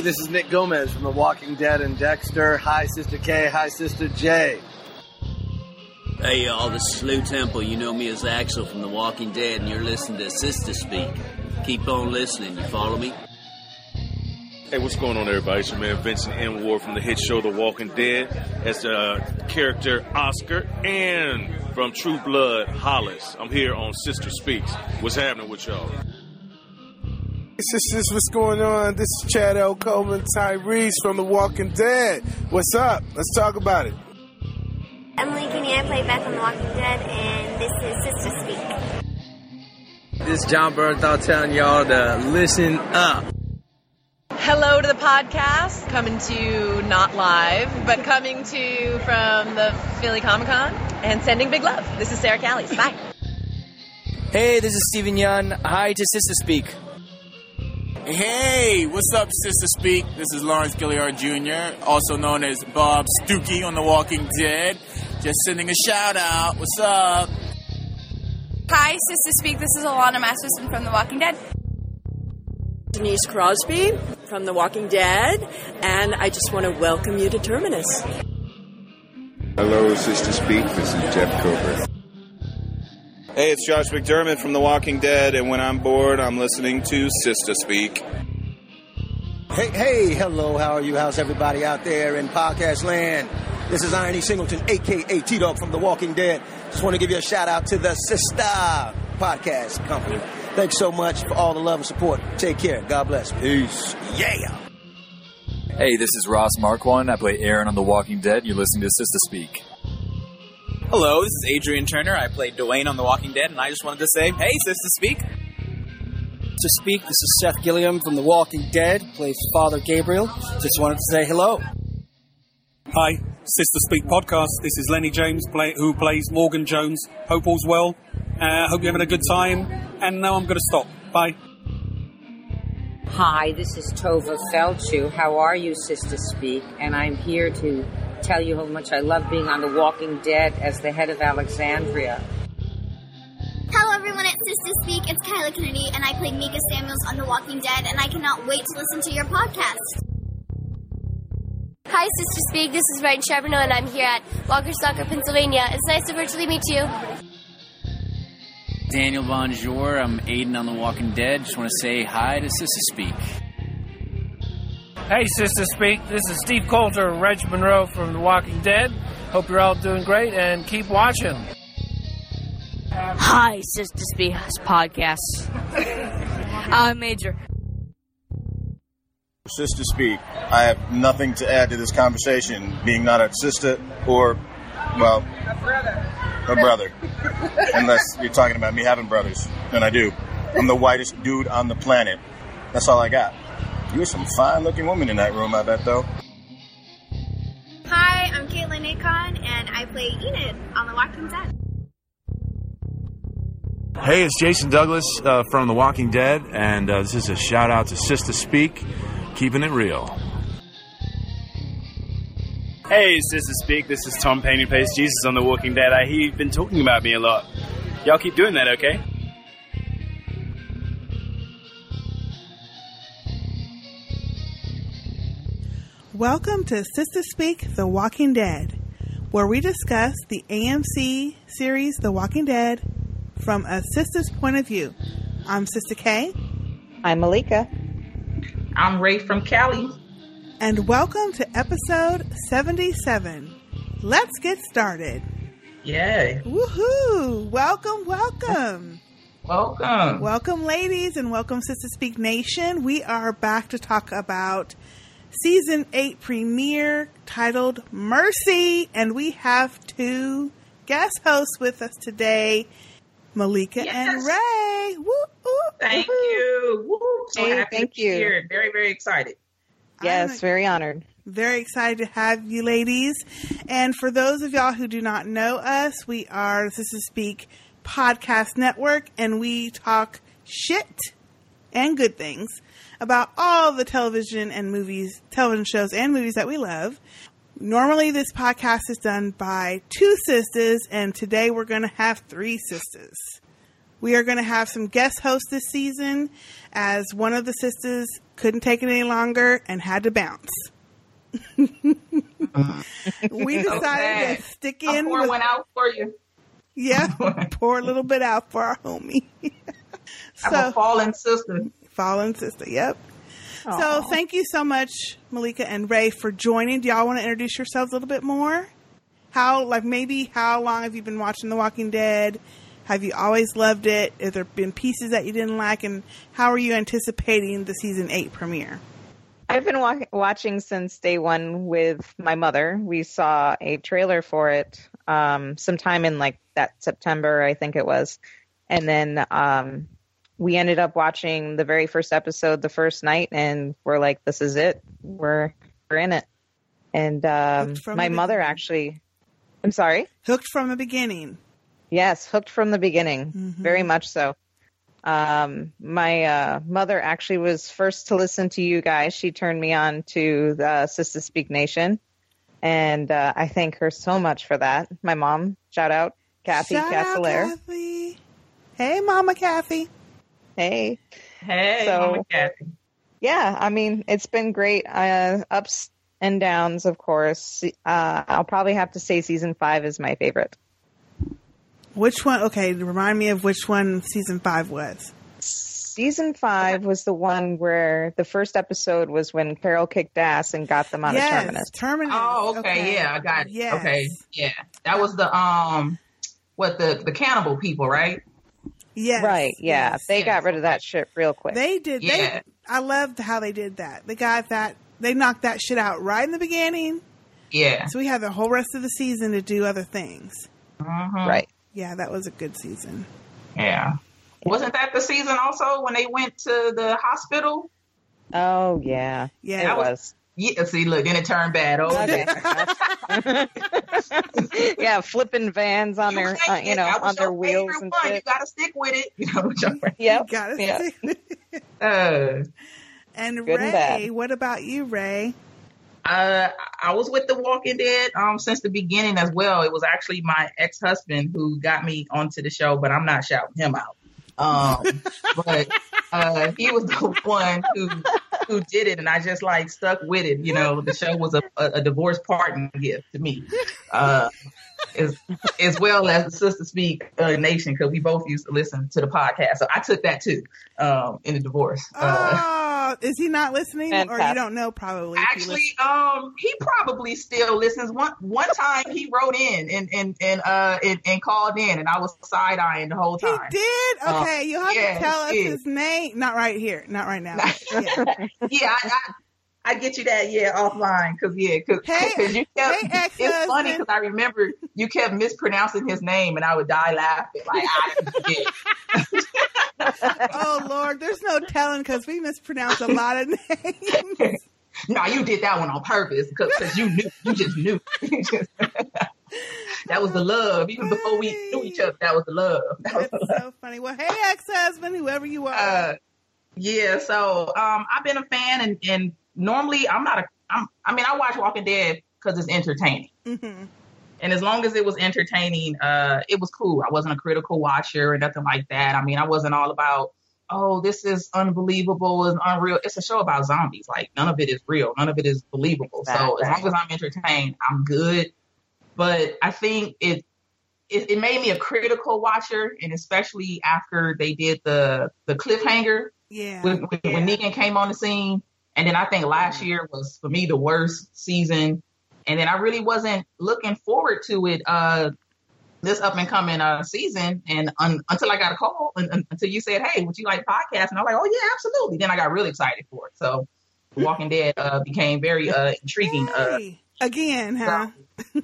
Hey, this is Nick Gomez from The Walking Dead and Dexter. Hi, Sistah K. Hi, Sister J. Hey, y'all, this is Lew Temple. You know me as Axel from The Walking Dead, and you're listening to Sistah Speak. Keep on listening. You follow me? Hey, what's going on, everybody? It's your man Vincent M. Ward from the hit show The Walking Dead as the character Oscar and from True Blood Hollis. I'm here on Sistah Speaks. What's happening with y'all? Sisters, what's going on? This is Chad L. Coleman Tyrese from The Walking Dead. What's up? Let's talk about it. Emily Kinney, I play Beth on The Walking Dead, and this is Sistah Speak. This is Jon Bernthal telling y'all to listen up. Hello to the podcast, coming to not live, but coming to you from the Philly Comic Con and sending big love. This is Sarah Callies. Bye. Hey, this is Steven Yeun. Hi to Sistah Speak. Hey, what's up, Sistah Speak? This is Lawrence Gilliard Jr., also known as Bob Stookey on The Walking Dead. Just sending a shout out. What's up? Hi, Sistah Speak. This is Alanna Masterson from The Walking Dead. Denise Crosby from The Walking Dead, and I just want to welcome you to Terminus. Hello, Sistah Speak. This is Jeff Kober. Hey, it's Josh McDermitt from The Walking Dead, and when I'm bored, I'm listening to Sistah Speak. Hey, hey, hello, how are you? How's everybody out there in podcast land? This is IronE Singleton, aka T Dog from The Walking Dead. Just want to give you a shout out to the Sister Podcast Company. Thanks so much for all the love and support. Take care. God bless. Peace. Yeah. Hey, this is Ross Marquand. I play Aaron on The Walking Dead. You're listening to Sistah Speak. Hello, this is Adrian Turner. I play Dwayne on The Walking Dead, and I just wanted to say, hey, Sistah Speak. To speak, this is Seth Gilliam from The Walking Dead, plays Father Gabriel. Just wanted to say hello. Hi, Sistah Speak podcast. This is Lennie James, play, who plays Morgan Jones. Hope all's well. Uh, hope you're having a good time. And now I'm going to stop. Bye. Hi, this is Tovah Feldshuh. How are you, Sistah Speak? And I'm here to tell you how much I love being on The Walking Dead as the head of Alexandria. Hello, everyone at Sistah Speak. It's Kyla Kennedy, and I play Mika Samuels on The Walking Dead, and I cannot wait to listen to your podcast. Hi, Sistah Speak. This is Ryan Charbonneau, and I'm here at Walker Soccer, Pennsylvania. It's nice to virtually meet you. Daniel Bonjour. I'm Aiden on The Walking Dead. Just want to say hi to Sistah Speak. Hey, Sistah Speak. This is Steve Coulter and Reg Monroe from The Walking Dead. Hope you're all doing great and keep watching. Hi, Sistah Speak podcast. I'm Major. Sistah Speak. I have nothing to add to this conversation, being not a sister or, well, a brother. a brother. Unless you're talking about me having brothers, and I do. I'm the whitest dude on the planet. That's all I got. You're some fine looking woman in that room, I bet, though. Hi, I'm Katelyn Nacon, and I play Enid on The Walking Dead. Hey, it's Jason Douglas uh, from The Walking Dead, and uh, this is a shout out to Sistah Speak, keeping it real. Hey, Sistah Speak, this is Tom Payne who plays Jesus on The Walking Dead. I hear you've been talking about me a lot. Y'all keep doing that, okay? Welcome to Sistah Speak The Walking Dead, where we discuss the AMC series The Walking Dead from a sister's point of view. I'm Sistah K. I'm Malika. I'm Ray from Cali. And welcome to episode 77. Let's get started. Yay. Woohoo! Welcome, welcome. Welcome. Welcome, ladies, and welcome, Sistah Speak Nation. We are back to talk about season 8 premiere titled Mercy, and we have two guest hosts with us today. Malika Yes. and Ray. Woo, woo, Thank woo. you. Woo. So Hey, happy thank to be you. here. Very, very excited. Yes, I'm- very honored. Very excited to have you ladies. And for those of y'all who do not know us, we are the Sistah Speak Podcast Network, and we talk shit and good things about all the television and movies, television shows and movies that we love. Normally, this podcast is done by two sisters, and today we're going to have three sisters. We are going to have some guest hosts this season as one of the sisters couldn't take it any longer and had to bounce. we decided Okay. to stick I'll in pour with one out for you. yeah, pour a little bit out for our homie. I'm a fallen sister. Fallen sister, yep. So thank you so much, Malika and Ray, for joining. Do y'all want to introduce yourselves a little bit more? How, like, maybe how long have you been watching The Walking Dead? Have you always loved it? Have there been pieces that you didn't like? And how are you anticipating the season eight premiere? I've been wa- watching since day one with my mother. We saw a trailer for it um, sometime in like that September, I think it was. And then um, we ended up watching the very first episode the first night, and we're like, this is it. We're, we're in it. And um, my mother beginning. actually, I'm sorry? Hooked from the beginning. Yes, hooked from the beginning, Mhm. very much so. Um, my uh, mother actually was first to listen to you guys. She turned me on to the Sistah Speak Nation, and uh, I thank her so much for that. My mom, shout out Kathy Shout out, Kathy. Hey, Mama Kathy. Hey, Hey, So- yeah, I mean it's been great. Uh, ups and downs, of course. Uh, I'll probably have to say season five is my favorite. Which one? Okay, remind me of which one season five was. Season five was the one where the first episode was when Carol kicked ass and got them on a yes, terminus. Terminus. Oh, okay, yeah, I got it. Yes. Okay, yeah, that was the um, what the the cannibal people, right? Yes. right, yeah. yes, they yes. got rid of that shit real quick. They did. Yeah. They. I loved how they did that. They got that. They knocked that shit out right in the beginning. Yeah. So we had the whole rest of the season to do other things. Mhm. right. Yeah, that was a good season. Yeah. Wasn't that the season also when they went to the hospital? Oh yeah. Yeah. It That was- was. Yeah. See, look, then it turned bad. Oh, Okay. yeah, flipping vans on their, uh, you know, on their wheels and one. You gotta stick with it. You know, which I'm- Yep. Got it. Yeah. uh, And Good and Ray, bad. what about you, Ray? Uh, I was with The Walking Dead um since the beginning as well. It was actually my ex husband who got me onto the show, but I'm not shouting him out. Um, but uh, he was the one who who did it, and I just like stuck with it. You know, the show was a, a, a divorce partner gift to me, uh, as as well as Sistah Speak uh, Nation because we both used to listen to the podcast. So I took that too um, in the divorce. Uh, Oh, is he not listening, or you don't know? Probably. if he Actually, um, he probably still listens. One one time he wrote in and and and uh and, and called in, and I was side eyeing the whole time. He did. Uh, Okay, you have yeah, to tell us his name. Not right here. Not right now. Yeah. yeah, I, I, I get you that yeah offline because yeah because Hey- you kept hey, it's funny because I remember you kept mispronouncing his name and I would die laughing like I forget. oh Lord, there's no telling because we mispronounce a lot of names. no, you did that one on purpose because you knew you just knew. You just- that was the love even before we knew each other. That was the love. That was That's the love. so funny. Well, hey, ex-husband, whoever you are. Uh, yeah, so um, I've been a fan, and, and normally I'm not a. I'm, I mean, I watch Walking Dead because it's entertaining, hmm and as long as it was entertaining, uh, it was cool. I wasn't a critical watcher or nothing like that. I mean, I wasn't all about, oh, this is unbelievable and unreal. It's a show about zombies. Like none of it is real. None of it is believable. So as long as I'm entertained, I'm good. But I think it it, it made me a critical watcher, and especially after they did the the cliffhanger Yeah. when, when, when Negan came on the scene. And then I think last year was for me the worst season. And then I really wasn't looking forward to it uh, this up and coming uh, season. And un, until I got a call, and, and- until you said, "Hey, would you like podcast?" And I was like, "Oh yeah, absolutely." Then I got really excited for it. So Walking Dead uh, became very uh, intriguing. Uh, Hey, again, huh? uh,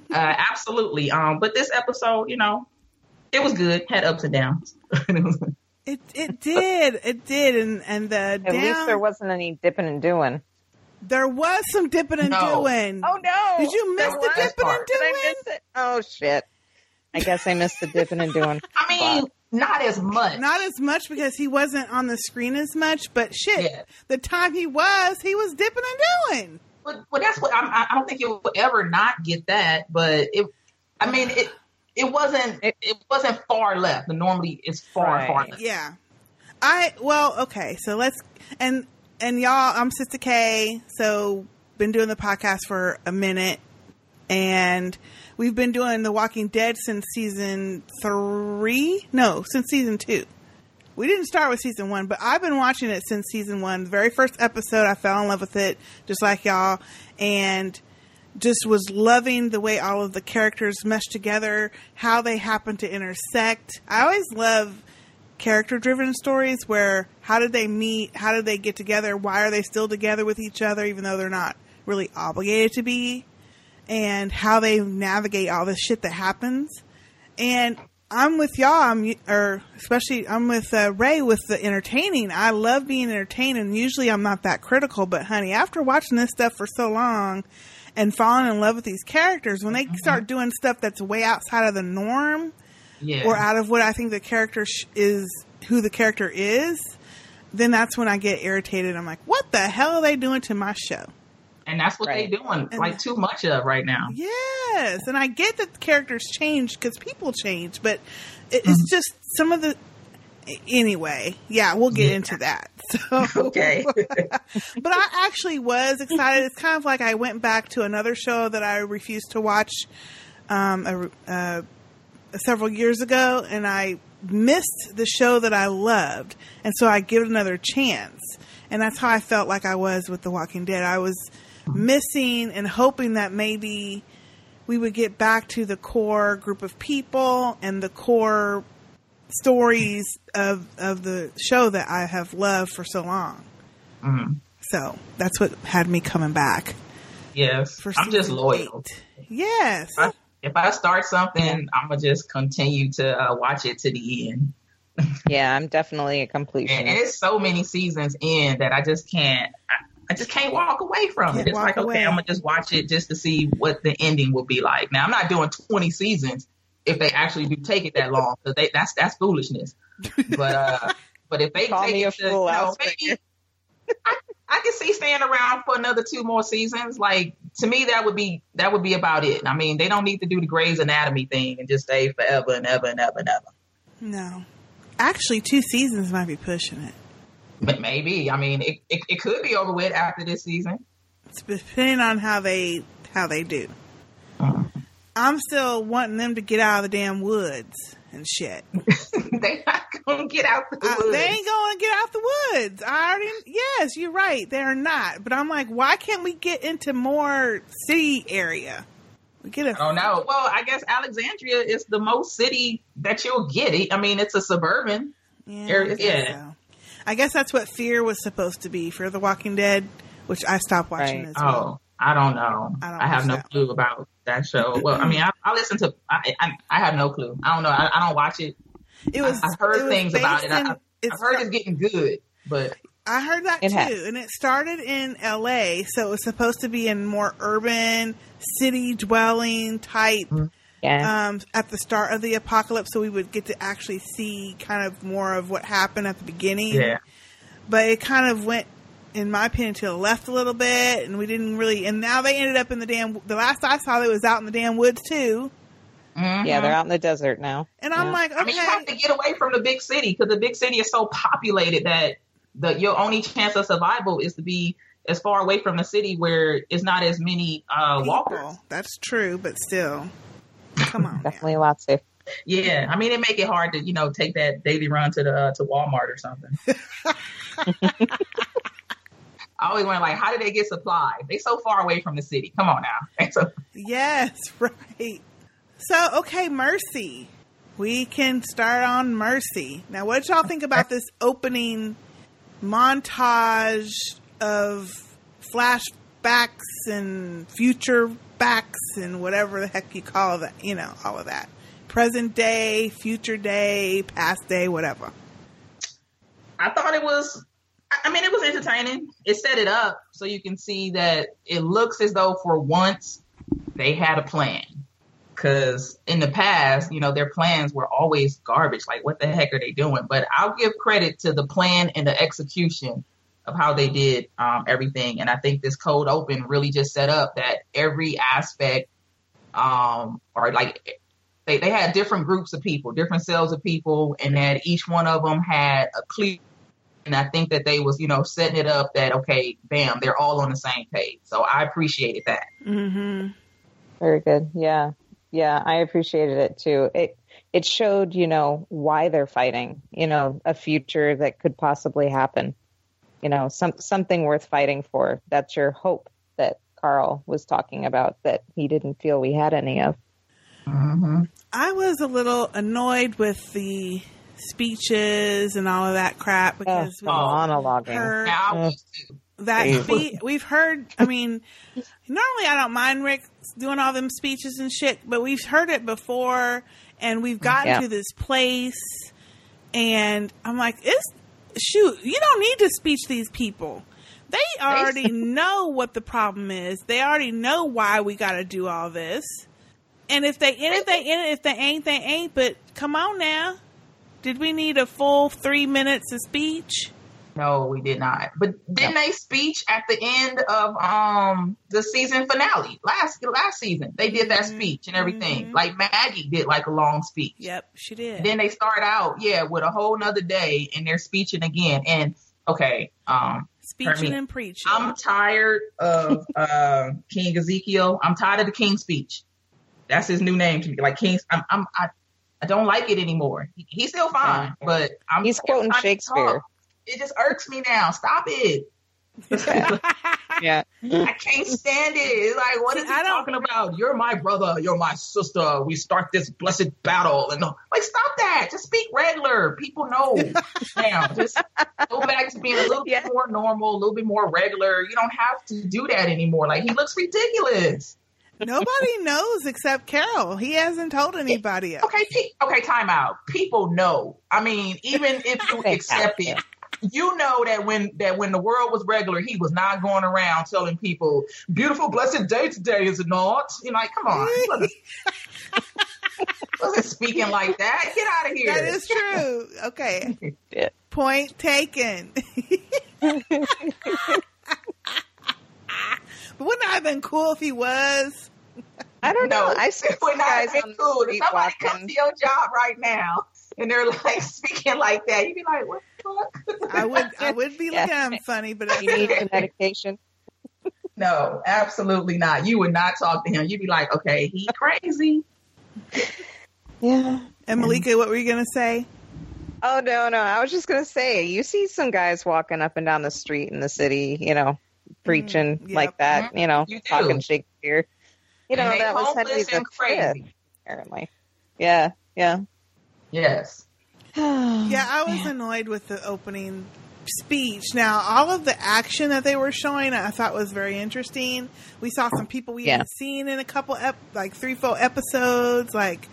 absolutely. Um, but this episode, you know, it was good. Had ups and downs. It it did. It did. And and the At down least there wasn't any dipping and doing. there was some dipping and No. doing. Oh no! Did you miss There the was. dipping and Did I doing? miss it? Oh shit! I guess I missed the dipping and doing. I mean, not as much. Not as much because he wasn't on the screen as much, but shit, the time he was, he was dipping and doing. But, but that's what I'm, I I don't think you'll ever not get that. But it, I mean, it it wasn't it, it wasn't far left. And normally it's far Right. far left. Yeah. I well, okay, so let's and and y'all, I'm Sistah K, so been doing the podcast for a minute and we've been doing The Walking Dead since season 3? No, since season 2. We didn't start with season 1, but I've been watching it since season 1. The very first episode, I fell in love with it just like y'all and just was loving the way all of the characters mesh together, how they happen to intersect. I always love character driven stories where how did they meet? How did they get together? Why are they still together with each other even though they're not really obligated to be? And how they navigate all this shit that happens. And I'm with y'all. I'm or especially I'm with uh, Ray with the entertaining. I love being entertained, and usually I'm not that critical. But honey, after watching this stuff for so long and falling in love with these characters, when they mm-hmm. start doing stuff that's way outside of the norm, Yeah. or out of what I think the character sh- is, who the character is, then that's when I get irritated. I'm like, what the hell are they doing to my show? And that's what they're doing like too much of right now. Yes, and I get that the characters change because people change, but it, it's mm-hmm. just some of the. Anyway, yeah, we'll get into that. So, Okay. but I actually was excited. It's kind of like I went back to another show that I refused to watch um, a, uh, several years ago, and I missed the show that I loved, and so I give it another chance. And that's how I felt like I was with The Walking Dead. I was missing and hoping that maybe we would get back to the core group of people and the core stories of of the show that I have loved for so long. Mhm. So that's what had me coming back. Yes. For I'm just season loyal. Yes. If I, if I start something, I'm gonna just continue to uh, watch it to the end. Yeah, I'm definitely a completionist. And, and it's so many seasons in that I just can't. I, I just can't walk away from Can't it. It's like okay, away. I'm gonna just watch it just to see what the ending will be like. Now I'm not doing 20 seasons if they actually do take it that long because they that's that's foolishness. But uh, but if they Call take it to, you know, maybe I, I can see staying around for another two more seasons. Like to me, that would be that would be about it. I mean, they don't need to do the Grey's Anatomy thing and just stay forever and ever and ever and ever. No. Actually, two seasons might be pushing it. But maybe. I mean, it, it, it could be over with after this season. It's depending on how they how they do. I'm still wanting them to get out of the damn woods and shit. they not gonna get out the Uh, woods. they ain't going to get out the woods. I already yes, you're right. They're not. But I'm like, why can't we get into more city area? We get a I don't know. Well, I guess Alexandria is the most city that you'll get. It. I mean, it's a suburban Yeah, area. I guess Yeah. so. I guess that's what Fear was supposed to be. Fear the Walking Dead, which I stopped watching Right. as well. Oh, I don't know. I I, don't have no that clue about that show. Well, I mean, I, I listen to. I, I I have no clue. I don't know. I, I don't watch it. It was. I, have heard was things about based it. I, in- I, it's I've heard it's getting good, but I heard that It too, has. and it started in L.A., so it was supposed to be in more urban, city dwelling type. Yeah. Um, at the start of the apocalypse, so we would get to actually see kind of more of what happened at the beginning. Yeah. But it kind of went, in my opinion, to the left a little bit, and we didn't really. And now they ended up in the damn. The last I saw, they was out in the damn woods too. Yeah, they're out in the desert now. And I'm Yeah. like, okay. I mean, you have to get away from the big city because the big city is so populated that the your only chance of survival is to be as far away from the city where it's not as many uh, walkers. That's true, but still, come on. Definitely a lot safer. Yeah, I mean, it make it hard to you know take that daily run to the uh, to Walmart or something. I always wonder like, how do they get supplies? They so far away from the city. Come on now. So- Yes, right. So, okay, Mercy. We can start on Mercy. Now, what did y'all think about this opening montage of flashbacks and future backs and whatever the heck you call that? You know, all of that. Present day, future day, past day, whatever. I thought it was. I mean, it was entertaining. It set it up so you can see that it looks as though for once they had a plan. Because in the past, you know, their plans were always garbage. Like, what the heck are they doing? But I'll give credit to the plan and the execution of how they did um, everything. And I think this cold open really just set up that every aspect, um, or like they they had different groups of people, different cells of people, and that each one of them had a clear. And I think that they was, you know, setting it up that okay, bam, they're all on the same page. So I appreciated that. Mm-hmm. Very good. Yeah. Yeah, I appreciated it too. It it showed, you know, why they're fighting, you know, a future that could possibly happen. You know, some something worth fighting for. That's your hope that Carl was talking about that he didn't feel we had any of. Mm-hmm. I was a little annoyed with the speeches and all of that crap because we monologuing. heard Yeah, I was that Yeah. spe- we've heard. I mean, normally I don't mind Rick doing all them speeches and shit, but we've heard it before, and we've gotten Yeah. to this place, and I'm like, it's shoot, you don't need to speech these people. They already know what the problem is. They already know why we got to do all this. And if they in it, they in it. If they ain't, they ain't. But come on now, did we need a full three minutes of speech? No, we did not. But didn't they speech at the end of um the season finale last last season? They did that speech and everything. Like Maggie did like a long speech. Yep, she did. Then they start out, yeah, with a whole nother day and they're speeching again. And okay, um Speeching and preaching. I'm tired of uh, King Ezekiel. I'm tired of the King speech. That's his new name to me. Like King, I'm, I'm I, I don't like it anymore. He, he's still fine, but I'm He's quoting every time he Shakespeare. talk, It just irks me now. Stop it. Yeah. I can't stand it. It's like, what is he talking about? You're my brother. You're my sister. We start this blessed battle. And like, stop that. Just speak regular. People know now. Just go back to being a little bit more normal, a little bit more regular. You don't have to do that anymore. Like, he looks ridiculous. Nobody knows except Carol. He hasn't told anybody else. Okay, pe- okay, time out. People know. I mean, even if you accept it, you know that when that when the world was regular, he was not going around telling people, "Beautiful, blessed day today, is it not?" You're like, come on, wasn't, wasn't speaking like that. Get out of here. That is true. Okay. Point taken. But wouldn't it have been cool if he was? I don't know. I see it would not guys have on been cool. If somebody walking. comes to your job right now and they're like speaking like that, you'd be like, "What the fuck?" I would I would be looking at him funny, but You need the medication. No, absolutely not. You would not talk to him. You'd be like, okay, he crazy. Yeah. And Malika, what were you gonna say? Oh no, no. I was just gonna say, you see some guys walking up and down the street in the city, you know, preaching Mm, yep. like that, you know, You talking Shakespeare. You know, they that was homeless Henry the crazy. Fifth, apparently. Yeah, yeah. Yes. yeah, I was annoyed with the opening speech. Now, all of the action that they were showing, I thought was very interesting. We saw some people we Yeah. hadn't seen in a couple, ep- like three, four episodes, like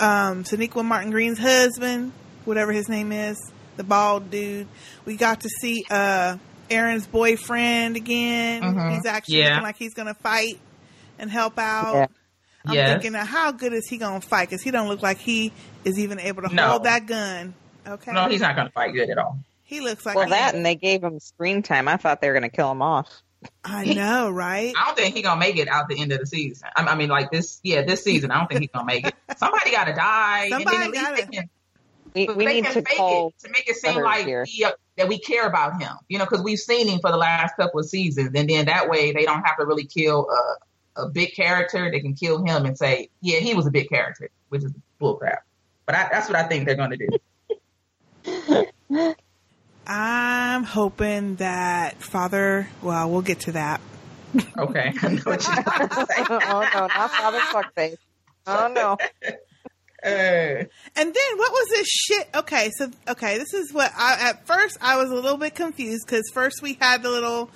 um, Sonequa Martin Green's husband, whatever his name is, the bald dude. We got to see uh, Aaron's boyfriend again. Mhm. He's actually Yeah. looking like he's going to fight and help out. Yeah. I'm Yes. thinking, now, how good is he going to fight? Because he don't look like he is even able to No. hold that gun. Okay. No, he's not going to fight good at all. He looks like well, he- that and they gave him screen time. I thought they were gonna kill him off. I know, right? I don't think he's gonna make it out the end of the season. I, I mean, like this, yeah, this season. I don't think he's gonna make it. Somebody got to die, and Somebody at gotta- they can, We, we they need can to fake call it to make it seem like here. We, that we care about him. You know, because we've seen him for the last couple of seasons, and then that way they don't have to really kill a, a big character. They can kill him and say, yeah, he was a big character, which is bullcrap. But I, that's what I think they're gonna do. I'm hoping that Father. Well, we'll get to that. Okay, I know what you're gonna say. oh no, not Father Fuckface. Oh no. And then what was this shit? Okay, so okay, this is what I at first I was a little bit confused because first we had the little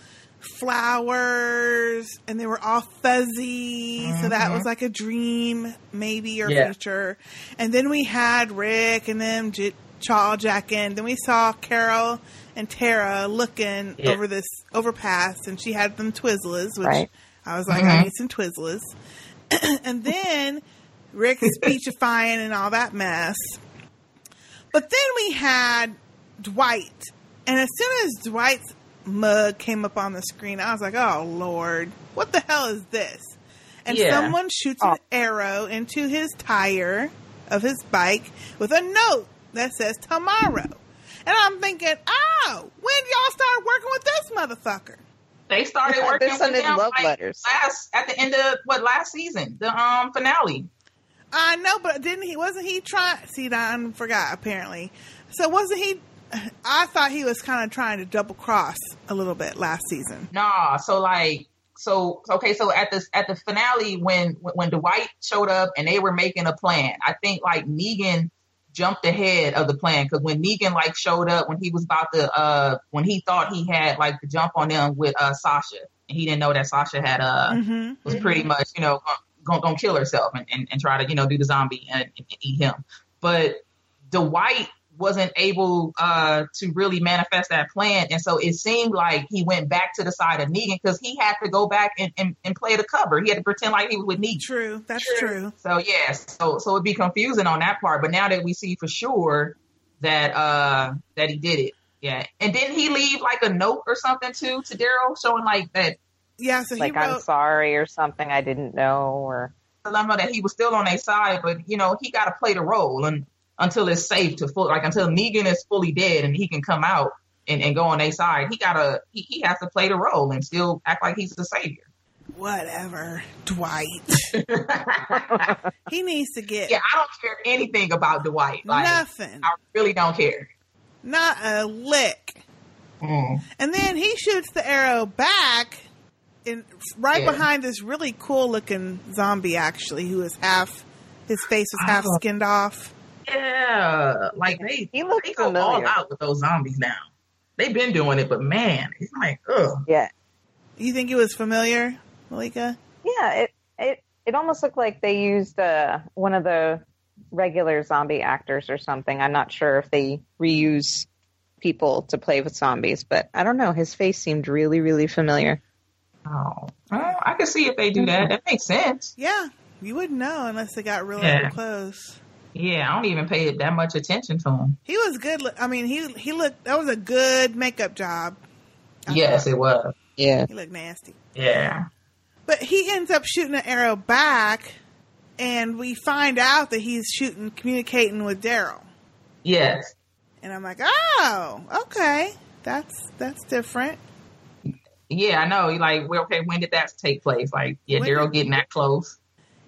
flowers and they were all fuzzy, so that Mhm. was like a dream maybe or Yeah. future. And then we had Rick and them j- Chaw jacking. Then we saw Carol and Tara looking Yeah. over this overpass, and she had them Twizzlers, which Right. I was like, I Mhm. need some Twizzlers. and then Rick speechifying and all that mess. But then we had Dwight. And as soon as Dwight's mug came up on the screen, I was like, oh, Lord, what the hell is this? and Yeah. someone shoots an arrow into his tire of his bike with a note that says tomorrow. And I'm thinking, oh, when y'all start working with this motherfucker? They started working they're with sending love like, letters. last at the end of what last season, the um finale. I know, but didn't he? Wasn't he trying? See, I forgot. Apparently, so wasn't he? I thought he was kind of trying to double cross a little bit last season. Nah, so like so okay, so at the at the finale when when Dwight showed up and they were making a plan, I think like Negan jumped ahead of the plan because when Negan like showed up when he was about to uh when he thought he had like the jump on them with uh Sasha and he didn't know that Sasha had uh Mm-hmm. was pretty much you know gonna, gonna kill herself and, and, and try to you know do the zombie and, and eat him, but Dwight wasn't able uh, to really manifest that plan. And so it seemed like he went back to the side of Negan because he had to go back and, and, and play the cover. He had to pretend like he was with Negan. True, that's true. So yes, so so it'd be confusing on that part. But now that we see for sure that uh that he did it, yeah. And didn't he leave like a note or something too to Daryl showing like that Yeah, so he like I'm sorry or something I didn't know or dilemma that he was still on their side, but you know he got to play the role and until it's safe to full like until Negan is fully dead and he can come out and, and go on their side. He gotta he, he has to play the role and still act like he's the savior. Whatever, Dwight. he needs to get Yeah, I don't care anything about Dwight. Like, nothing, I really don't care. not a lick. Mm. And then he shoots the arrow back, in right Yeah. behind this really cool looking zombie, actually, who is half his face was half Oh. skinned off. Yeah, like they he looks they go all out with those zombies now. They've been doing it, but man, it's like ugh. Yeah. You think it was familiar, Malika? Yeah, it it it almost looked like they used uh one of the regular zombie actors or something. I'm not sure if they reuse people to play with zombies, but I don't know. His face seemed really, really familiar. Oh, well, I can see if they do that. That makes sense. Yeah, you wouldn't know unless they got really Yeah. close. Yeah, I don't even pay that much attention to him. He was good. look- I mean, he he looked. That was a good makeup job. Yes, it was. Yeah. He looked nasty. Yeah. But he ends up shooting an arrow back, and we find out that he's shooting, communicating with Daryl. Yes. And I'm like, oh, okay, that's that's different. Yeah, I know. Like, well, okay, when did that take place? Like, yeah, When Daryl did- getting that close.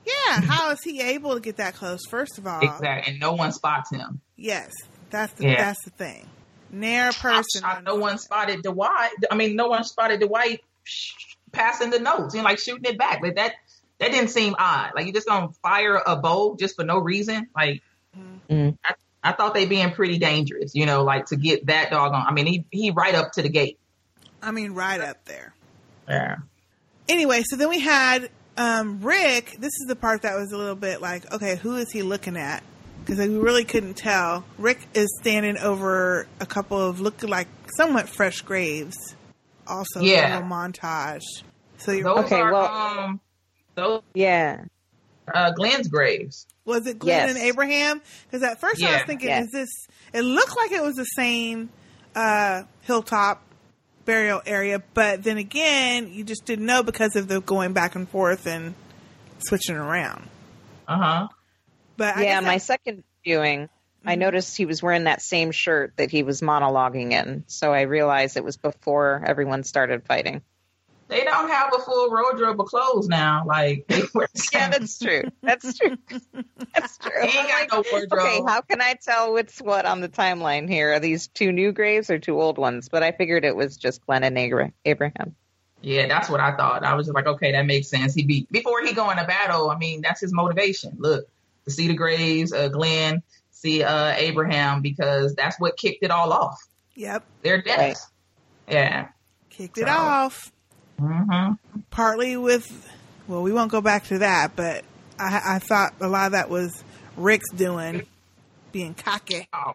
Yeah, how is he able to get that close? First of all, Exactly. And no one spots him. yes, that's the, Yeah. that's the thing. Ne'er person. I- no one spotted Dwight. I mean, no one spotted Dwight sh- passing the notes and like shooting it back. Like that, that didn't seem odd. Like you just gonna fire a bow just for no reason. Like Mm. I, I thought they being pretty dangerous. You know, like to get that dog on. I mean, he he right up to the gate. I mean, right up there. Yeah. Anyway, so then we had um, Rick. This is the part that was a little bit like, okay, who is he looking at? Because we really couldn't tell. Rick is standing over a couple of look like somewhat fresh graves. Also, Yeah. a montage. So you're Those Okay, are well- um, those Yeah. uh, Glenn's graves. Was it Glenn Yes. and Abraham? Because at first I was thinking, Yeah. is this? It looked like it was the same uh, hilltop burial area, but then again, you just didn't know because of the going back and forth and switching around. Uh huh. But I yeah, guess my that- second viewing, I Mhm. noticed he was wearing that same shirt that he was monologuing in. So I realized it was before everyone started fighting. They don't have a full wardrobe of clothes now. Like they wear Yeah, that's true. That's true. That's true. They ain't got no wardrobe. Okay, how can I tell what's what on the timeline here? Are these two new graves or two old ones? But I figured it was just Glenn and Abraham. Yeah, that's what I thought. I was just like, okay, that makes sense. He be before he go into battle. I mean, that's his motivation. Look, to see the graves, uh, Glenn, see uh, Abraham, because that's what kicked it all off. Yep, Their deaths. Yeah. kicked it off. Hmm Partly with, well, we won't go back to that, but I, I thought a lot of that was Rick's doing, being cocky. Oh,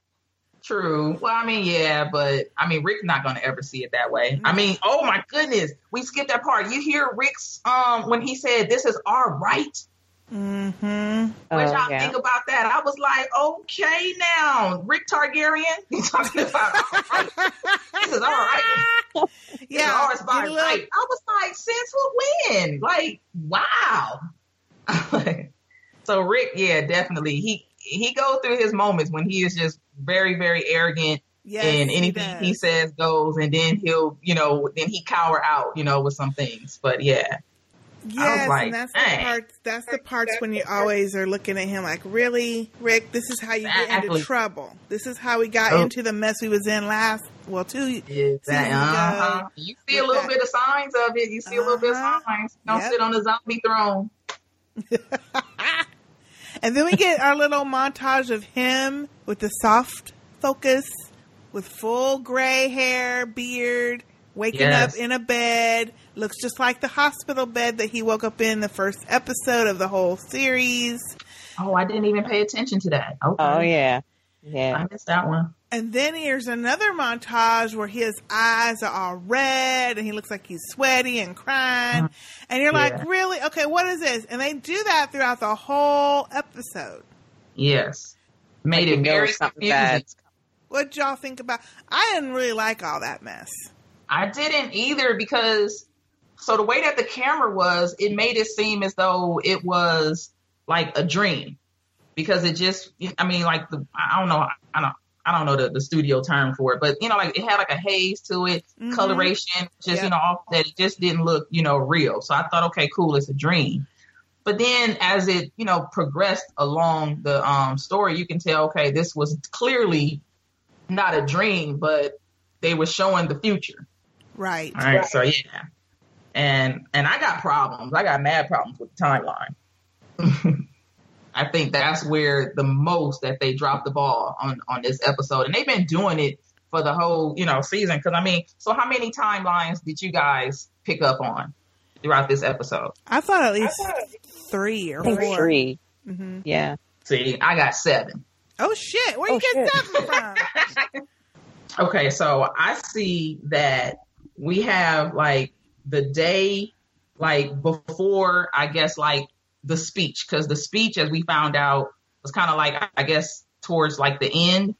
true. Well, I mean, yeah, but I mean, Rick's not going to ever see it that way. I mean, oh my goodness, we skipped that part. You hear Rick's um when he said, "This is our right." Mm-hmm. What Oh, y'all yeah. think about that? I was like, okay, now Rick Targaryen, he's talking about our right. this is our right. This is Yeah, ours by get a little- right. I like, since when? Like, wow. so Rick, yeah, definitely. He he goes through his moments when he is just very, very arrogant Yes, and anything he, does. says goes and then he'll, you know, then he cower out, you know, with some things. But yeah. Yes, like, and that's the dang. parts. That's the parts when you always are looking at him like, really, Rick? This is how you get into trouble. This is how we got Oh. into the mess we was in last. Well, two seasons That, uh-huh. You see a little bit of signs of it. You see a little bit of signs. Don't Yep. sit on the zombie throne. And then we get our little montage of him with the soft focus, with full gray hair, beard, waking Yes. up in a bed. Looks just like the hospital bed that he woke up in the first episode of the whole series. Oh, I didn't even pay attention to that. Okay. Oh yeah, yeah. I missed that one. And then here's another montage where his eyes are all red and he looks like he's sweaty and crying. Mm-hmm. And you're like, really? Okay, what is this? And they do that throughout the whole episode. Yes. Made Like it very something confusing. What y'all think about? I didn't really like all that mess. I didn't either because so the way that the camera was, it made it seem as though it was like a dream because it just, I mean, like the, I don't know, I don't, I don't know the, the studio term for it, but you know, like it had like a haze to it, Mhm. coloration, just Yeah. you know, off that it just didn't look, you know, real. So I thought, okay, cool, it's a dream. But then as it, you know, progressed along the um, story, you can tell, okay, this was clearly not a dream, but they were showing the future. Right. All right, so yeah, and and I got problems. I got mad problems with the timeline. I think that's where the most that they dropped the ball on on this episode, and they've been doing it for the whole you know season. Because I mean, so how many timelines did you guys pick up on throughout this episode? I thought at least three or four. three. hmm Yeah. See, I got seven. Oh shit! Where you get seven from? Okay, so I see that we have like the day like before I guess like the speech because the speech as we found out was kind of like I guess towards like the end.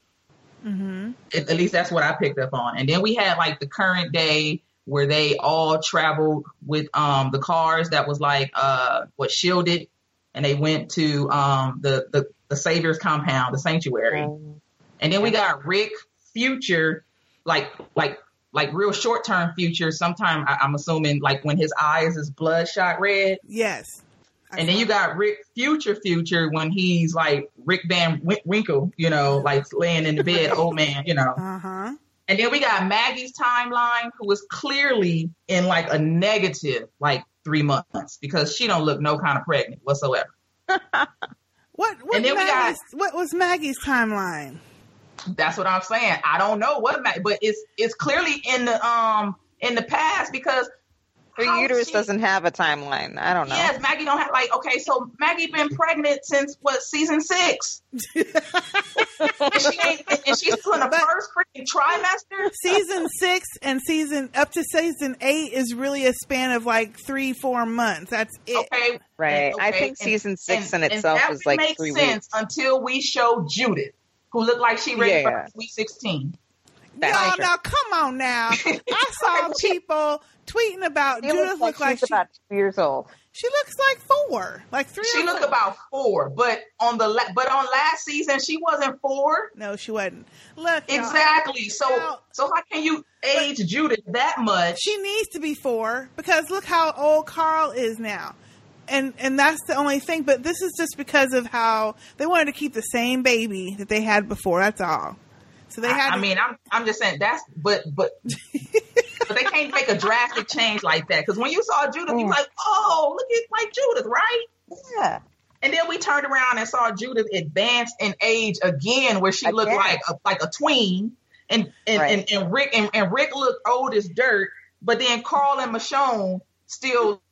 Mm-hmm. at, at least that's what I picked up on. And then we had like the current day where they all traveled with um the cars that was like uh what shielded and they went to um the the, the Savior's compound the sanctuary. And then we got Rick Future, like like like real short term future. Sometime I, I'm assuming like when his eyes is bloodshot red. Yes. And then you got Rick Future Future when he's like Rick Van Winkle, you know, like laying in the bed, old man, you know. Uh huh. And then we got Maggie's timeline, who was clearly in like a negative like three months because she don't look no kind of pregnant whatsoever. What? What, And then we got- what was Maggie's timeline? That's what I'm saying. I don't know what, Ma- but it's it's clearly in the um in the past because Her how uterus she- doesn't have a timeline. I don't know. Yes, Maggie don't have like okay, so Maggie been pregnant since what season six, and she ain't, and she's still in the first freaking trimester. Season six and season up to season eight is really a span of like three, four months. That's it. Okay, Right. I okay, think season six and- in itself and that is like three sense weeks. until we show Judith, who looked like she ready Yeah. for sweet sixteen. Y'all, now come on now. I saw people tweeting about She Judith looks like like she's she, about two years old. she looks like four, like three. She or looked about four, but on the la- but on last season she wasn't four. No, she wasn't. Look, y'all, Exactly. So Now- so how can you age Judith that much? She needs to be four because look how old Carl is now. And and that's the only thing. But this is just because of how they wanted to keep the same baby that they had before. That's all. So they had. I, I mean, I'm I'm just saying that's but but but they can't make a drastic change like that because when you saw Judith, you were like, oh, look at like Judith, right? Yeah. And then we turned around and saw Judith advance in age again, where she looked like a, like a tween, and and, Right. and, and Rick and, and Rick looked old as dirt, but then Carl and Michonne still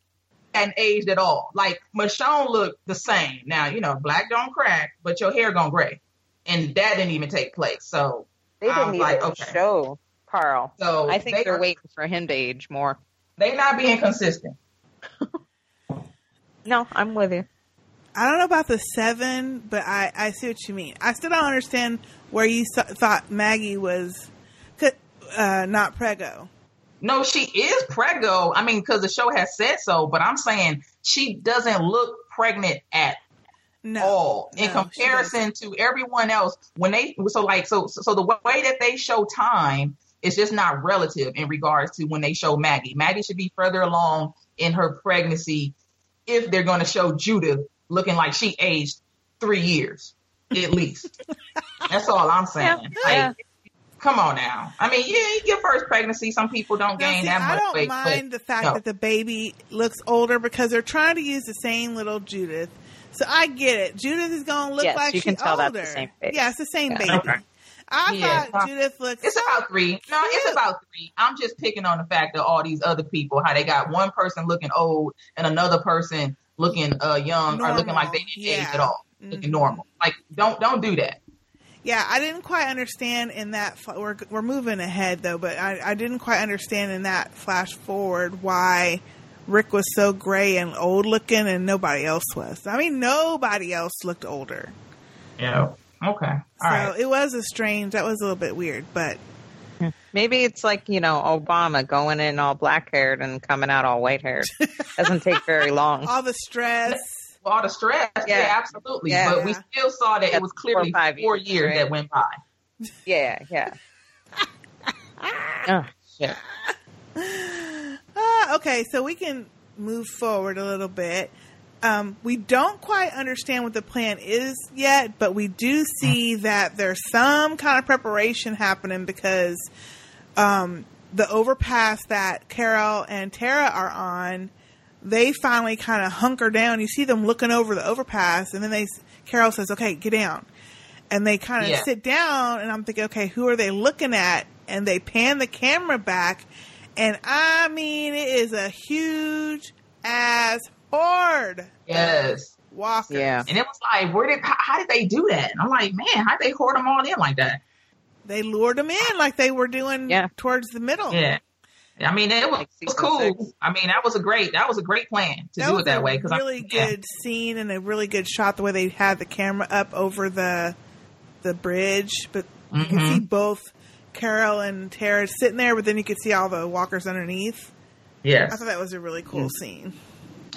hadn't aged at all. Like Michonne looked the same. Now you know, black don't crack, but your hair gone gray, and that didn't even take place. So They didn't was even like, okay. show Carl. So I think they they're are- waiting for him to age more. They not being consistent. No, I'm with you. I don't know about the seven, but I I see what you mean. I still don't understand where you th- thought Maggie was, uh, not prego. No, she is preggo. I mean, because the show has said so. But I'm saying she doesn't look pregnant at all in no, comparison to everyone else. When they so like so so the way that they show time is just not relative in regards to when they show Maggie. Maggie should be further along in her pregnancy if they're going to show Judith looking like she aged three years at least. That's all I'm saying. Like, Come on now. I mean, yeah, your first pregnancy, some people don't Now, gain see, that much weight. I much don't weight. mind the fact no. that the baby looks older because they're trying to use the same little Judith. So I get it. Judith is going to look Yes, like you she's can tell older. that's the same baby. Yeah, it's the same Yeah. baby. Okay. I Yeah. thought Judith looked. It's about three. No, it's about three. I'm just picking on the fact that all these other people, how they got one person looking old and another person looking uh young or looking like they didn't age at all, looking normal. Like don't don't do that. Yeah, I didn't quite understand in that. fl- We're we're moving ahead though, but I I didn't quite understand in that flash forward why Rick was so gray and old looking and nobody else was. I mean, nobody else looked older. Yeah. Okay. All so right. it was a strange. That was a little bit weird, but Maybe it's like, you know, Obama going in all black haired and coming out all white haired. Doesn't take very long. all the stress. Well, all the stress, yeah, Yeah. absolutely. Yeah. But we still saw that Yeah, it was clearly five four years, years right? that went by. Yeah, yeah. oh, shit. Ah, okay, so we can move forward a little bit. Um, we don't quite understand what the plan is yet, but we do see that there's some kind of preparation happening because um, the overpass that Carol and Tara are on, they finally kind of hunker down. You see them looking over the overpass, and then they Carol says, "Okay, get down," and they kind of Yeah. sit down. And I'm thinking, okay, who are they looking at? And they pan the camera back, and I mean, it is a huge ass horde. Yes. Walker. Yeah. And it was like, where did how, how did they do that? And I'm like, man, how did they hoard them all in like that? They lured them in like they were doing yeah. towards the middle. Yeah. I mean, it was, it was cool. I mean, that was a great that was a great plan to that do it that way. Because really yeah. good scene and a really good shot the way they had the camera up over the the bridge, but you could Mhm. see both Carol and Tara sitting there, but then you could see all the walkers underneath. Yes. I thought that was a really cool scene.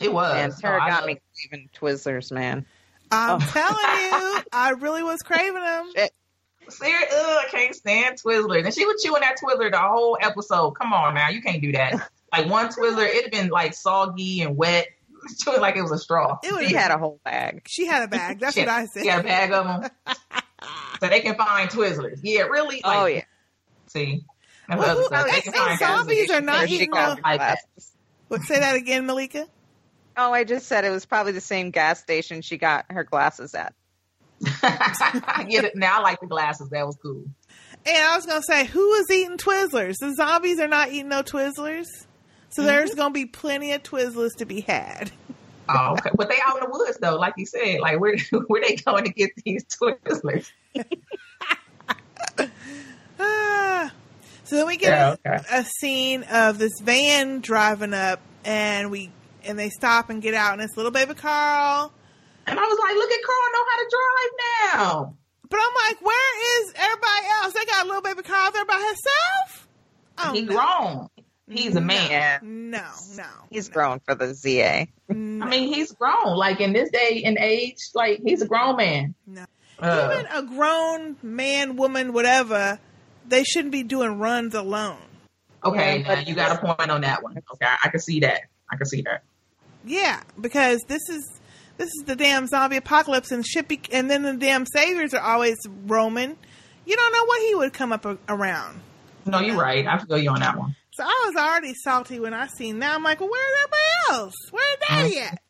It was. And Tara No, I got love- me craving Twizzlers, man. I'm Oh. telling you, I really was craving them. Serious, ugh, I can't stand Twizzlers. And she was chewing that Twizzler the whole episode. Come on now, you can't do that. Like one Twizzler, it had been like soggy and wet. Chewing like it was a straw. It was She had a whole bag. She had a bag. That's She what I said. She had a bag of them. so they can find Twizzlers. Yeah, really? Like, Oh, yeah. See? That's Well, who- stuff. They they can find zombies are not eating got the- like that. What, say that again, Malika. Oh, I just said it was probably the same gas station she got her glasses at. I get it. Now I like the glasses. That was cool. And I was gonna say, who is eating Twizzlers? The zombies are not eating no Twizzlers, so Mm-hmm. there's gonna be plenty of Twizzlers to be had. Oh, okay. But they out in the woods though, like you said. Like where where they going to get these Twizzlers? Ah. So then we get Yeah, a, a scene of this van driving up, and we and they stop and get out, and it's little baby Carl. And I was like, look at Carl know how to drive now. But I'm like, where is everybody else? They got a little baby Carl there by himself. Oh, He's no. grown. He's a man. No, no. He's grown for the ZA. I mean, he's grown. Like in this day and age, like he's a grown man. No. Uh, Even a grown man, woman, whatever, they shouldn't be doing runs alone. okay, Yeah, but- you got a point on that one. Okay, I, I can see that. I can see that. Yeah, because this is this is the damn zombie apocalypse, and shit be, and then the damn saviors are always roaming. You don't know what he would come up a, around. No, you're right. I feel you on that one. So I was already salty when I seen. Now I'm like, well, where's everybody else? Where's uh-huh. Daddy at?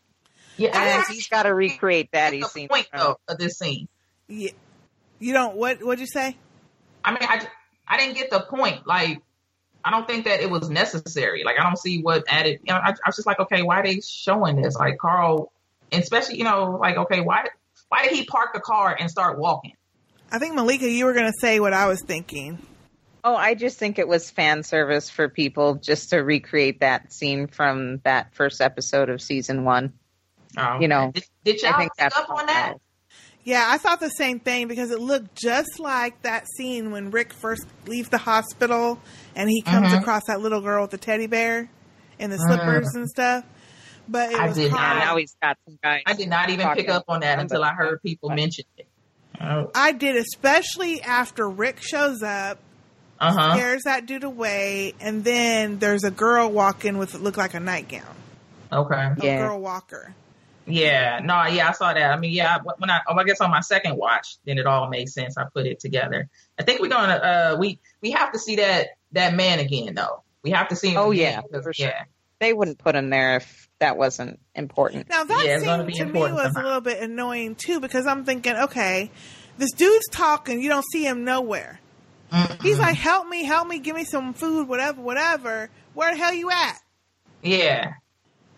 Yeah, And think he's got to recreate that. He's that's the seen. point though of this scene. Yeah. You don't what? What'd you say? I mean, I, I didn't get the point. Like, I don't think that it was necessary. Like, I don't see what added. You know, I, I was just like, okay, why are they showing this? Like, Carl, and especially, you know, like, okay, why, why did he park the car and start walking? I think Malika, you were gonna say what I was thinking. Oh, I just think it was fan service for people just to recreate that scene from that first episode of season one. Oh, You know, did, did y'all think pick that's up on that? Yeah, I thought the same thing because it looked just like that scene when Rick first leaves the hospital and he comes Mhm. across that little girl with the teddy bear and the slippers and stuff. But it I was did not. Now he's got some guys. I did not even pick up on that until I heard people mention it. Oh, I did, especially after Rick shows up, Uh huh. scares that dude away, and then there's a girl walking with what looked like a nightgown. Okay. A Yeah. girl walker. Yeah, no, yeah, I saw that. I mean, yeah, when I, oh, I guess on my second watch, then it all made sense. I put it together. I think we're gonna, uh, we we have to see that that man again, though. We have to see him. Oh, again yeah, for sure. yeah, They wouldn't put him there if that wasn't important. Now that Yeah, it's gonna scene to me important was a little bit annoying too because I'm thinking, okay, this dude's talking, you don't see him nowhere. He's like, "Help me, help me, give me some food, whatever, whatever." Where the hell you at? yeah.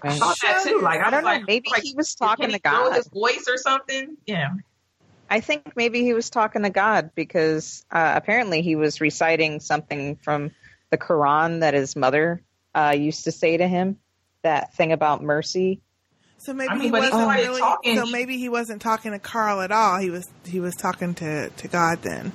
I Right. thought that too. Like I, I don't know. like, Maybe like, he was can talking he to throw God. his voice or something. Yeah. I think maybe he was talking to God because uh, apparently he was reciting something from the Quran that his mother uh, used to say to him. That thing about mercy. So maybe I mean, he wasn't started really. talking- So maybe he wasn't talking to Carl at all. He was he was talking to to God then.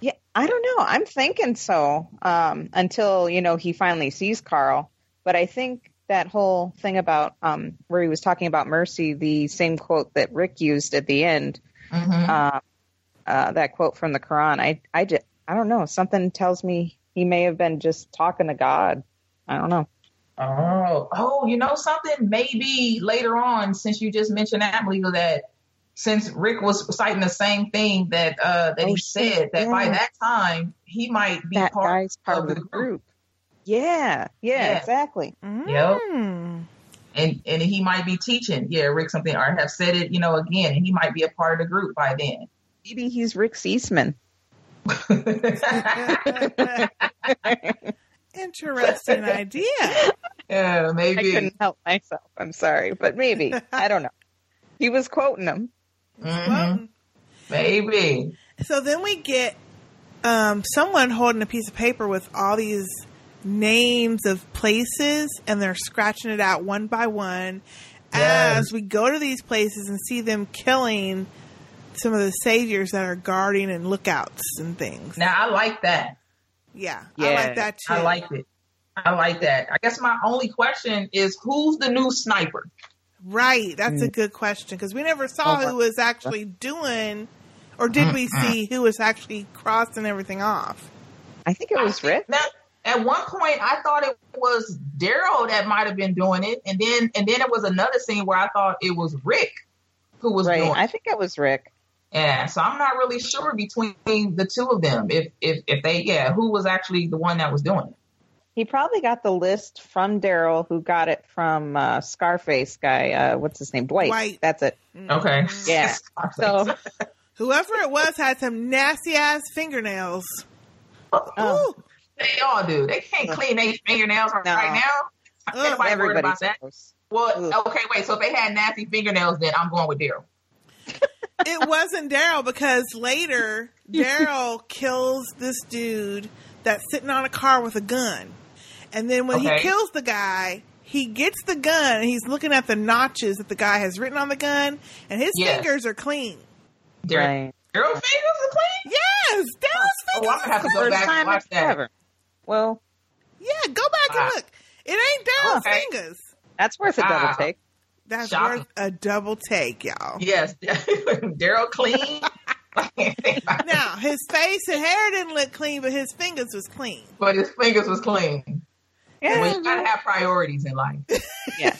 Yeah, I don't know. I'm thinking so um, until you know he finally sees Carl. But I think that whole thing about um, where he was talking about mercy, the same quote that Rick used at the end, Mhm. uh, uh, that quote from the Quran. I I just I don't know. Something tells me he may have been just talking to God. I don't know. Oh, oh, you know something? Maybe later on, since you just mentioned that, Malika, that since Rick was citing the same thing that uh that Oh, he said, that by that time he might be That part, part of the group. Yeah, yeah, Yeah. exactly. Yep. Hmm. And and he might be teaching, yeah, Rick something or have said it, you know, again, and he might be a part of the group by then. Maybe he's Rick Eastman. Interesting idea. Yeah, maybe. I maybe. couldn't help myself. I'm sorry, but maybe I don't know. He was quoting him. Mhm. Maybe. So then we get um, someone holding a piece of paper with all these names of places, and they're scratching it out one by one Yes. as we go to these places and see them killing some of the saviors that are guarding and lookouts and things. Now I like that. Yeah, I like that too. I like it. I like that. I guess my only question is who's the new sniper? Right, that's Mm. a good question because we never saw Okay. who was actually doing, or did we Mm-mm. see who was actually crossing everything off? I think it was Rick. Now, at one point, I thought it was Daryl that might have been doing it, and then and then it was another scene where I thought it was Rick who was Right. doing. I think it was Rick. Yeah, so I'm not really sure between the two of them if if if they yeah who was actually the one that was doing it. He probably got the list from Daryl, who got it from uh, Scarface guy. Uh, what's his name? Dwight. Dwight. That's it. Okay. Yeah. So Whoever it was had some nasty ass fingernails. Oh. Ooh. They all do. They can't clean their fingernails right now. Ain't nobody worried everybody's about that. gross. Well, okay, wait. So if they had nasty fingernails, then I'm going with Daryl. it wasn't Daryl because later Daryl kills this dude that's sitting on a car with a gun. And then when Okay. he kills the guy, he gets the gun and he's looking at the notches that the guy has written on the gun, and his Yes. fingers are clean. Daryl, Right. Daryl fingers are clean. Yes, Daryl's Oh, fingers. I'm gonna have to are go First back and time watch that. ever. Well, Yeah, go back Wow. and look. It ain't Daryl's Okay. fingers. that's worth a double Ah. take. That's Shocking. worth a double take, y'all. Yes, Daryl clean. Now his face and hair didn't look clean, but his fingers was clean. but his fingers was clean. Yeah. Well, you gotta have priorities in life. yeah.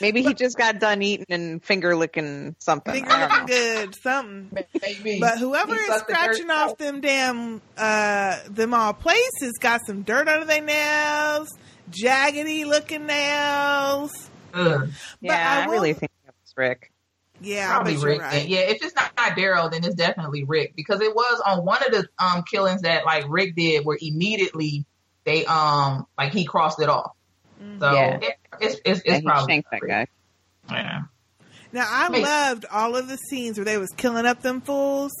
Maybe he just got done eating and finger licking something. Finger I don't looking good, something. Maybe. But whoever He is sucked the scratching off out. them damn uh them all places got some dirt under their nails, jaggedy looking nails. Ugh. Yeah, I I, will- really think it was Rick. Yeah, Probably I bet you're Rick. right. then. Yeah, if it's not, not Daryl, then it's definitely Rick because it was on one of the um killings that like Rick did, where immediately they um like he crossed it off. So Yeah. it, it's it's, it's Yeah, probably shanked that guy. Yeah. Now I Wait. loved all of the scenes where they was killing up them fools.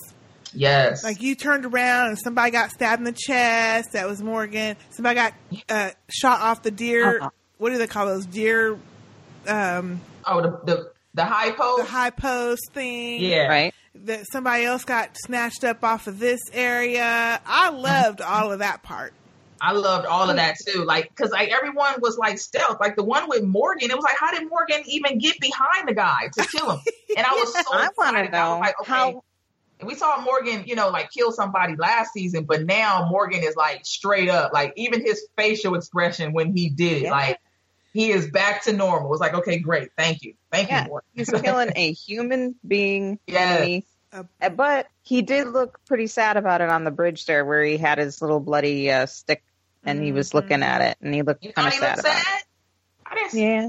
Yes. Like you turned around and somebody got stabbed in the chest. That was Morgan. Somebody got uh, shot off the deer. Uh-uh. What do they call those deer? Um, oh, the the the high post the high post thing. yeah. Right? That somebody else got snatched up off of this area. I loved all of that part. I loved all of that too. Like, cause like everyone was like stealth. Like the one with Morgan, it was like, how did Morgan even get behind the guy to kill him? And I was so I wanna excited. I was know like, okay. how- we saw Morgan, you know, like kill somebody last season, but now Morgan is like straight up, like even his facial expression when he did it, Yeah. like he is back to normal. It's like, okay, great, thank you, thank Yeah, you, Morgan. he's killing a human being Yes. enemy. Uh, But he did look pretty sad about it on the bridge there, where he had his little bloody uh, stick and he was looking at it, and he looked kind of he sad about it. I didn't Yeah.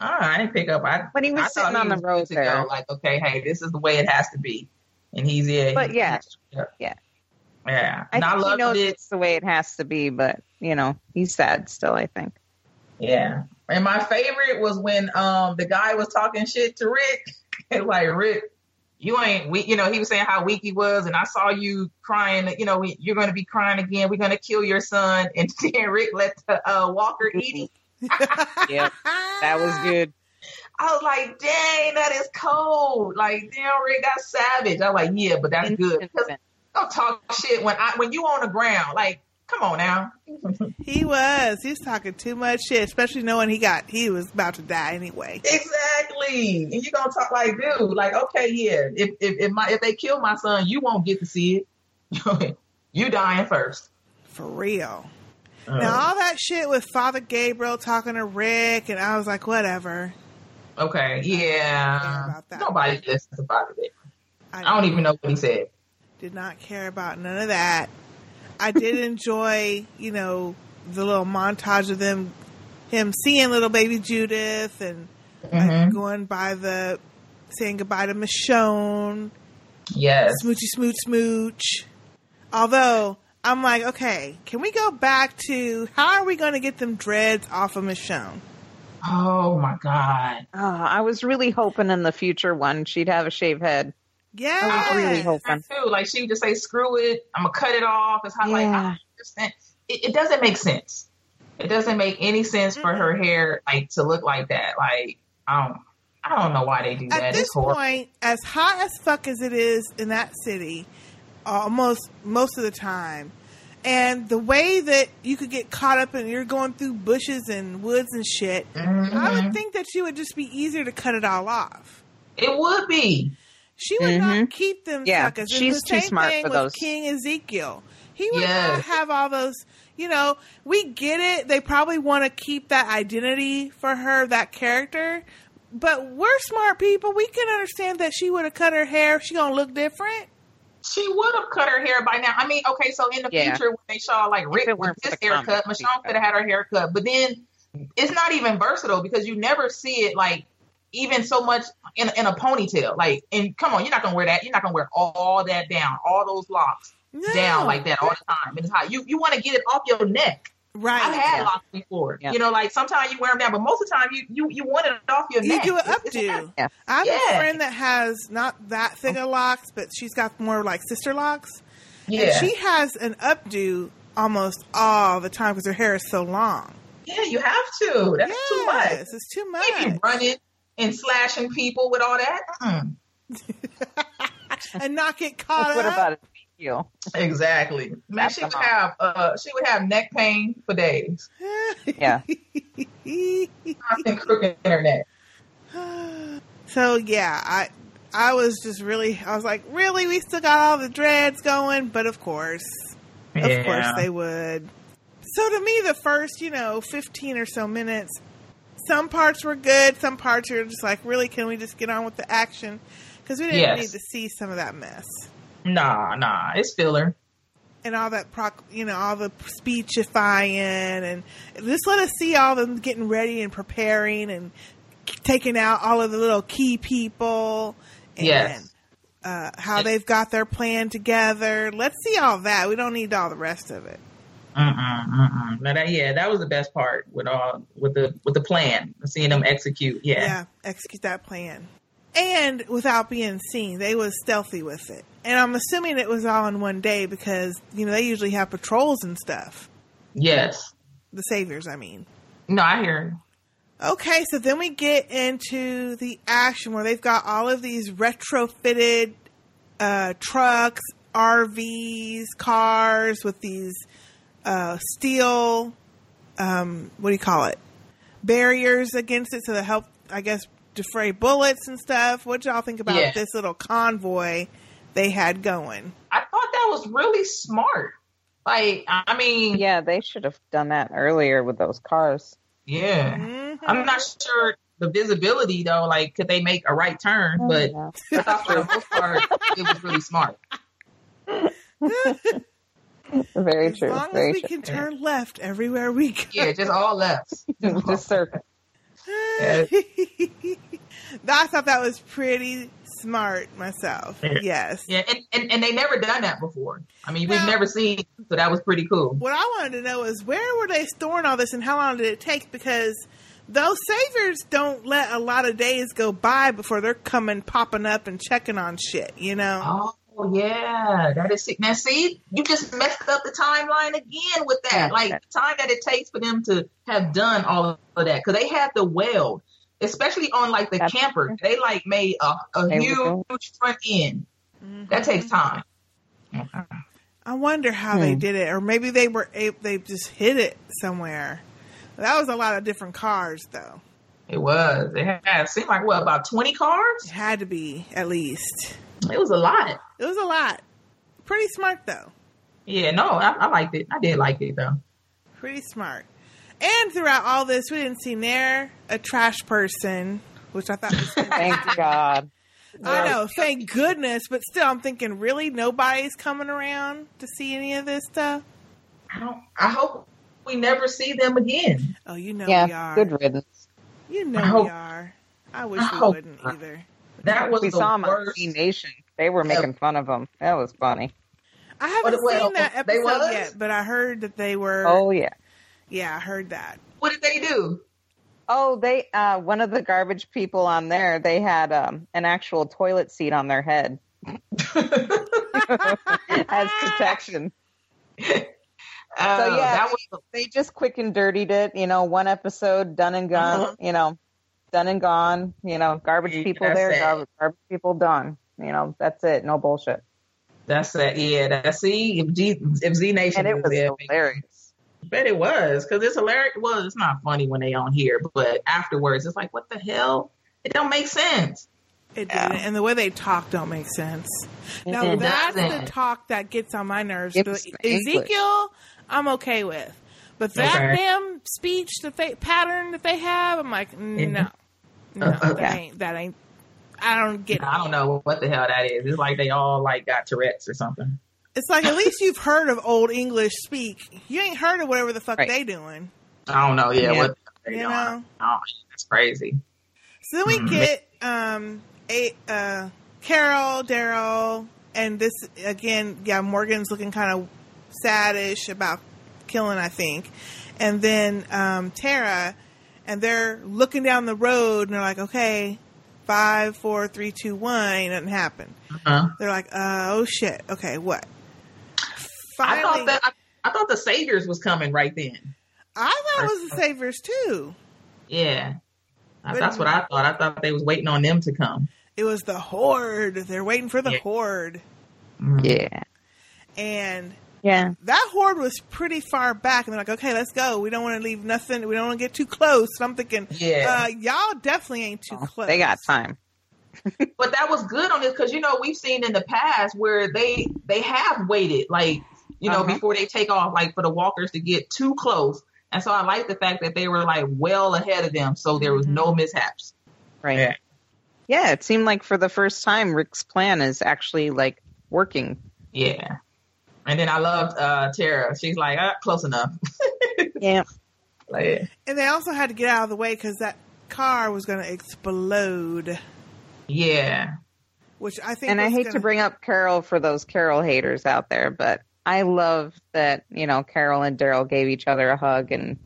Oh, I didn't pick up. I, But he was I thought sitting on the was road to there. Go. Like, okay, hey, this is the way it has to be, and he's yeah. But he- yeah, yeah, yeah. yeah. I And I, think he knows it. it's the way it has to be, but you know, he's sad still. I think. Yeah. And my favorite was when um the guy was talking shit to Rick. like Rick, you ain't weak. You know, he was saying how weak he was, and I saw you crying. You know, we- you're going to be crying again. We're going to kill your son. And then Rick let the uh, Walker eat him. Yep, that was good. I was like, dang, that is cold. Like, damn, Rick got savage. I was like, yeah, but that's good. Don't talk shit when I when you on the ground. Like, come on now. He was. He was talking too much shit, especially knowing he got he was about to die anyway. Exactly. And you gonna talk like, dude, like, okay, yeah. If if if my if they kill my son, you won't get to see it. you dying first. For real. Uh, Now all that shit with Father Gabriel talking to Rick, and I was like, whatever. okay, yeah. Nobody listens to Father Dick. I don't even know what he said. Did not care about none of that. I did enjoy, you know, the little montage of them, him seeing little baby Judith and like, Mhm. going by the, saying goodbye to Michonne. Yes. Smoochy smooch smooch. Although, I'm like, okay, can we go back to how are we going to get them dreads off of Michonne? Oh my god. Oh, I was really hoping in the future one she'd have a shaved head. Yeah. I was really hoping. Too. Like she would just say, screw it, I'm gonna cut it off. It's how like I Yeah. don't understand. It, it doesn't make sense. It doesn't make any sense for her hair like to look like that. Like I don't I don't know why they do that. At this it's point, as hot as fuck as it is in that city, almost most of the time, and the way that you could get caught up and you're going through bushes and woods and shit, I Mm-hmm. would think that you would just be easier to cut it all off. It would be. She would not Mhm. keep them Yeah, suckers. And she's the too same smart thing for with those. King Ezekiel. He would not have all those. You know, we get it. They probably want to keep that identity for her, that character. But we're smart people. We can understand that she would have cut her hair. She gonna look different. She would have cut her hair by now. I mean, okay, so in the Yeah. future when they saw like Rick with weren't for his the haircut, comics, Michonne could have had her haircut. But then it's not even versatile because you never see it like even so much in in a ponytail. Like, and come on, you're not gonna wear that. You're not gonna wear all that down, all those locks down like that all the time. And it's hot. You you want to get it off your neck. Right. I've had Yeah. locks before. Yeah. You know, like sometimes you wear them down, but most of the time you you you want it off your You neck. You do an It's- it's updo. Yeah. I have a friend that has not that thick of locks, but she's got more like sister locks. And Yeah. she has an updo almost all the time because her hair is so long. Yeah, you have to. That's too much. It's too much. If you running and slashing people with all that, and not get caught What up. about Ezekiel? exactly. Man, she would off. have uh, she would have neck pain for days. Yeah. Constant crook in her neck. So yeah, I I was just really I was like, really, we still got all the dreads going, but of course, of Yeah. course they would. So to me, the first you know fifteen or so minutes, some parts were good, some parts are just like, really, can we just get on with the action? Because we didn't Yes. need to see some of that mess Nah, nah, it's filler. and all that proc, you know, all the speechifying and just let us see all them getting ready and preparing and taking out all of the little key people and Yes. uh, how they've got their plan together. Let's see all that. We don't need all the rest of it. Mm-mm, mm-mm. Now that, yeah, that was the best part with all with the with the plan, seeing them execute. Yeah, Yeah, execute that plan. And without being seen, they was stealthy with it. And I'm assuming it was all in one day because, you know, they usually have patrols and stuff. yes. The saviors, I mean. No, I hear. Okay, so then we get into the action where they've got all of these retrofitted uh, trucks, RVs, cars with these uh, steel, um, what do you call it? Barriers against it, so to help, I guess, defray bullets and stuff. What y'all think about Yeah. this little convoy they had going? I thought that was really smart. Like, I mean, Yeah, they should have done that earlier with those cars. yeah. Mm-hmm. I'm not sure the visibility though. Like, could they make a right turn? Oh, But I thought for the most part, it was really smart. Very As true. As long as we true. can turn left everywhere we go. Yeah, just all lefts. Just circle. I thought that was pretty smart myself. Yes. Yeah, and, and, and they never done that before. I mean, we've never seen, so that was pretty cool. What I wanted to know is where were they storing all this and how long did it take? Because those saviors don't let a lot of days go by before they're coming, popping up, and checking on shit. You know? Oh, Oh yeah, that is sick. now. See, you just messed up the timeline again with that. Like the time that it takes for them to have done all of that, because they had to weld, especially on like the camper. They like made a, a huge front end. That takes time. I wonder how they Hmm. did it, or maybe they were a- they just hid it somewhere. That was a lot of different cars, though. It was. It had it seemed like what about twenty cars? It had to be at least. It was a lot. It was a lot. Pretty smart though. Yeah, no, I, I liked it. I did like it though. Pretty smart. And throughout all this, we didn't see Nair, a trash person, which I thought was Thank God. I know, thank goodness, but still, I'm thinking, really, nobody's coming around to see any of this stuff. I don't. I hope we never see them again. Oh, you know we Yeah, are. good riddance. You know I hope- we are. I wish I we hope wouldn't not. either. That was we the saw them on worst. Nation. They were making fun of them. That was funny. I haven't Well, seen that episode yet, but I heard that they were. Oh yeah. yeah, I heard that. What did they do? Oh, they uh one of the garbage people on there, they had um an actual toilet seat on their head. As protection. Uh, so yeah, that they, they just quick and dirtied it, you know, one episode done and gone, Uh-huh. you know, done and gone, you know, garbage people there, garbage, garbage people done. You know, that's it. No bullshit. That's it. Yeah, that's see if G if Z Nation And it was there, hilarious. bet it was because it's hilarious. Well, it's not funny when they on here, but afterwards it's like, what the hell? It don't make sense. It didn't, and the way they talk don't make sense. Now that's doesn't. the talk that gets on my nerves. Give But us the Ezekiel, I'm okay with, but that Okay. damn speech, the fa- pattern that they have, I'm like, no, no, Uh, that ain't that ain't. I don't get. I don't know what the hell that is. It's like they all like got Tourette's or something. It's like at least you've heard of old English speak. You ain't heard of whatever the fuck Right. they doing. I don't know. Yeah, Yeah. what they You doing. know? Oh, that's crazy. So then we Mhm. get um a uh Carol, Daryl, and this again, yeah, Morgan's looking kind of saddish about killing, I think. And then um Tara and they're looking down the road and they're like, Okay, five, four, three, two, one, ain't nothing happened. Uh-huh. They're like, uh oh shit, okay, what? I thought that I, I thought the Saviors was coming right then. I thought it was the Saviors too. Yeah, But- that's what I thought. I thought they was waiting on them to come. It was the horde. They're waiting for the Yeah. horde. Yeah. And Yeah. that horde was pretty far back, and they're like, "Okay, let's go. We don't want to leave nothing. We don't want to get too close." And I'm thinking, Yeah. uh, y'all definitely ain't too close. Oh, They got time. But that was good on this because you know we've seen in the past where they they have waited like you know Uh-huh. before they take off like for the walkers to get too close. And so I like the fact that they were like well ahead of them, so there was no mishaps. Right. Yeah. Yeah, it seemed like for the first time Rick's plan is actually like working. Yeah. And then I loved uh Tara. She's like, ah, close enough. Yeah. like, And they also had to get out of the way because that car was going to explode. yeah. Which I think. And I hate gonna- to bring up Carol for those Carol haters out there, but I love that, you know, Carol and Daryl gave each other a hug and,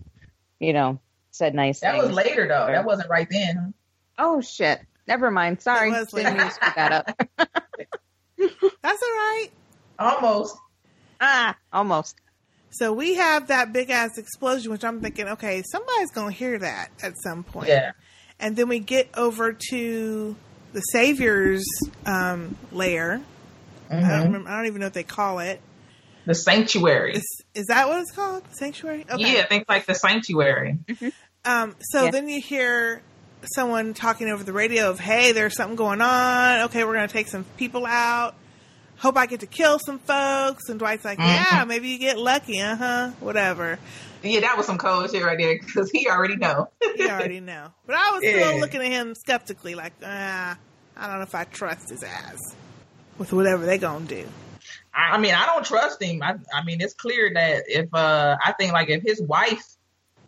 you know, said nice things. That was later though. That wasn't right then. Oh shit. Never mind. Sorry. Didn't mean to screw that up. That's all right. Almost. Ah, almost. So we have that big ass explosion, which I'm thinking, okay, somebody's going to hear that at some point. Yeah. And then we get over to the Savior's um, lair. I, don't Mhm. remember, I don't even know what they call it. The Sanctuary. Is, is that what it's called? Sanctuary? Okay. Yeah, I think like the Sanctuary. Um, so Yeah. then you hear someone talking over the radio of, "Hey, there's something going on. Okay, we're going to take some people out. Hope I get to kill some folks." And Dwight's like, Mhm. "Yeah, maybe you get lucky, uh huh, whatever." Yeah, that was some cold shit right there because he already know. He already know. But I was still looking at him skeptically, like, ah, I don't know if I trust his ass with whatever they gonna do. I I mean, I don't trust him. I, I mean, it's clear that if uh, I think like if his wife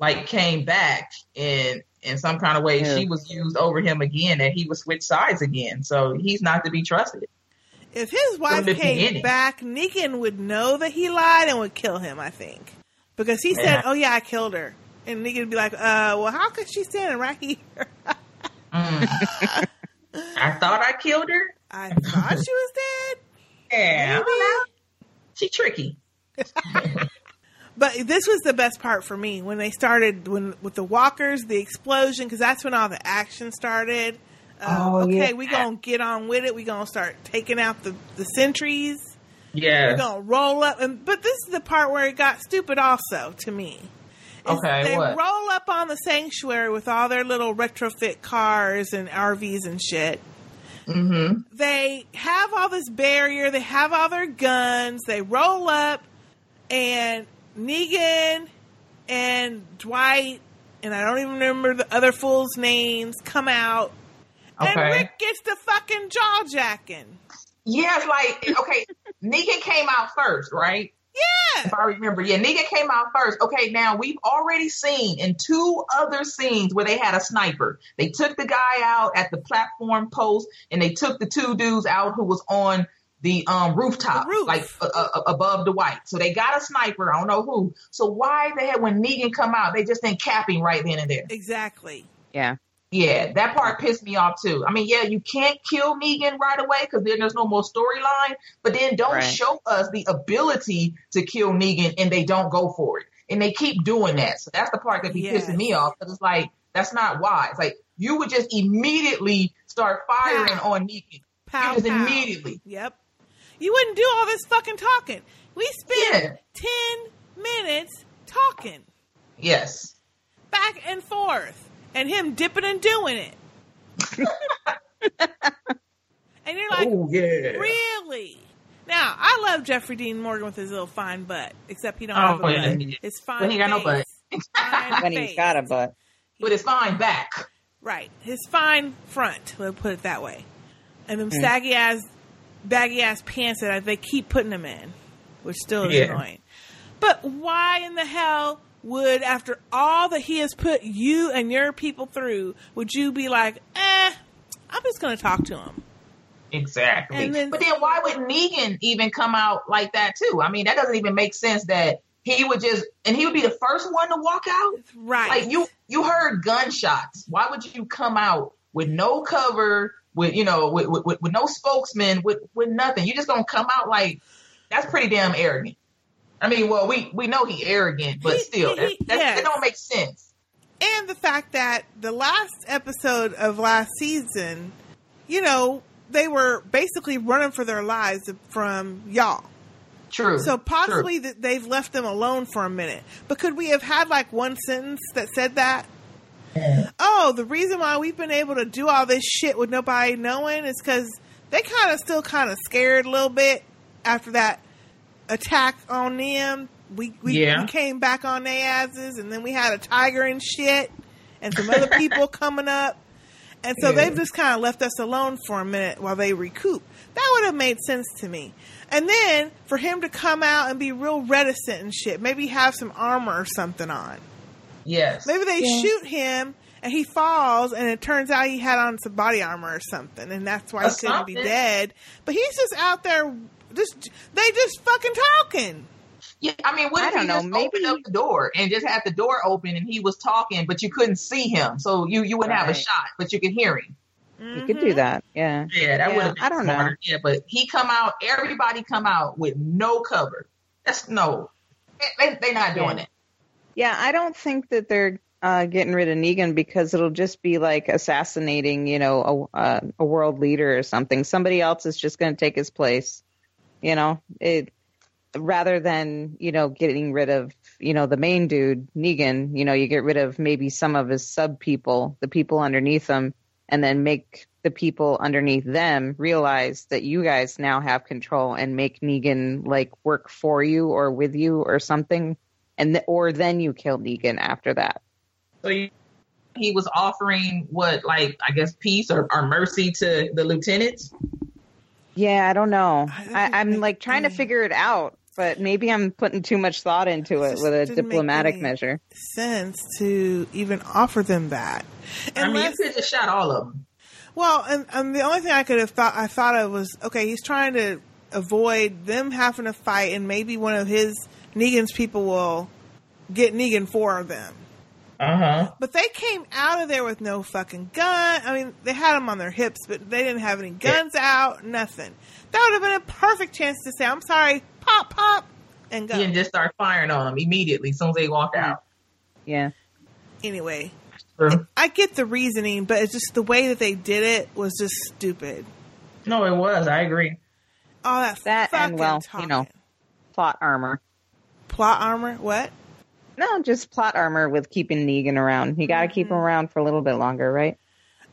like came back in in some kind of way, Yeah. she was used over him again, that he would switch sides again. So he's not to be trusted. If his wife came back, Negan would know that he lied and would kill him. I think because he Yeah. said, "Oh yeah, I killed her," and Negan would be like, "Uh, well, how could she standing right here? Mm. I thought I killed her. I thought she was dead. Yeah, she tricky. But this was the best part for me when they started when with the walkers, the explosion, because that's when all the action started. Uh, Oh, okay, yeah. we gonna get on with it. We're gonna start taking out the the sentries. Yeah. We're gonna roll up, and but this is the part where it got stupid. Also, to me, Okay, they what? roll up on the sanctuary with all their little retrofit cars and RVs and shit. Mm-hmm. They have all this barrier. They have all their guns. They roll up, and Negan and Dwight and I don't even remember the other fools' names come out, and Rick gets the fucking jaw jacking. Yeah, it's like okay, Negan came out first, right? Yeah. If I remember, yeah, Negan came out first. Okay, now we've already seen in two other scenes where they had a sniper. They took the guy out at the platform post, and they took the two dudes out who was on the um rooftop, like uh, uh, above the white. So they got a sniper. I don't know who. So why they had when Negan come out, they just didn't cap him right then and there. Exactly. Yeah. Yeah, that part pissed me off too. I mean, yeah, you can't kill Negan right away because then there's no more storyline. But then don't Right. show us the ability to kill Negan and they don't go for it. And they keep doing that. So that's the part that be Yes. pissing me off because it's like, that's not wise. Like, you would just immediately start firing on Negan. Pow, You just pow. immediately. Yep. You wouldn't do all this fucking talking. We spent Yeah. 10 minutes talking Yes. back and forth and him dipping and doing it. and you're like, Oh, yeah. really? Now, I love Jeffrey Dean Morgan with his little fine butt, except he don't Oh, have a yeah. butt. His fine When he got no face. Fine when face. he's got a butt. With his fine back. Right. His fine front, let's put it that way. And them Mm. saggy ass, baggy ass pants that they keep putting him in, which still is Yeah. annoying. But why in the hell would, after all that he has put you and your people through, would you be like, eh, I'm just going to talk to him? Exactly. And then- but then why would Negan even come out like that too? I mean, that doesn't even make sense that he would just and he would be the first one to walk out. Right. Like you you heard gunshots. Why would you come out with no cover, with you know, with with, with, with no spokesman, with with nothing? You just gonna come out like that's pretty damn arrogant. I mean, well, we we know he arrogant, but still, that, that, yes. that don't make sense. And the fact that the last episode of last season, you know, they were basically running for their lives from y'all. True. So possibly that they've left them alone for a minute. But could we have had like one sentence that said that? Oh, the reason why we've been able to do all this shit with nobody knowing is because they kind of still kind of scared a little bit after that attack on them. We we, Yeah. we came back on their asses, and then we had a tiger and shit, and some other people coming up, and so Yeah. they've just kind of left us alone for a minute while they recoup. That would have made sense to me. And then for him to come out and be real reticent and shit, maybe have some armor or something on. Yes. Maybe they Yeah. shoot him and he falls, and it turns out he had on some body armor or something, and that's why Or he uh, couldn't be dead. But he's just out there, just they just fucking talking. Yeah, I mean, what I if don't he know, just opened up the door and just had the door open and he was talking, but you couldn't see him, so you you wouldn't have a shot, but you could hear him. You could do that. Yeah. Yeah, that Yeah, would have been I don't know. Yeah, but he come out, everybody come out with no cover. That's no, they they, they not doing Yeah. it. Yeah, I don't think that they're uh, getting rid of Negan because it'll just be like assassinating, you know, a, uh, a world leader or something. Somebody else is just going to take his place. You know, it. rather than you know getting rid of you know the main dude Negan, you know you get rid of maybe some of his sub people, the people underneath him, and then make the people underneath them realize that you guys now have control and make Negan like work for you or with you or something, and th- or then you kill Negan after that. So he, he was offering what, like, I guess, peace or, or mercy to the lieutenants. Yeah, I don't know. I, I'm like trying to figure it out, but maybe I'm putting too much thought into it with a didn't make diplomatic any measure. sense to even offer them that. I mean, you could have just shot all of them. Well, and, and the only thing I could have thought I thought of was okay. He's trying to avoid them having a fight, and maybe one of his Negan's people will get Negan for them. Uh huh. But they came out of there with no fucking gun. I mean, they had them on their hips, but they didn't have any guns out. Nothing. That would have been a perfect chance to say, "I'm sorry, pop, pop," and go. And just start firing on them immediately as soon as they walk out. Yeah. Anyway, True. I get the reasoning, but it's just the way that they did it was just stupid. No, it was. I agree. All that That fucking and well, talking. you know, plot armor. plot armor. What? No, just plot armor with keeping Negan around. You got to keep him mm-hmm. around for a little bit longer, right?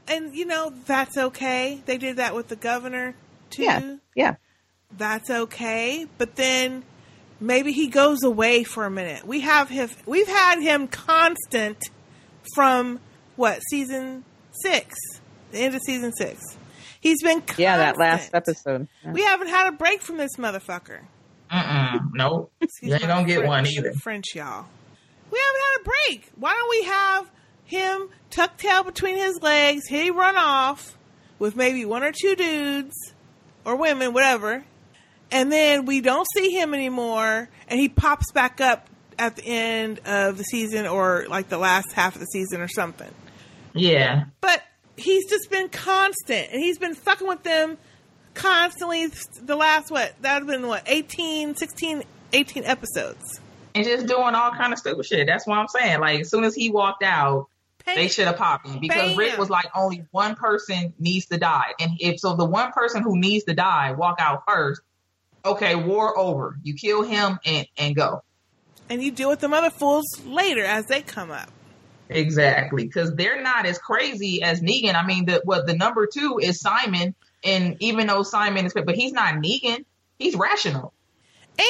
And you know that's okay. They did that with the governor too. Yeah. Yeah. That's okay. But then maybe he goes away for a minute. We have him. We've had him constant from what season six, the end of season six. He's been constant. Yeah, that last episode. Yeah. We haven't had a break from this motherfucker. Mm-mm. Nope. You ain't my gonna get French- one either. French, y'all. We haven't had a break. Why don't we have him tuck tail between his legs? He run off with maybe one or two dudes or women, whatever, and then we don't see him anymore, and he pops back up at the end of the season or like the last half of the season or something. Yeah. But he's just been constant, and he's been fucking with them constantly. The last what that would have been what 18, 16, 18 episodes. And just doing all kind of stupid shit. That's what I'm saying. Like as soon as he walked out, they should have popped him because Bam. Rick was like only one person needs to die, and if so, the one person who needs to die walk out first. Okay, war over. You kill him and and go. and you deal with them other fools later as they come up. Exactly, because they're not as crazy as Negan. I mean, the what the number two is Simon, and even though Simon is, but he's not Negan. He's rational.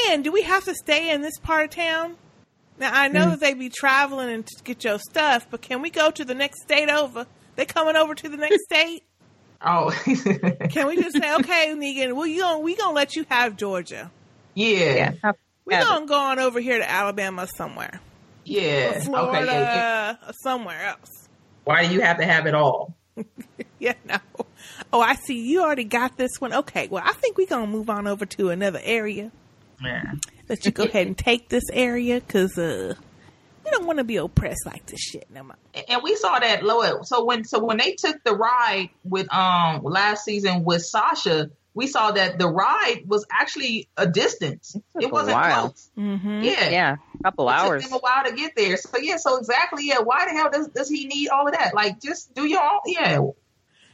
And do we have to stay in this part of town? Now I know Mm. that they be traveling and to get your stuff, but can we go to the next state over? They coming over to the next state? Oh, Can we just say, okay, Negan, well, you gonna, we gonna let you have Georgia. yeah, We gonna go on over here to Alabama somewhere, yeah. or Florida, Okay, yeah, yeah. or somewhere else. Why do you have to have it all? Yeah, no. Oh, I see. You already got this one. Okay, well, I think we gonna move on over to another area. Yeah. Let you go ahead and take this area because uh, we don't want to be oppressed like this shit no more. and we saw that low. So when so when they took the ride with um last season with Sasha, we saw that the ride was actually a distance. It, a wasn't close. Mm-hmm. Yeah, Yeah, a couple It hours. took them a while to get there. So yeah, so exactly. Yeah, why the hell does does he need all of that? Like, just do your own. Yeah,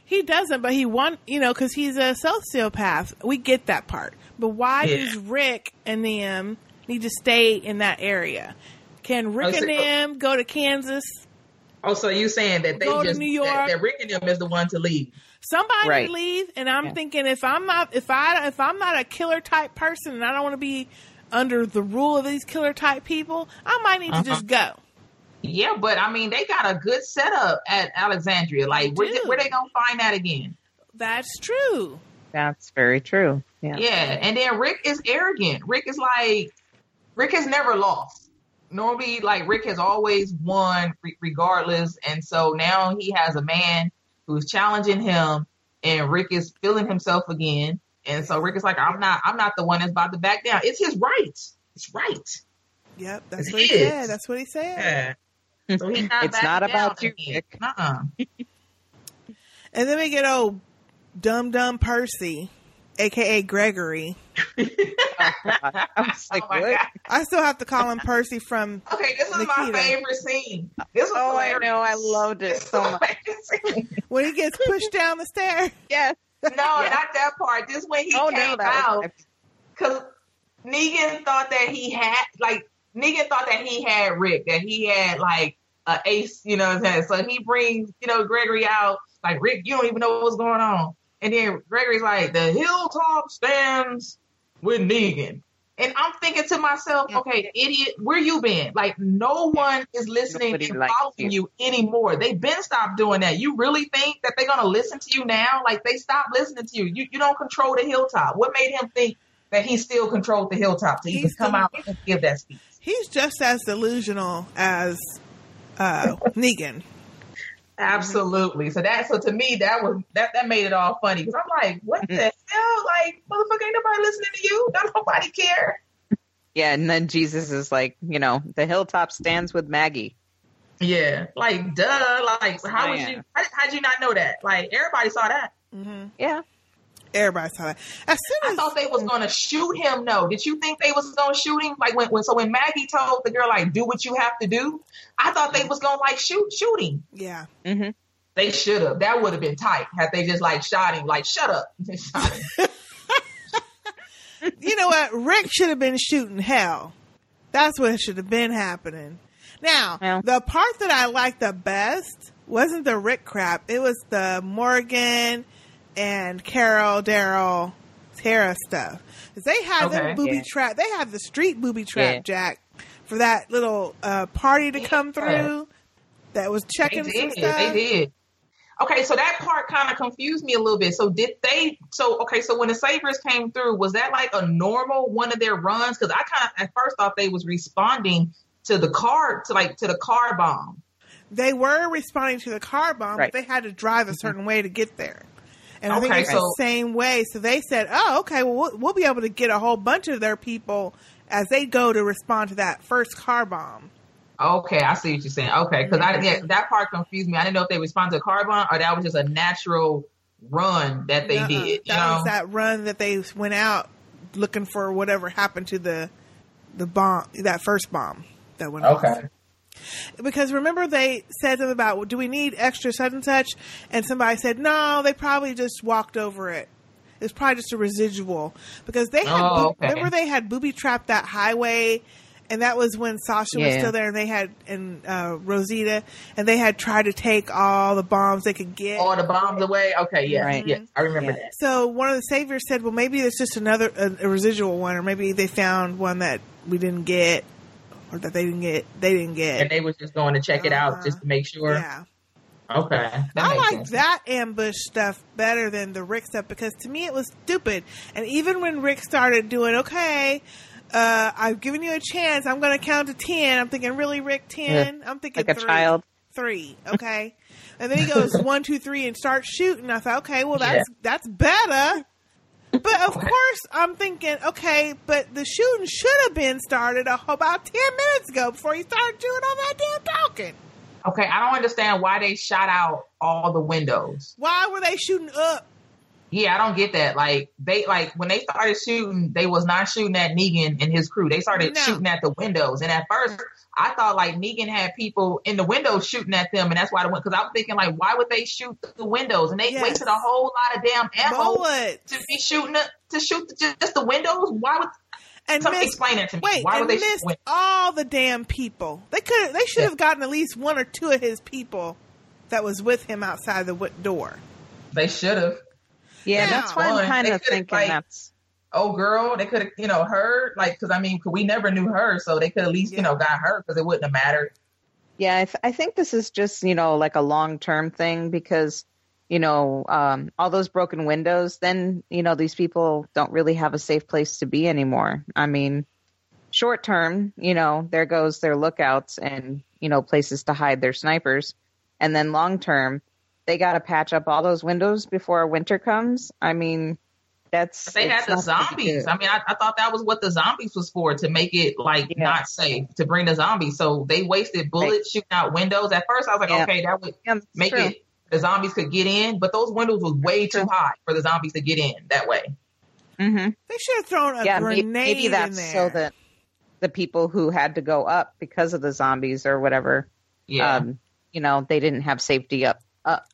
He doesn't, but he want you know because he's a sociopath. We get that part, but why Yeah. does Rick and them need to stay in that area? Can Rick Oh, so- and them go to Kansas? Oh, so you saying that they Go to New York. that Rick and them is the one to leave? Somebody Right. leave, and I'm thinking if I'm not if I if I'm not a killer type person and I don't want to be under the rule of these killer type people, I might need to Uh-huh. just go. Yeah, but I mean, they got a good setup at Alexandria. Like, where, where they gonna find that again? That's true. That's very true. Yeah. Yeah, and then Rick is arrogant. Rick is like, Rick has never lost. Normally, like Rick has always won re- regardless, and so now he has a man who's challenging him, and Rick is feeling himself again, and so Rick is like, I'm not, I'm not the one that's about to back down. It's his right. It's right. Yep, that's It what he is. said. That's what he said. Yeah. So he's not. It's not backing down about you. Rick. Uh-uh. And then we get old dumb dumb Percy, aka Gregory. I was like, Oh what? I still have to call him Percy from Okay, this is my favorite scene. This was Oh, I know. I loved it so much. when he gets pushed down the stairs. Yes. No, not that part. This when he Oh, no, came that out because Negan Negan thought that he had like Negan thought that he had Rick, that he had like a ace, you know what I'm saying? So he brings, you know, Gregory out, like Rick, you don't even know what's going on. And then Gregory's like, the hilltop stands with Negan. And I'm thinking to myself, okay, idiot, where you been? Like no one is listening Nobody and following you. anymore. They've been stopped doing that. You really think that they're gonna listen to you now? Like they stopped listening to you. You you don't control the hilltop. What made him think that he still controlled the hilltop to even come the- out and give that speech? He's just as delusional as uh, Negan. Absolutely. So that so to me that was that that made it all funny because I'm like, what the hell? Like, motherfucker, ain't nobody listening to you. Don't nobody care. Yeah, and then Jesus is like, you know, the hilltop stands with Maggie. Yeah, like duh. Like how would Man. you? How, how'd you not know that? Like everybody saw that. Mm-hmm. Yeah. Everybody saw that. As soon as I thought they was gonna shoot him. No, did you think they was gonna shoot him? Like when, when so when Maggie told the girl like do what you have to do, I thought they was gonna like shoot shoot him. Yeah. Mm-hmm. They should have. That would have been tight had they just like shot him. Like shut up. Shot you know what? Rick should have been shooting hell. That's what should have been happening. Now, the part that I liked the best wasn't the Rick crap. It was the Morgan and Carol, Daryl, Tara stuff. They had Okay. them booby Yeah. trap. They had the street booby trap, Yeah. Jack, for that little uh, party to come through. That was checking They some did. stuff. They did. Okay, so that part kind of confused me a little bit. So did they? So okay, so when the Saviors came through, was that like a normal one of their runs? Because I kind of at first thought they was responding to the car to like to the car bomb. They were responding to the car bomb, Right. but they had to drive a certain way to get there. And I think Okay, it's the same way. So they said, "Oh, okay. Well, we'll, we'll be able to get a whole bunch of their people as they go to respond to that first car bomb." Okay, I see what you're saying. Okay, because I yeah, that part confused me. I didn't know if they responded to a car bomb or that was just a natural run that they Nuh-uh. did. You That know? was that run that they went out looking for whatever happened to the the bomb, that first bomb that went off. Okay. Because remember they said something about, well, do we need extra such and such? And somebody said, no, they probably just walked over it. It's probably just a residual because they had. Oh, boo- okay. Remember they had booby trapped that highway, and that was when Sasha was still there, and they had and uh, Rosita, and they had tried to take all the bombs they could get. All the bombs away. Okay, yeah, Right. yeah, I remember that. So one of the saviors said, "Well, maybe it's just another a, a residual one, or maybe they found one that we didn't get, or that they didn't get. They didn't get." And they was just going to check it out just to make sure. Yeah. Okay. I like sense. that ambush stuff better than the Rick stuff because to me it was stupid. And even when Rick started doing, okay, uh, I've given you a chance, I'm going to count to 10. I'm thinking, really, Rick, 10? I'm thinking Like a three. child. Three, okay. and then he goes one, two, three, and starts shooting. I thought, okay, well, that's that's better. But of course, I'm thinking, okay, but the shooting should have been started about 10 minutes ago before he started doing all that damn talking. Okay, I don't understand why they shot out all the windows. Why were they shooting up? Yeah, I don't get that. Like they like when they started shooting, they was not shooting at Negan and his crew. They started No. shooting at the windows. And at first, I thought like Negan had people in the windows shooting at them, and that's why I went. Because I'm thinking like, why would they shoot the windows? And they Yes. wasted a whole lot of damn ammo to be shooting the, to shoot the, just, just the windows. Why would? And Somebody missed- explain that to me. Wait, why and would they shoot missed windows? all the damn people. They could. They should have gotten at least one or two of his people that was with him outside the door. They should have. Yeah, Now- that's why I'm kind of thinking like, that's oh girl, they could have, you know, her, like, because I mean, we never knew her, so they could at least, you know, got her because it wouldn't have mattered. Yeah, I, th- I think this is just, you know, like a long term thing because, you know, um, all those broken windows, then, you know, these people don't really have a safe place to be anymore. I mean, short term, you know, there goes their lookouts and, you know, places to hide their snipers. And then long term, they got to patch up all those windows before winter comes. I mean, that's. They had the not gonna be zombies. I mean, I, I thought that was what the zombies was for to make it like not safe to bring the zombies. So they wasted bullets shooting out windows. At first, I was like, Yeah. okay, that would make true. it the zombies could get in, but those windows was way too high for the zombies to get in that way. Mm-hmm. They should have thrown a yeah, grenade maybe in that's there. so that the people who had to go up because of the zombies or whatever, Yeah. um, you know, they didn't have safety up up.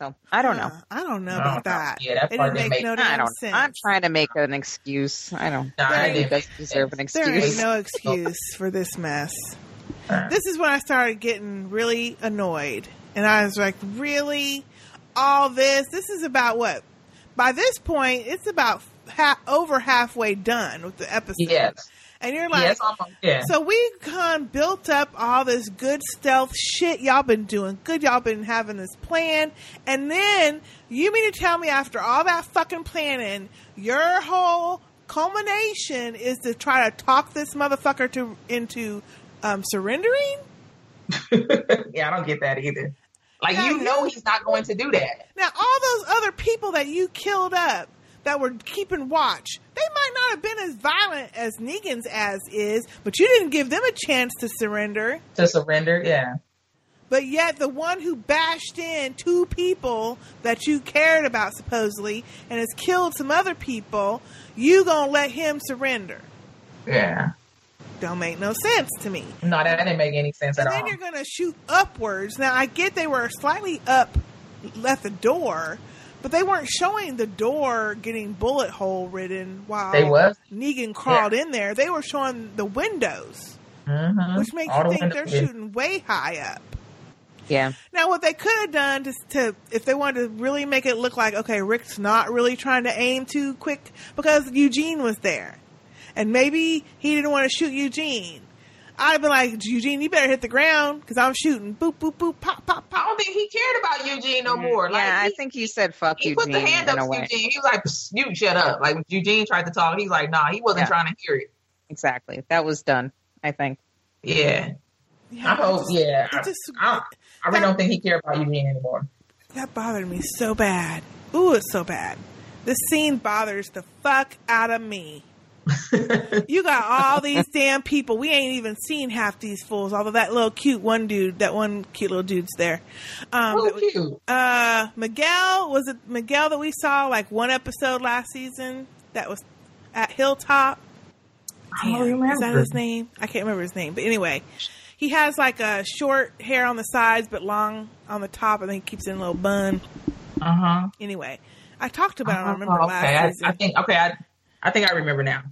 So I don't know. Uh, I don't know No, about that. yeah, that it part didn't didn't make make- no I don't, sense. I'm trying to make an excuse. I don't. Nah, I it think he didn't does deserve an There ain't excuse. no excuse for this mess. This is when I started getting really annoyed. And I was like, really? All this? This is about what? By this point, it's about ha- over halfway done with the episode. Yes. And you're like, Yes, yeah. so we kind of built up all this good stealth shit. Y'all been doing good. Y'all been having this plan. And then you mean to tell me after all that fucking planning, your whole culmination is to try to talk this motherfucker to into um, surrendering? yeah, I don't get that either. Like you know he's not going to do that. Now, all those other people that you killed up that were keeping watch, they might not have been as violent as Negan's as is, but you didn't give them a chance to surrender. To surrender, yeah. But yet, the one who bashed in two people that you cared about supposedly and has killed some other people, you gonna let him surrender? Yeah. Don't make no sense to me. No, that didn't make any sense And at then all. you're gonna shoot upwards. Now I get they were slightly up, left the door, but they weren't showing the door getting bullet hole ridden while They was? Negan crawled in there. They were showing the windows, Mhm. which makes All you the think windows, they're yeah. shooting way high up. Yeah. Now, what they could have done to, to, if they wanted to really make it look like, okay, Rick's not really trying to aim too quick because Eugene was there. And maybe he didn't want to shoot Eugene. I'd be like, Eugene, you better hit the ground because I'm shooting. Boop, boop, boop, pop, pop, pop. I don't think he cared about Eugene no mm-hmm. more. Like, yeah, I he, think he said fuck he Eugene put the hand in up to. Eugene. He was like, "You shut up." Like when Eugene tried to talk, he's like, "Nah, he wasn't Yeah. trying to hear it." Exactly. That was done. I think. Yeah. I hope. Yeah. I, I, I really don't think he cared about Eugene anymore. That bothered me so bad. Ooh, it's so bad. This scene bothers the fuck out of me. You got all these damn people. We ain't even seen half these fools. Although that little cute one dude, that one cute little dude's there. Um, Who that was- cute? Uh, Miguel was it Miguel that we saw like one episode last season? That was at Hilltop. I don't Damn, Is that remember. his name? I can't remember his name. But anyway, he has like a short hair on the sides but long on the top, and then he keeps it in a little bun. Uh huh. Anyway, I talked about him. I remember Oh, last okay. I, season. I think. Okay. I, I think I remember now.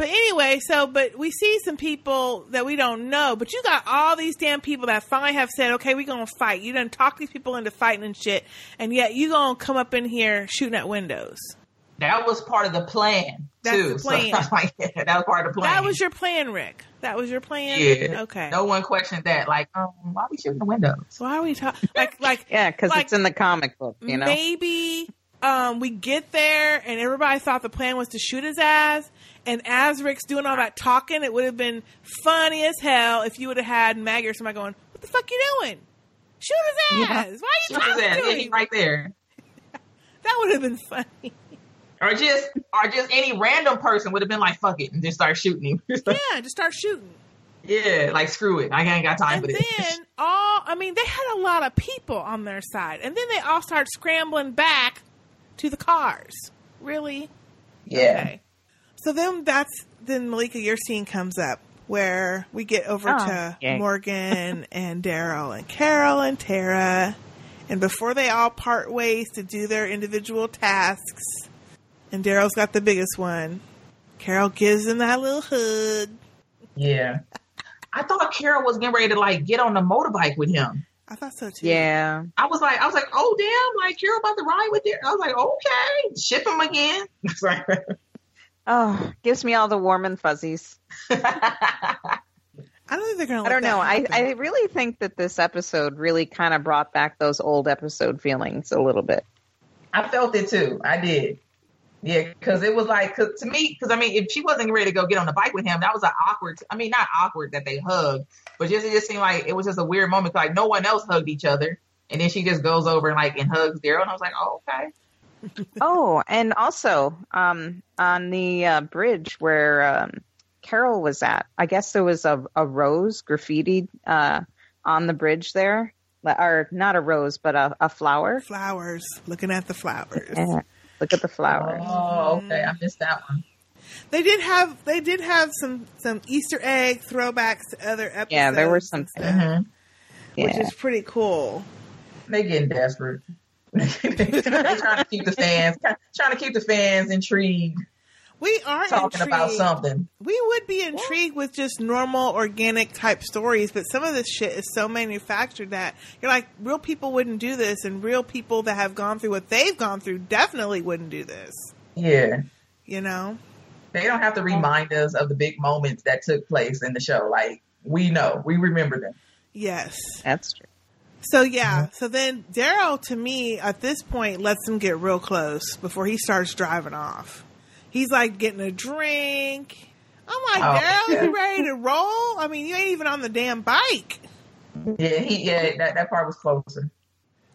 But anyway, so but we see some people that we don't know, but you got all these damn people that finally have said, "Okay, we're gonna fight." You done talk these people into fighting and shit, and yet you gonna come up in here shooting at windows. That was part of the plan That's too. the plan. So like, yeah, that was part of the plan. That was your plan, Rick. That was your plan. Yeah. Okay. No one questioned that. Like, um, why we shooting the windows? Why are we talking? Like, like Yeah, because Like, it's in the comic book. You know. maybe um, we get there and everybody thought the plan was to shoot his ass. And as Rick's doing all that talking, it would have been funny as hell if you would have had Maggie or somebody going, "What the fuck you doing? Shoot his ass! Why are you Shoot his talking ass. to Yeah, him?" he right there. That would have been funny. Or just, or just any random person would have been like, "Fuck it," and just start shooting him. yeah, just start shooting. yeah, like screw it. I ain't got time And for this. then all, I mean, they had a lot of people on their side, and then they all start scrambling back to the cars. Really? Yeah. Okay. So then that's then Malika, your scene comes up where we get over Oh, to yay. Morgan and Daryl and Carol and Tara, and before they all part ways to do their individual tasks, and Daryl's got the biggest one. Carol gives him that little hug. Yeah. I thought Carol was getting ready to like get on the motorbike with him. I thought so too. Yeah. I was like, I was like, oh damn, like Carol about to ride with it. I was like, okay, ship him again. It's like, Oh, gives me all the warm and fuzzies. I don't think they're gonna. I don't that know. I. I really think that this episode really kind of brought back those old episode feelings a little bit. I felt it too. I did. Yeah, because it was like, cause to me, because I mean, if she wasn't ready to go get on the bike with him, that was an awkward. I mean, not awkward that they hugged, but just it just seemed like it was just a weird moment. Like no one else hugged each other, and then she just goes over and like and hugs Daryl, and I was like, oh okay. Oh, and also um, on the uh, bridge where um, Carol was at, I guess there was a, a rose graffitied uh, on the bridge there, or not a rose, but a, a flower. Flowers. Looking at the flowers. Yeah. Look at the flowers. Oh, okay, I missed that one. They did have they did have some some Easter egg throwbacks to other episodes. Yeah, there were some. and stuff, Mhm. which is pretty cool. They getting desperate. They're trying to keep the fans, trying to keep the fans intrigued. We are talking about something. We would be intrigued with just normal, organic type stories, but some of this shit is so manufactured that you're like, real people wouldn't do this, and real people that have gone through what they've gone through definitely wouldn't do this. Yeah. You know? They don't have to oh. remind us of the big moments that took place in the show. Like we know, we remember them. Yes. That's true. So yeah, so then Daryl to me at this point lets him get real close before he starts driving off. He's like getting a drink. I'm like, Oh, Daryl, yeah. you ready to roll? I mean, you ain't even on the damn bike. Yeah, he yeah, that, that part was closer.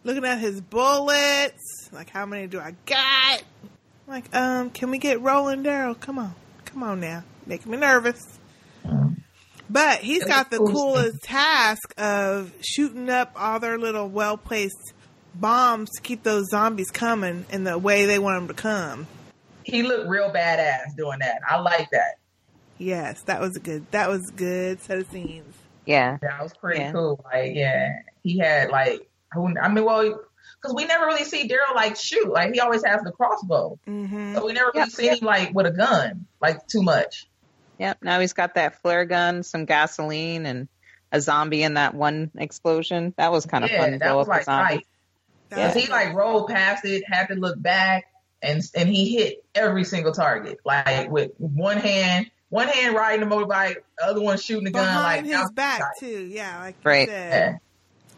Looking at his bullets, like how many do I got? I'm like, um, can we get rolling, Daryl? Come on, come on now, making me nervous. But he's got the coolest task of shooting up all their little well placed bombs to keep those zombies coming in the way they want them to come. He looked real badass doing that. I like that. Yes, that was a good. That was a good set of scenes. Yeah. That was pretty Yeah. cool. Like, yeah, he had like, who- I mean, well, because we never really see Daryl like shoot. Like, he always has the crossbow, Mm-hmm. so we never really Yep, see yep. him like with a gun, like too much. Yep. Now he's got that flare gun, some gasoline, and a zombie in that one explosion. That was kind of yeah, fun to that blow was up the like zombie. tight. Because he like rolled past it, had to look back, and and he hit every single target, like with one hand, one hand riding the motorbike, the other one shooting the gun, like Behind that his back tight. too. Yeah, like you Right. said.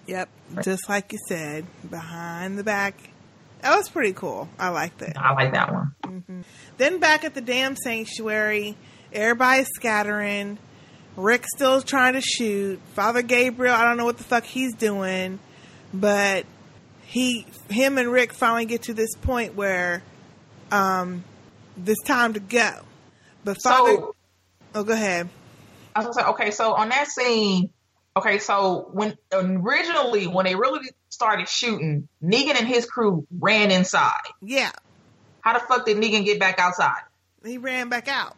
Yep, just like you said, behind the back. That was pretty cool. I liked it. I like that one. hmm Then back at the damn sanctuary, everybody's scattering. Rick's still trying to shoot. Father Gabriel, I don't know what the fuck he's doing, but he, him, and Rick finally get to this point where, um, it's time to go. But Father, So oh, go ahead. I was gonna say, okay, so on that scene, okay, so when originally when they really started shooting, Negan and his crew ran inside. Yeah, How the fuck did Negan get back outside? he ran back out.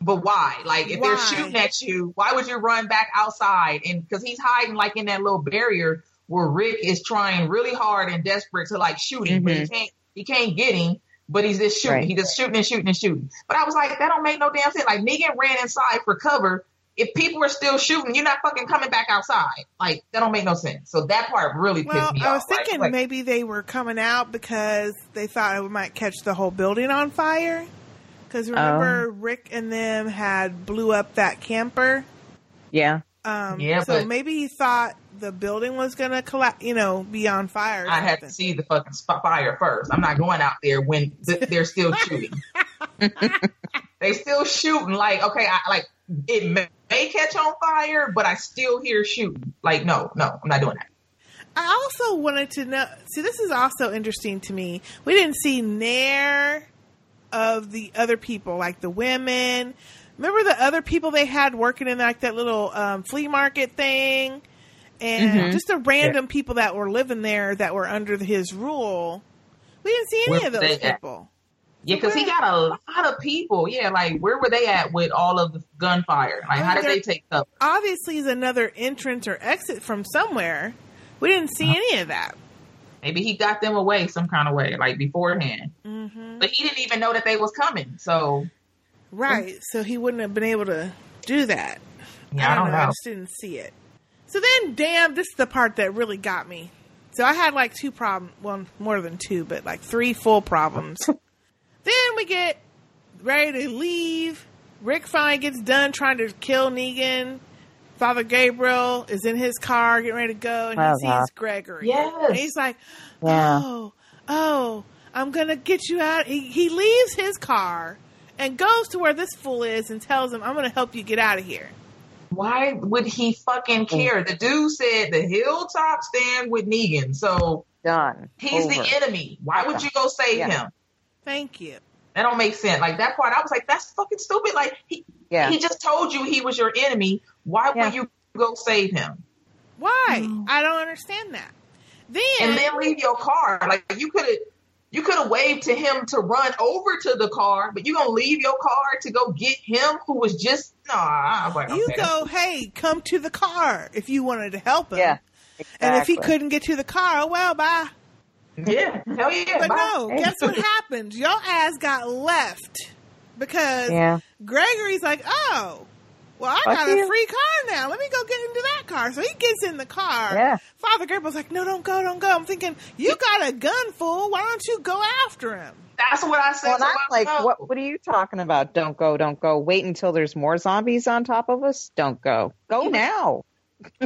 But why? Like, if they're shooting at you, why would you run back outside? And because he's hiding like in that little barrier where Rick is trying really hard and desperate to like shoot him, but he Mhm. can't. He can't get him. But he's just shooting. Right. He's just shooting and shooting and shooting. But I was like, that don't make no damn sense. Like Negan ran inside for cover. If people are still shooting, you're not fucking coming back outside. Like that don't make no sense. So that part really pissed Well, me I was off. Thinking like, maybe they were coming out because they thought it might catch the whole building on fire. Because remember, Oh. Rick and them had blew up that camper. Yeah. Um, Yeah, so but- maybe he thought the building was gonna collapse, you know, be on fire. I had to see the fucking spot fire first. I'm not going out there when th- they're still shooting. they still shooting. Like, okay, I like it may, may catch on fire, but I still hear shooting. Like, no, no, I'm not doing that. I also wanted to know. See, this is also interesting to me. We didn't see near of the other people, like the women. Remember the other people they had working in like that little um, flea market thing, and Mhm. just the random people that were living there that were under his rule. We didn't see any Where of those they at? people. Yeah, because he got a lot of people. Yeah, like where were they at with all of the gunfire? Like, I how did they take cover? Obviously, is another entrance or exit from somewhere. We didn't see any of that. Maybe he got them away some kind of way, like beforehand. hmm But he didn't even know that they was coming. So Right. So he wouldn't have been able to do that. Yeah, I don't I know. just didn't see it. So then, damn, this is the part that really got me. So I had like two problems. Well, more than two, but like three full problems. then we get ready to leave. Rick finally gets done trying to kill Negan. Father Gabriel is in his car getting ready to go, and Oh, he sees Gregory. Yes. And he's like, Yeah. oh, oh, I'm gonna get you out. He, he leaves his car and goes to where this fool is and tells him, I'm gonna help you get out of here. why would he fucking mm. care? The dude said the hilltop stand with Negan. So Done. he's Over. the enemy. Why would you go save Yeah. him? Thank you. That don't make sense. Like that part, I was like, that's fucking stupid. Like he, Yeah. he just told you he was your enemy. Why Yeah. would you go save him? Why? I don't understand that. Then, And then leave your car. Like you could have, you could have waved to him to run over to the car, but you gonna leave your car to go get him who was just nah. Like, you okay. go, hey, come to the car if you wanted to help him. Yeah. And if he couldn't get to the car, oh well, bye. Yeah, hell yeah. But bye. no, guess what happened? Your ass got left because Yeah. Gregory's like, oh, well, I Fuck got a free car now. Let me go get into that car. So he gets in the car. Yeah. Father Gabriel's like, no, don't go, don't go. I'm thinking, you got a gun, fool. Why don't you go after him? That's what I said. Well, I'm like, myself. what? What are you talking about? Don't go, don't go. Wait until there's more zombies on top of us. Don't go. Go now.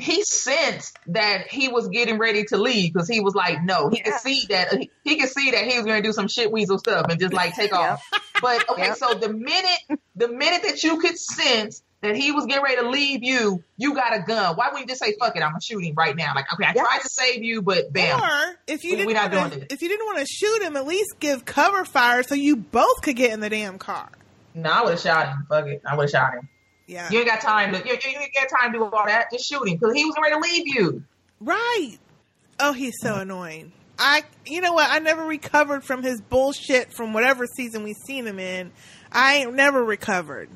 he sensed that he was getting ready to leave because he was like, no, he could see that he could see that he was going to do some shit weasel stuff and just like take off. But okay, Yep. so the minute the minute that you could sense that he was getting ready to leave you, you got a gun. Why wouldn't you just say, fuck it, I'm gonna shoot him right now? Like, okay, I tried to save you, but bam. Or if you We- didn't wanna, if you didn't want to shoot him, at least give cover fire so you both could get in the damn car. No, I would have shot him. Fuck it, I would have shot him. Yeah. You ain't got time to. You, you you ain't got time to do all that. Just shoot him because he was ready to leave you. Right. Oh, he's so annoying. I, you know what? I never recovered from his bullshit from whatever season we seen him in. I ain't never recovered.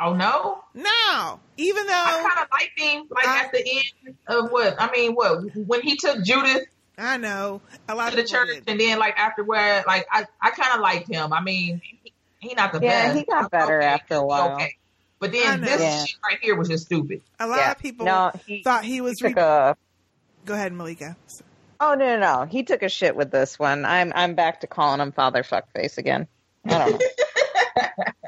Oh no. No. Even though I kind of liked him, like at the end of what I mean, what when he took Judith I know a lot to the church, did. and then like afterward, like I, I kind of liked him. I mean, he, he not the Yeah, best. he got better after a while. Okay, but then this Yeah. shit right here was just stupid. A lot Yeah. of people No, he- thought he was. He re- a. Go ahead, Malika. Oh no, no, no. He took a shit with this one. I'm, I'm back to calling him Father Fuckface again. I don't know.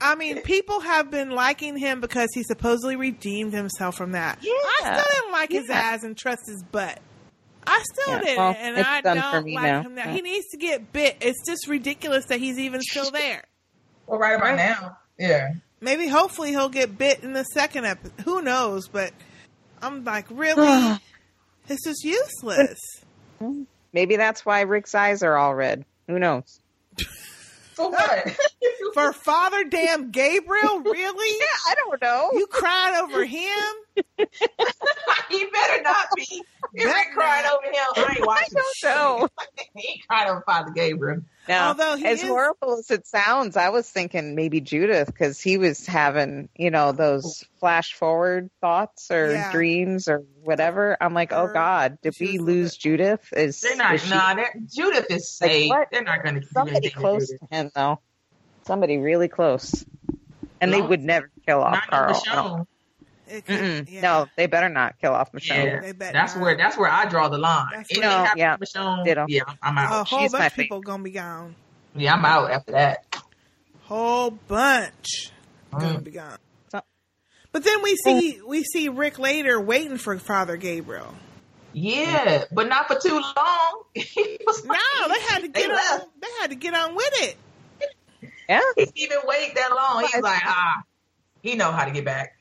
I mean, people have been liking him because he supposedly redeemed himself from that. Yeah. I still didn't like his Yeah. ass and trust his butt. I still Yeah, didn't, well, and I don't like now. him now. Yeah. He needs to get bit. It's just ridiculous that he's even still there. Well, right about now, yeah. Maybe, hopefully, he'll get bit in the second episode. Who knows? But I'm like, really? this is useless. Maybe that's why Rick's eyes are all red. Who knows? For what? For Father Damn Gabriel, really? Yeah, I don't know. You cried over him? he better not be. If Better Rick cried over him, I ain't watching. don't know. he ain't cried over Father Gabriel. Now, Although as is- horrible as it sounds, I was thinking maybe Judith because he was having, you know, those flash forward thoughts or Yeah. dreams or whatever. I'm like, oh God, did she we was lose Judith? Is, They're not. is she- Nah, they're, Judith is safe. what? they're not going to do somebody anything to close to him though? Somebody really close, and they would never kill off Not in Carl. Yeah. No, they better not kill off Michonne. Yeah, that's not. where that's where I draw the line. That's Anything where- happen yeah. Michonne, Ditto. yeah, I'm out. A out. whole She's bunch of people gonna be gone. Yeah, I'm out after that. Whole bunch gonna Mm. be gone. So- But then we see we see Rick later waiting for Father Gabriel. Yeah, but not for too long. he No, they had to They get on. left. They had to get on with it. Yeah, He didn't even wait that long. He's like, ah, he know how to get back.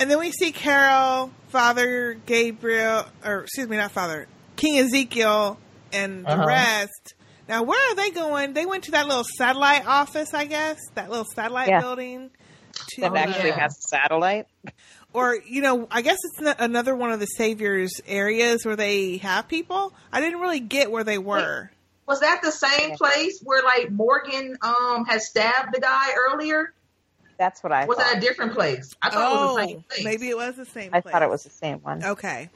And then we see Carol, Father Gabriel, or excuse me, not Father King Ezekiel, and the Uh-huh. rest. Now, where are they going? They went to that little satellite office, I guess, that little satellite Yeah. building. To, that actually yeah. has a satellite. or you know, I guess it's not another one of the Savior's areas where they have people. I didn't really get where they were. Was that the same place where like Morgan um had stabbed the guy earlier? That's what I thought. Was thought. that a different place? I thought it was Oh, the same place. maybe it was the same. Place. I place. thought it was the same one. Okay,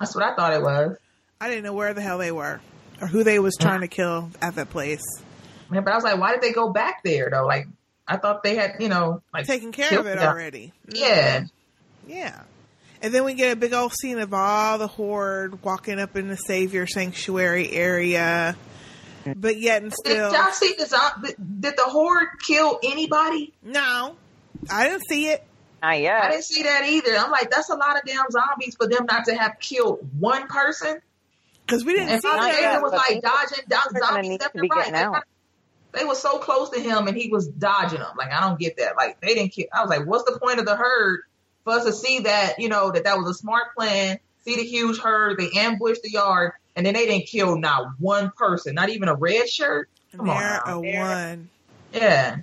That's what I thought it was. I didn't know where the hell they were or who they was trying to kill at that place. Yeah, but I was like, why did they go back there though? Like, I thought they had, you know, like taken care of it the guy. already. Mm. Yeah. Yeah. And then we get a big old scene of all the horde walking up in the Savior Sanctuary area. But yet and Did still. y'all see the zom- did, did the horde kill anybody? No. I didn't see it. Not I didn't see that either. I'm like, that's a lot of damn zombies for them not to have killed one person. Because we didn't And see that. yet, was like dodging down people are gonna zombies need left and right. out. They, they were so close to him and he was dodging them. Like, I don't get that. Like, they didn't kill. I was like, what's the point of the herd for us to see that, you know, that that was a smart plan, see the huge herd, they ambushed the yard, and then they didn't kill not one person, not even a red shirt? Come on There now. a one. Yeah.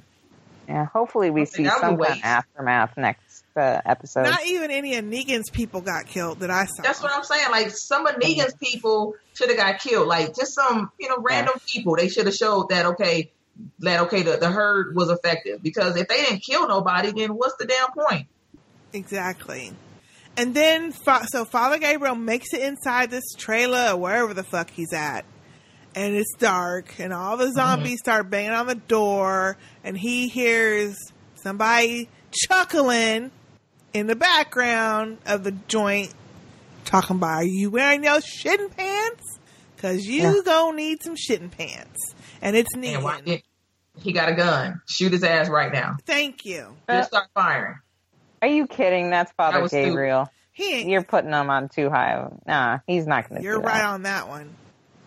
Yeah, hopefully we see think that was a some kind of aftermath next uh, episode. Not even any of Negan's people got killed that I saw. That's what I'm saying. Like some of Negan's people should have got killed. Like just some, you know, random people. They should have showed that okay, that okay, the, the herd was effective. Because if they didn't kill nobody, then what's the damn point? Exactly. And then, so Father Gabriel makes it inside this trailer or wherever the fuck he's at. And it's dark, and all the mm-hmm. zombies start banging on the door, and he hears somebody chuckling in the background of the joint, talking about, "Are you wearing your shitting pants? Cause you Yeah. gonna need some shitting pants." And it's And why he got a gun? Shoot his ass right now. Thank you. Just uh, start firing. Are you kidding that's father that gabriel he ain't, you're putting him on too high. Nah, he's not going to You're do right that. on that one.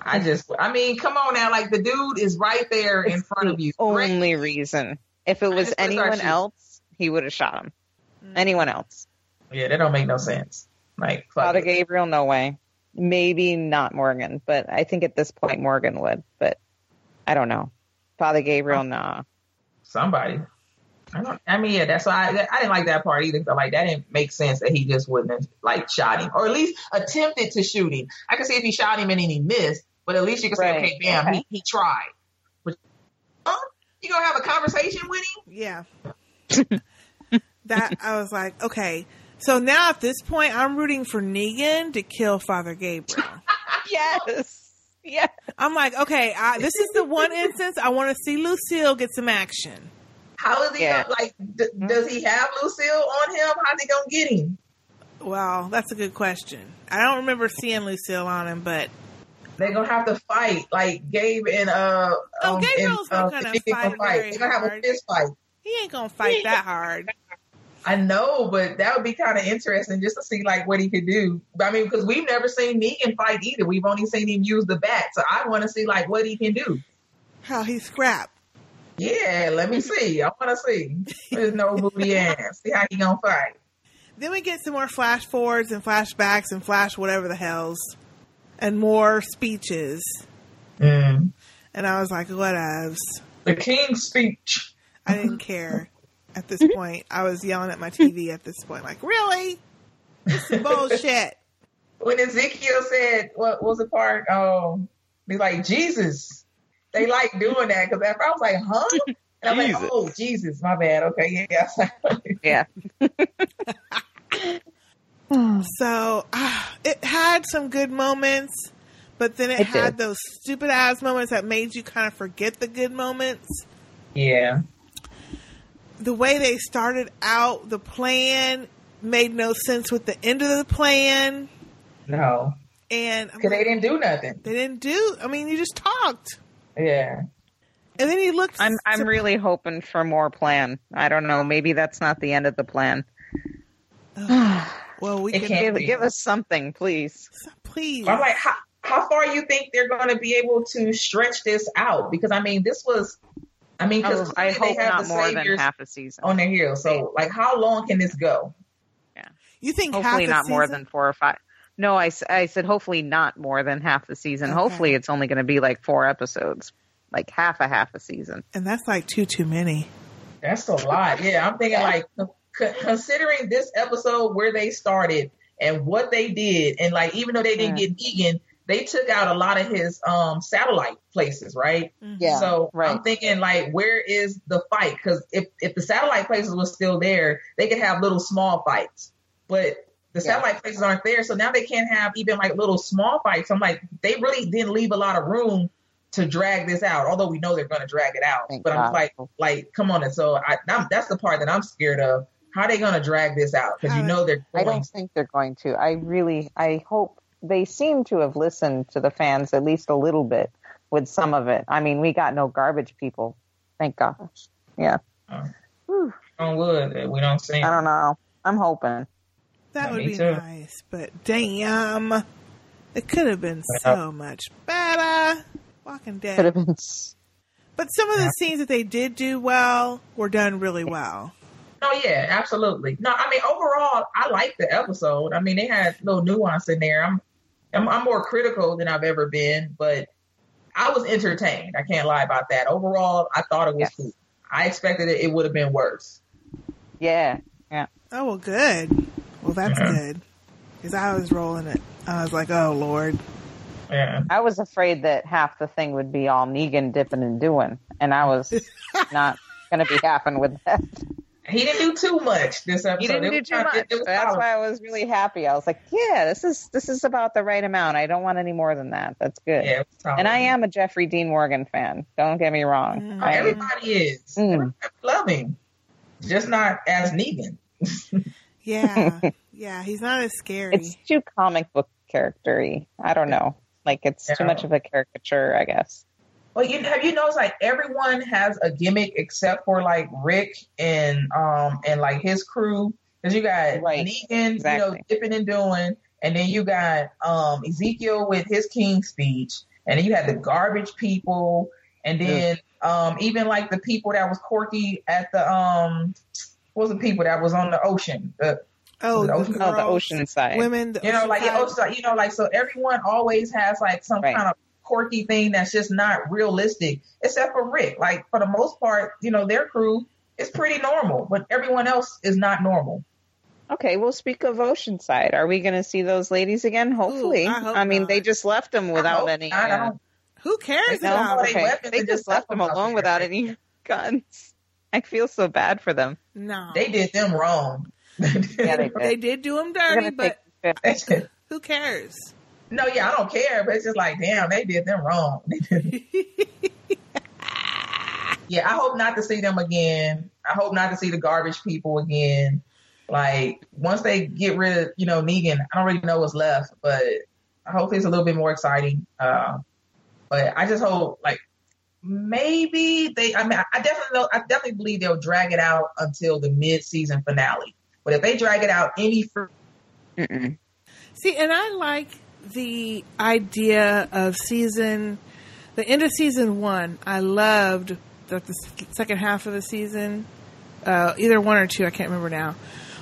I just, I mean, come on now. Like the dude is right there in front of you. Only reason. If it was just wanna start anyone else, he would have shot him. Mm. Anyone else. Yeah, that don't make no sense. Like Father it. Gabriel, no way. Maybe not Morgan, but I think at this point Morgan would. But I don't know. Father Gabriel, nah. somebody. I don't. I mean, yeah, that's why I, I didn't like that part either. But like, that didn't make sense that he just wouldn't have like shot him, or at least attempted to shoot him. I could see if he shot him and then he missed, but at least you could say, Right. okay, bam, Okay. he, he tried. But huh? you gonna have a conversation with him? Yeah. that I was like, okay. So now at this point, I'm rooting for Negan to kill Father Gabriel. yes. Yeah. I'm like, okay, I, this is the one instance I want to see Lucille get some action. How is he Yeah. gonna, like? D- does he have Lucille on him? How's he gonna get him? Well, that's a good question. I don't remember seeing Lucille on him, but They're gonna have to fight, like Gabe and uh. Oh, um, Gabriel's and, uh, not gonna Vicky fight very They're gonna have a fist fight. he ain't gonna fight that hard. I know, but that would be kind of interesting just to see like what he could do. I mean, because we've never seen Negan fight either. We've only seen him use the bat, so I want to see like what he can do. How he scrap. Yeah, let me see. I want to see. There's no booty ass. See how he gonna fight. Then we get some more flash forwards and flashbacks and flash whatever the hells, and more speeches. Mm. And I was like, whatevs. The king's speech. I didn't care at this point. I was yelling at my TV at this point, like, really? This is bullshit. When Ezekiel said, "What was the part?" Oh, he's like Jesus. They like doing that because at first I was like, "Huh?" And I'm Jesus. like, "Oh, Jesus, my bad." Okay, yeah. Yeah. So ah, it had some good moments, but then it, It had did. those stupid ass moments that made you kind of forget the good moments. yeah. The way they started out, the plan made no sense with the end of the plan. No, And I'm because they didn't do nothing. they didn't do, I mean, you just talked. Yeah. And then he looked. I'm I'm really hoping for more plan. I don't know. Maybe that's not the end of the plan. well, we It can Give, be. give us something, please. please. I'm like, how, how far you think they're going to be able to stretch this out? Because I mean, this was, I mean, because Oh, I hope they have not the more than half a season. on their heels. So, like, how long can this go? Yeah, you think Hopefully half not the more than four or five. No, I, I said hopefully not more than half the season. Okay. Hopefully it's only going to be like four episodes, like half a half a season. And that's like too too many. That's a lot. Yeah, I'm thinking like c- considering this episode where they started and what they did, and like even though they didn't get Negan, they took out a lot of his um satellite places, right? Yeah, So right. I'm thinking like, where is the fight? Because if if the satellite places were still there, they could have little small fights, but the Yeah. satellite places aren't there, so now they can't have even like little small fights. I'm like, they really didn't leave a lot of room to drag this out. Although we know they're going to drag it out, Thank but I'm God. like, like, come on. And so I, I'm, that's the part that I'm scared of. How are they going to drag this out? Because you uh, know they're I don't think they're going to. I really, I hope they seem to have listened to the fans at least a little bit with some of it. I mean, we got no garbage people. Thank gosh. Yeah. Oh. on wood eh, we don't see. I don't know. I'm hoping. That Yeah, would be too. nice, but damn, it could have been so much better. Walking Dead. Could have been. But some of the scenes that they did do well were done really well. No, yeah, absolutely. No, I mean overall, I like the episode. I mean, they had little nuance in there. I'm, I'm, I'm more critical than I've ever been, but I was entertained. I can't lie about that. Overall, I thought it was Yes. cool. I expected it, it would have been worse. Yeah. Yeah. Oh well, good. Well, that's Yeah. good because I was rolling it. I was like, oh lord. Yeah. I was afraid that half the thing would be all Negan dipping and doing, and I was not going to be happy with that. He didn't do too much this episode. He didn't do too much. it- it was That's solid. why I was really happy. I was like, yeah, this is this is about the right amount. I don't want any more than that. That's good. Yeah, it was solid. and I am a Jeffrey Dean Morgan fan. Don't get me wrong. Oh, I- everybody is. Mm. Love him. Just not as Negan. Yeah, yeah, he's not as scary. It's too comic book charactery. I don't know. Like it's too much of a caricature, I guess. Well, you have you noticed like everyone has a gimmick except for like Rick and um and like his crew. Because you got Right. Negan, you know, dipping and doing, and then you got um Ezekiel with his king speech, and then you had the garbage people, and then um even like the people that was quirky at the um what was the people that was on the ocean. The, Oh, was it the ocean? Oh, the ocean side. women. The you know, like side. yeah, also, you know, like so everyone always has like some Right. kind of quirky thing that's just not realistic, except for Rick. Like for the most part, you know, their crew is pretty normal, but everyone else is not normal. Okay, we'll speak of Oceanside. Are we going to see those ladies again? Hopefully. I hope mean, not. they just left them without hope any. I uh, don't- Who cares no, about they okay. weapons They just just left left them them out alone there. without any guns. I feel so bad for them. No, They did them wrong. Yeah, they they did. did do them dirty, but take- who cares? No, yeah, I don't care, but it's just like, damn, they did them wrong. yeah, I hope not to see them again. I hope not to see the garbage people again. Like once they get rid of, you know, Negan, I don't really know what's left, but hopefully it's a little bit more exciting. Uh, but I just hope like maybe they. I mean, I definitely know. I definitely believe they'll drag it out until the mid-season finale. But if they drag it out any further, See, and I like the idea of season, the end of season one. I loved the, the second half of the season, uh, either one or two. I can't remember now,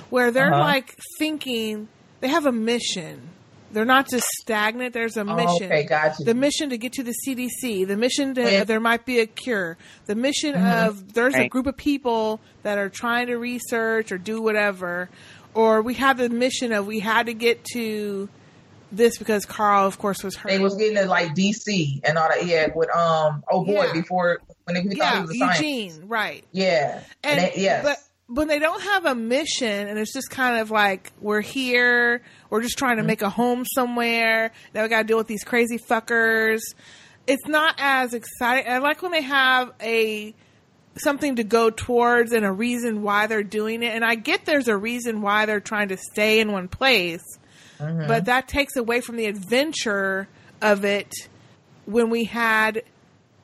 where they're Uh-huh. like thinking they have a mission. They're not just stagnant. There's a Oh, mission. okay, got you. The mission to get to the CDC. The mission to Yeah. there might be a cure. The mission Mhm. of there's a group of people that are trying to research or do whatever. Or we have the mission of we had to get to this because Carl, of course, was hurt. they was getting to like DC and all that. Yeah, with um, oh boy, Yeah. before when they we thought he was a scientist. Eugene, right? Yeah, And they, yes. but when they don't have a mission and it's just kind of like we're here, we're just trying to make a home somewhere. Now we got to deal with these crazy fuckers. It's not as exciting. I like when they have a something to go towards and a reason why they're doing it. And I get there's a reason why they're trying to stay in one place, Mhm. but that takes away from the adventure of it when we had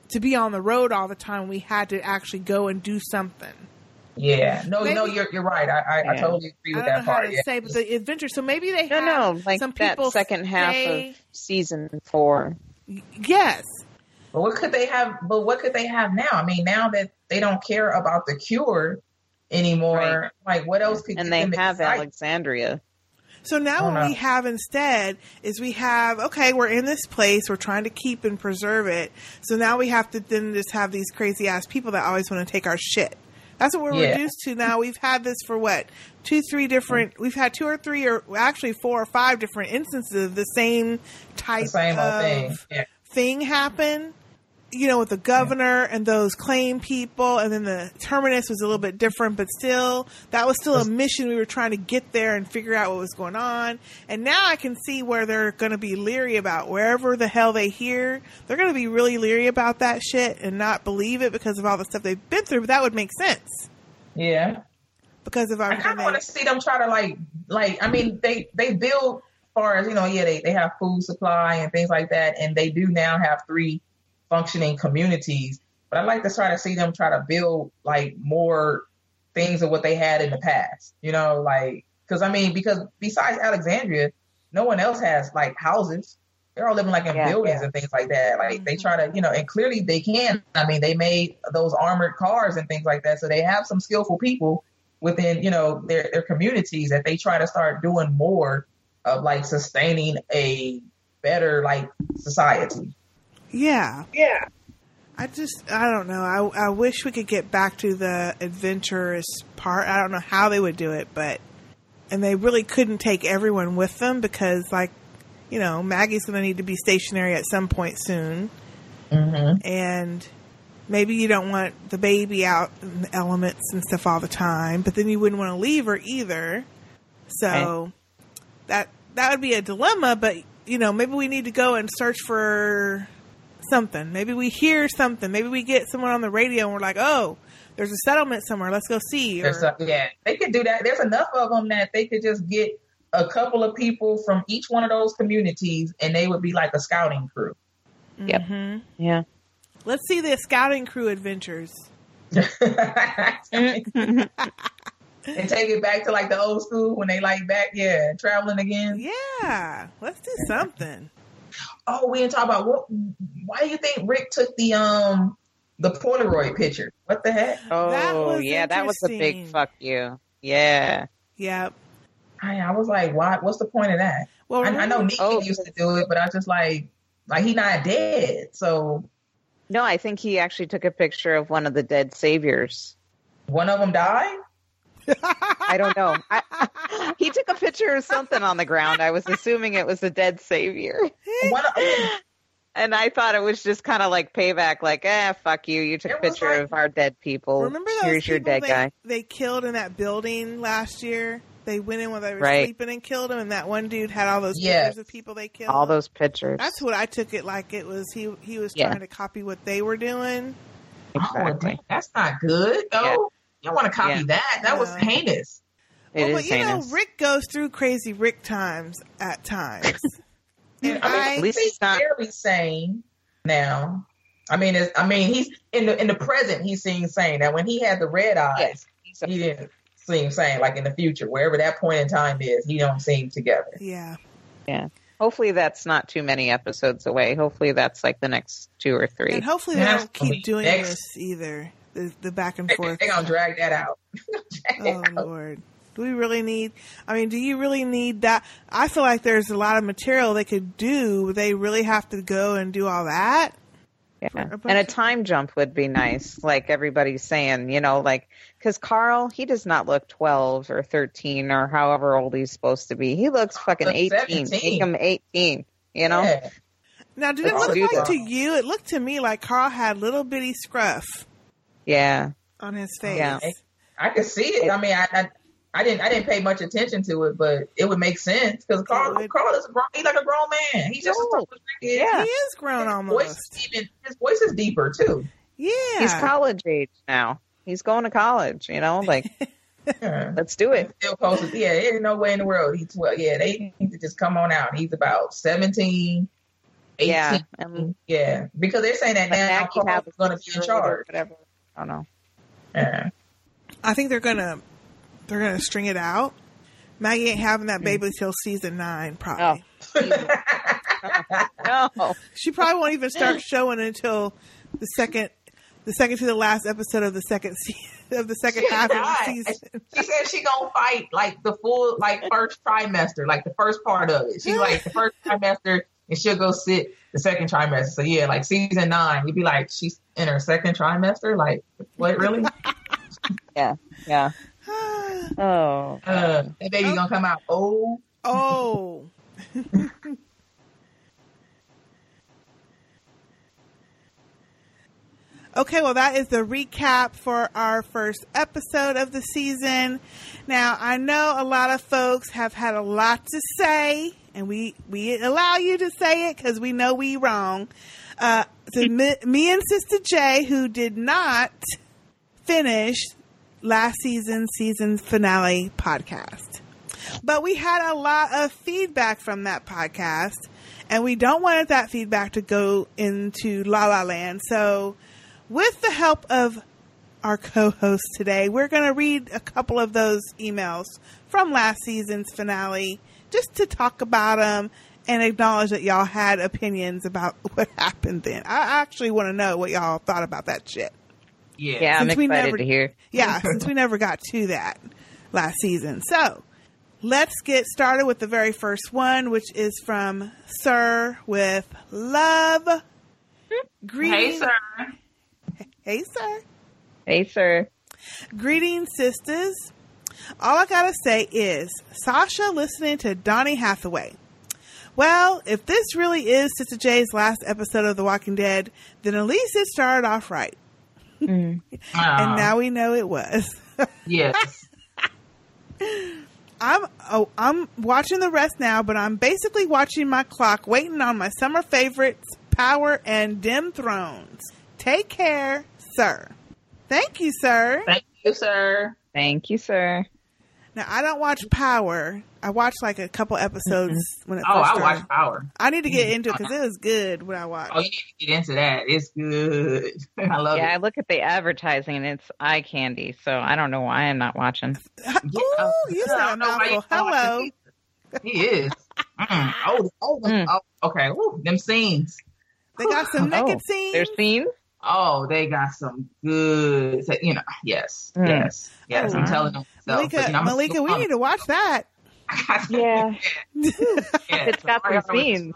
to be on the road all the time. We had to actually go and do something. yeah, no, Maybe- no, you're you're right. I I, I totally agree I with don't that know how part. to Yeah. say, but the adventure. So maybe they No, have no, like some that people second half stay- of season four. Yes, But what could they have? But what could they have now? I mean, now that they don't care about the cure anymore, Right. like what else could And they have excited? Alexandria. So now what no. we have instead is we have okay, we're in this place, we're trying to keep and preserve it. So now we have to then just have these crazy ass people that always want to take our shit. That's what we're Yeah. reduced to now. We've had this for what two, three different. We've had two or three, or actually four or five different instances of the same type The same of thing. Yeah. thing happen. You know, with the governor and those claim people, and then the terminus was a little bit different, but still, that was still a mission. We were trying to get there and figure out what was going on. And now I can see where they're going to be leery about wherever the hell they hear. They're going to be really leery about that shit and not believe it because of all the stuff they've been through. But that would make sense Yeah. because of our. I kind of want to see them try to like, like I mean, they they build far as you know, yeah, they they have food supply and things like that, and they do now have three functioning communities. But I'd like to try to see them try to build like more things of what they had in the past. You know, like because I mean, because besides Alexandria, no one else has like houses. They're all living like in Yeah, buildings yeah. and things like that. Like they mm-hmm. try to, you know, and clearly they can. I mean, they made those armored cars and things like that, so they have some skillful people within, you know, their their communities that they try to start doing more of like sustaining a better like society. Yeah. Yeah. I just, I don't know. I, I wish we could get back to the adventurous part. I don't know how they would do it, but, and they really couldn't take everyone with them because, like, you know, Maggie's going to need to be stationary at some point soon. Mm-hmm. And maybe you don't want the baby out in the elements and stuff all the time, but then you wouldn't want to leave her either. So that that would be a dilemma, but you know, maybe we need to go and search for something. Maybe we hear something. Maybe we get someone on the radio and we're like, "Oh, there's a settlement somewhere. Let's go see." Or, a- yeah, they could do that. There's enough of them that they could just get a couple of people from each one of those communities, and they would be like a scouting crew. Yep. Mhm. Yeah. Let's see the scouting crew adventures. and take it back to like the old school when they like back, yeah, traveling again. Yeah, let's do something. Oh, we didn't talk about what. Why do you think Rick took the um the Polaroid picture? What the heck? Oh, was yeah, that was a big fuck you. Yeah. Yep. I, I was like, why? What's the point of that? Well, I, I know remember- Negan used to do it, but I just like like he not dead, so No, I think he actually took a picture of one of the dead saviors. one of them died. I don't know. I, he took a picture of something on the ground. I was assuming it was a dead savior. One And I thought it was just kind of like payback, like, eh, fuck you. You took a It was picture like- of our dead people. Remember those Here's your people dead they, guy. they killed in that building last year? They went in while they were Right. sleeping and killed them, and that one dude had all those Yes. pictures of people they killed. All those pictures. That's what I took it like. It was he. He was Yeah. trying to copy what they were doing. Oh, Exactly. damn, that's not good. though. Yeah. you don't want to copy Yeah. that. That was No. heinous. It well, is but you heinous. know, Rick goes through crazy Rick times at times. And, I mean, I- At least he's it's not- fairly sane now. I mean, it's, I mean, he's in the in the present. He seems sane. Now, when he had the red eyes, Yes. he didn't seem sane. Like in the future, wherever that point in time is, he don't seem together. yeah. Yeah. Hopefully that's not too many episodes away. Hopefully that's like the next two or three. And hopefully they don't keep doing Next- this either. The, the back and forth. they gonna drag oh, that out. Oh Lord. Do we really need I mean, do you really need that? I feel like there's a lot of material they could do. They really have to go and do all that? Yeah. a And a time jump would be nice, like everybody's saying, you know, like, because Carl, he does not look 12 or 13 or however old he's supposed to be. He looks fucking looks 18. 17. Make him 18, you know? Yeah. Now, did it Let's look like that. to you? It looked to me like Carl had little bitty scruff Yeah. on his face. Yeah. I could see it. I mean, I, I I didn't I didn't pay much attention to it, but it would make sense because Carl. Carl is a grown. He's like a grown man. He's just as No. tall as Rick is. Yeah. He is grown His voice almost. is even his voice is deeper too. Yeah. He's college age now. He's going to college, you know? Like, Yeah. let's do it. Still posted. Yeah, there's no way in the world he's 12. Yeah, they need to just come on out. He's about 17, 18. Yeah. And Yeah, because they're saying that now Maggie Carl is going to be in charge. Whatever. I don't know. Yeah. I think they're gonna they're gonna string it out. Maggie ain't having that baby till season nine, probably. Oh. No. She probably won't even start showing until the second the second to the last episode of the second season of the second She half of the season. She said she gonna fight like the full like first trimester, like the first part of it. She's like the first trimester, and she'll go sit the second trimester. So yeah, like season nine, you'd be like, she's in her second trimester. Like, what really? Yeah. Yeah. Oh. Uh, that baby gonna come out old. Oh. Okay, well, that is the recap for our first episode of the season. Now, I know a lot of folks have had a lot to say, and we we allow you to say it because we know we wrong. Uh, to me, me and Sistah J, who did not finish last season's season finale podcast. But we had a lot of feedback from that podcast, and we don't want that feedback to go into La La Land. So, with the help of our co host today, we're going to read a couple of those emails from last season's finale just to talk about them and acknowledge that y'all had opinions about what happened then. I actually want to know what y'all thought about that shit. Yeah. Yeah, I'm Since we excited never- to hear. Yeah, since we never got to that last season. So let's get started with the very first one, which is from Sir with Love. Greetings. Hey, sir. Hey, sir. Hey, sir. Greetings, sisters. All I gotta say is Sasha listening to Donny Hathaway. Well, if this really is Sistah J's last episode of The Walking Dead, then at least it started off right. Mm. and now we know it was. yes. I'm oh I'm watching the rest now, but I'm basically watching my clock, waiting on my summer favorites, Power and Dim Thrones. Take care, sir. Thank you, sir. Thank you, sir. Thank you, sir. Now I don't watch Power. I watched like a couple episodes when it Oh, first I started. watch Power. I need to get into it because it was good when I watched. Oh, you need to get into that. It's good. I love it. yeah, it. I look at the advertising and it's eye candy, so I don't know why I'm not watching. Ooh, you said a mouthful. Hello. He is. Mm. Oh, oh, oh, okay. Ooh, them scenes. They got some naked scenes. There's scenes. Oh, they got some good. You know, yes, Mm. yes, yes. I'm Oh. telling them. So, Malika, but, you know, Malika, we need to watch that. Yeah. Yeah, it's got some scenes.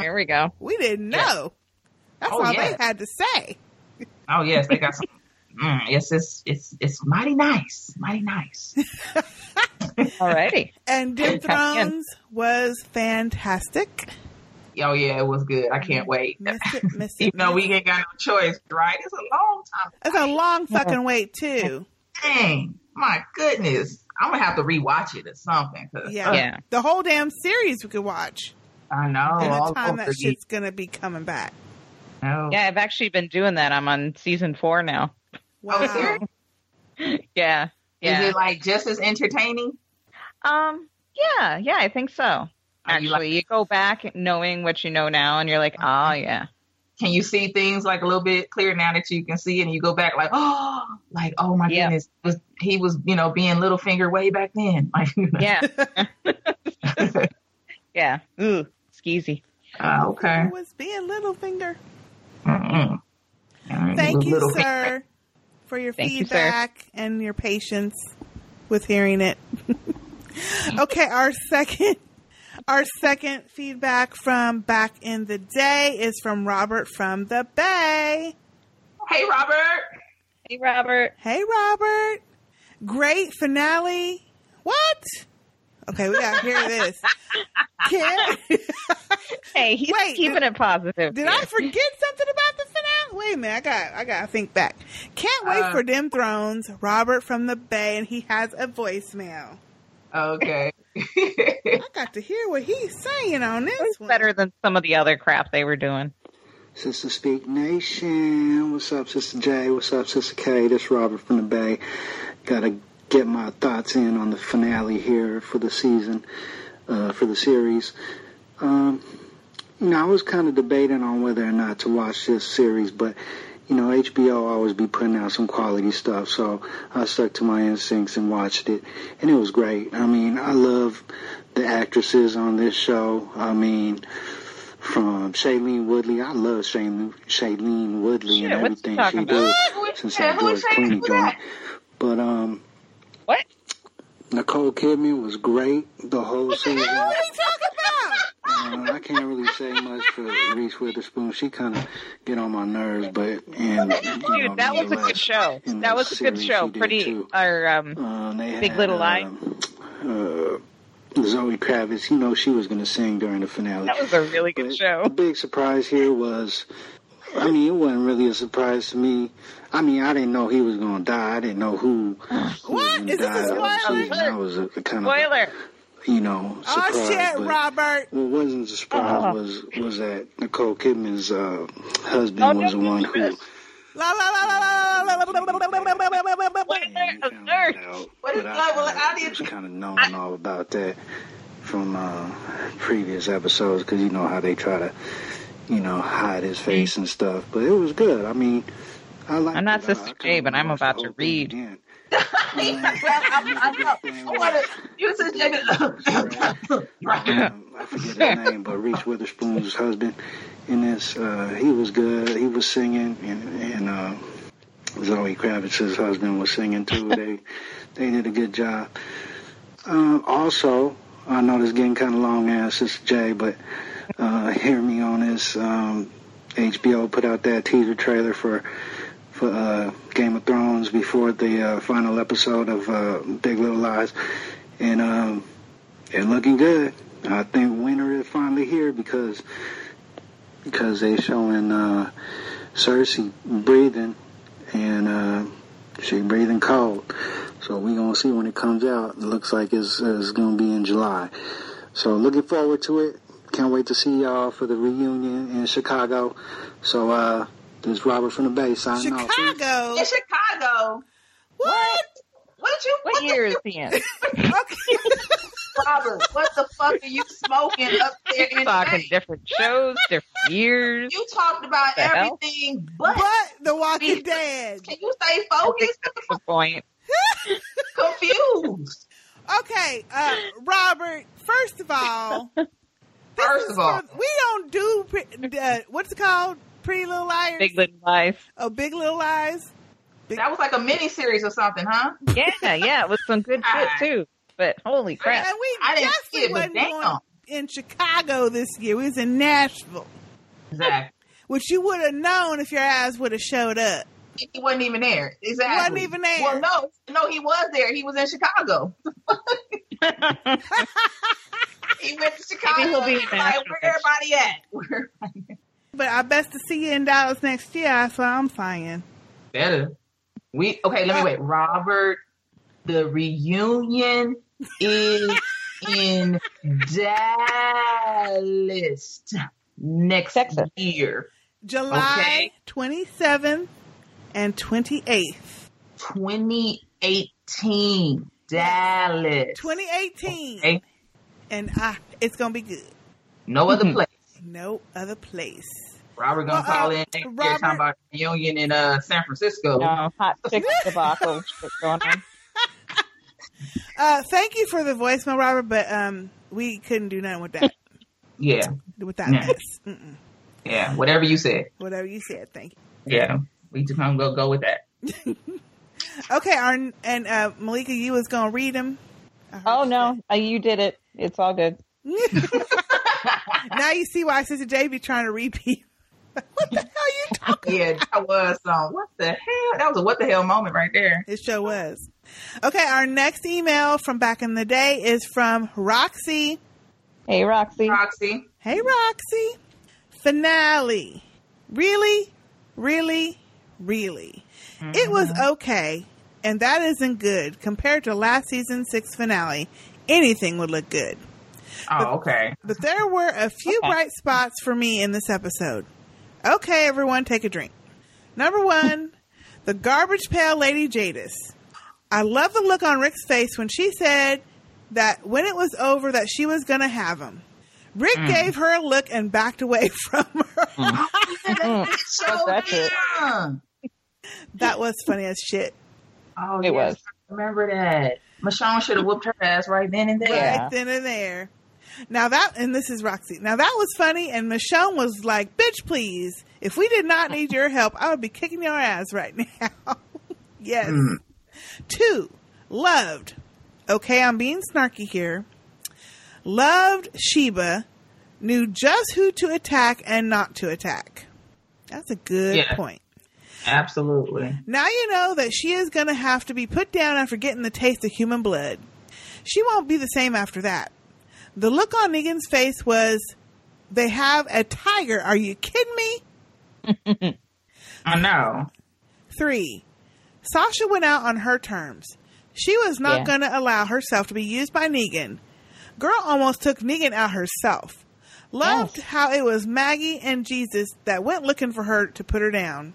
There we go. We didn't know. That's Oh, all yeah. they had to say. Oh yes, they got some. Mm, yes, it's it's it's mighty nice, mighty nice. Alrighty. And Dim Tap. Thrones was fantastic. Oh yeah, it was good. I can't wait. Missed it, missed it. Even though we ain't got no choice, right? It's a long time. It's a long fucking wait too. Dang, my goodness. I'm gonna have to rewatch it or something. 'cause, Yeah. uh, The whole damn series we could watch. I know. In all the time that again. shit's gonna be coming back. No. Yeah, I've actually been doing that. I'm on season four now. Oh, serious? Yeah. Yeah. Is it like just as entertaining? Um, yeah, yeah, I think so. Actually, you, go back knowing what you know now, and you're like, oh yeah, Can you see things like a little bit clearer now that you can see and you go back like, oh, like, oh my Yeah. goodness, was, he was, you know, being Littlefinger way back then. Like, yeah, yeah. Ooh, skeezy. Uh, okay. Who was being Littlefinger? Mm-mm. Thank you, Littlefinger. sir, for your Thank you, feedback and your patience with hearing it. okay, our second our second feedback from back in the day is from Robert from the Bay. Hey, Robert. Hey, Robert. Hey, Robert. Great finale. What? Okay, we gotta hear this. Can Hey, he's Wait, keeping it positive. Did I forget something about the finale? Wait a minute, I got I gotta think back. Can't wait Uh. for Dim Thrones. Robert from the Bay, and he has a voicemail. Okay. I got to hear what he's saying on this It's one. better than some of the other crap they were doing. Sistah Speak Nation. What's up, Sistah J? What's up, Sistah K? This Robert from the Bay. Gotta get my thoughts in on the finale here for the season, uh, for the series. Um, you know, I was kind of debating on whether or not to watch this series, but you know, HBO always be putting out some quality stuff, so I stuck to my instincts and watched it, and it was great. I mean, I love the actresses on this show. I mean, from Shailene Woodley, I love Shailene, Shailene Woodley Shit, and everything she does since that George? Clooney joint. But um, What? Nicole Kidman was great the whole season. What are you talking about? Uh, I can't really say much for Reese Witherspoon. She kind of get on my nerves, but and you know, Dude, that was a good show. That was a good show. Pretty, or um, Uh, Big had, Little Lies. um, uh, Zoe Kravitz. You know she was going to sing during the finale. That was a really good But show. The big surprise here was, I mean, it wasn't really a surprise to me. I mean, I didn't know he was going to die. I didn't know who, who What? Is this a spoiler? That was a, a kind of, Spoiler you know, surprised. Oh shit, Robert! What wasn't surprised uh-huh. was was that Nicole Kidman's uh, husband oh, was no, the one who. La la la la la. What is there? A nurse? What is I didn't kind of known all about that from uh, previous episodes because you know how they try to, you know, hide his face and stuff. But it was good. I mean, I like. I'm not. Sistah J, but I'm about to read. Again. I. I um, I forget his name, but Reese Witherspoon's husband in this, uh, he was good. He was singing, and, and uh, Zoe Kravitz's husband was singing too. they they did a good job. Um, also, I know this is getting kind of long, ass Sistah J, but uh, hear me on this. Um, HBO put out that teaser trailer for for uh, Game of Thrones before the uh, final episode of uh, Big Little Lies, and um, they're looking good. I think winter is finally here because because they showing uh, Cersei breathing, and uh, she breathing cold. So we gonna see when it comes out. It looks like it's, it's gonna be in July. So looking forward to it. Can't wait to see y'all for the reunion in Chicago. So uh, this is Robert from the Bay signing off. Chicago. In Chicago. What? What did you? What year is he in? Robert, what the fuck are you smoking up there in Talking Bay? different shows, different years. You talked about everything but, But The Walking Dead. Can you stay focused? The point. Confused. Okay, uh, Robert. First of all, First of all, we don't do uh, what's it called? Pretty Little Liars. Big Little Lies. Oh, Big Little Lies. that was like a mini series or something, huh? Yeah, yeah, it was some good shit too. But holy crap! And we I didn't definitely see it, but wasn't damn. going in Chicago this year. We was in Nashville, Exactly. which you would have known if your eyes would have showed up. He wasn't even there. Exactly. Wasn't even there. Well, no, no, he was there. He was in Chicago. he went to Chicago. Maybe he'll be and in was like, where everybody at? Where But I best to see you in Dallas next year. That's what I'm saying. better? We okay. Let me wait. Robert, the reunion is in Dallas next year. July 27th and 28th. 2018, Dallas. 2018. Okay. And ah, it's going to be good. No other place. No other place. Robert gonna Well, uh, call in next year Robert- talking about reunion in uh San Francisco. No, hot chick debacle shit going on. Uh, thank you for the voicemail, Robert, but um, we couldn't do nothing with that. Yeah, with that Yeah. mess. Mm-mm. yeah. Whatever you said. Whatever you said, thank you. Yeah, we just gonna go go with that. Okay, our, and uh, Malika, you was going to read them. Oh no, uh, you did it. It's all good. Now you see why Sistah J be trying to repeat. What the hell you talking? yeah, that was um. What the hell? That was a what the hell moment right there. It sure was. Okay, our next email from back in the day is from Roxy. Hey, Roxy. Roxy. Hey, Roxy. Finale. Really, really, really. It was okay, and that isn't good compared to last season's sixth finale. Anything would look good. Oh, okay. But there were a few bright spots for me in this episode. Okay, everyone, take a drink. Number one, the garbage pail lady Jadis. I love the look on Rick's face when she said that when it was over that she was going to have him. Rick Mm. gave her a look and backed away from her. So That's it. that was funny as shit. Oh, It yes, was. I remember that. Michonne should have whooped her ass right then and there. Right then and there. Now that, and this is Roxy. Now that was funny, and Michonne was like, "Bitch, please! If we did not need your help, I would be kicking your ass right now." yes. Mm. Two, loved. Okay, I'm being snarky here. Loved Shiva knew just who to attack and not to attack. That's a good Yeah. point. Absolutely. Now you know that she is going to have to be put down after getting the taste of human blood. She won't be the same after that. The look on Negan's face was, they have a tiger. Are you kidding me? I know. Three, Sasha went out on her terms. She was not Yeah. going to allow herself to be used by Negan. Girl almost took Negan out herself. Loved how it was Maggie and Jesus that went looking for her to put her down.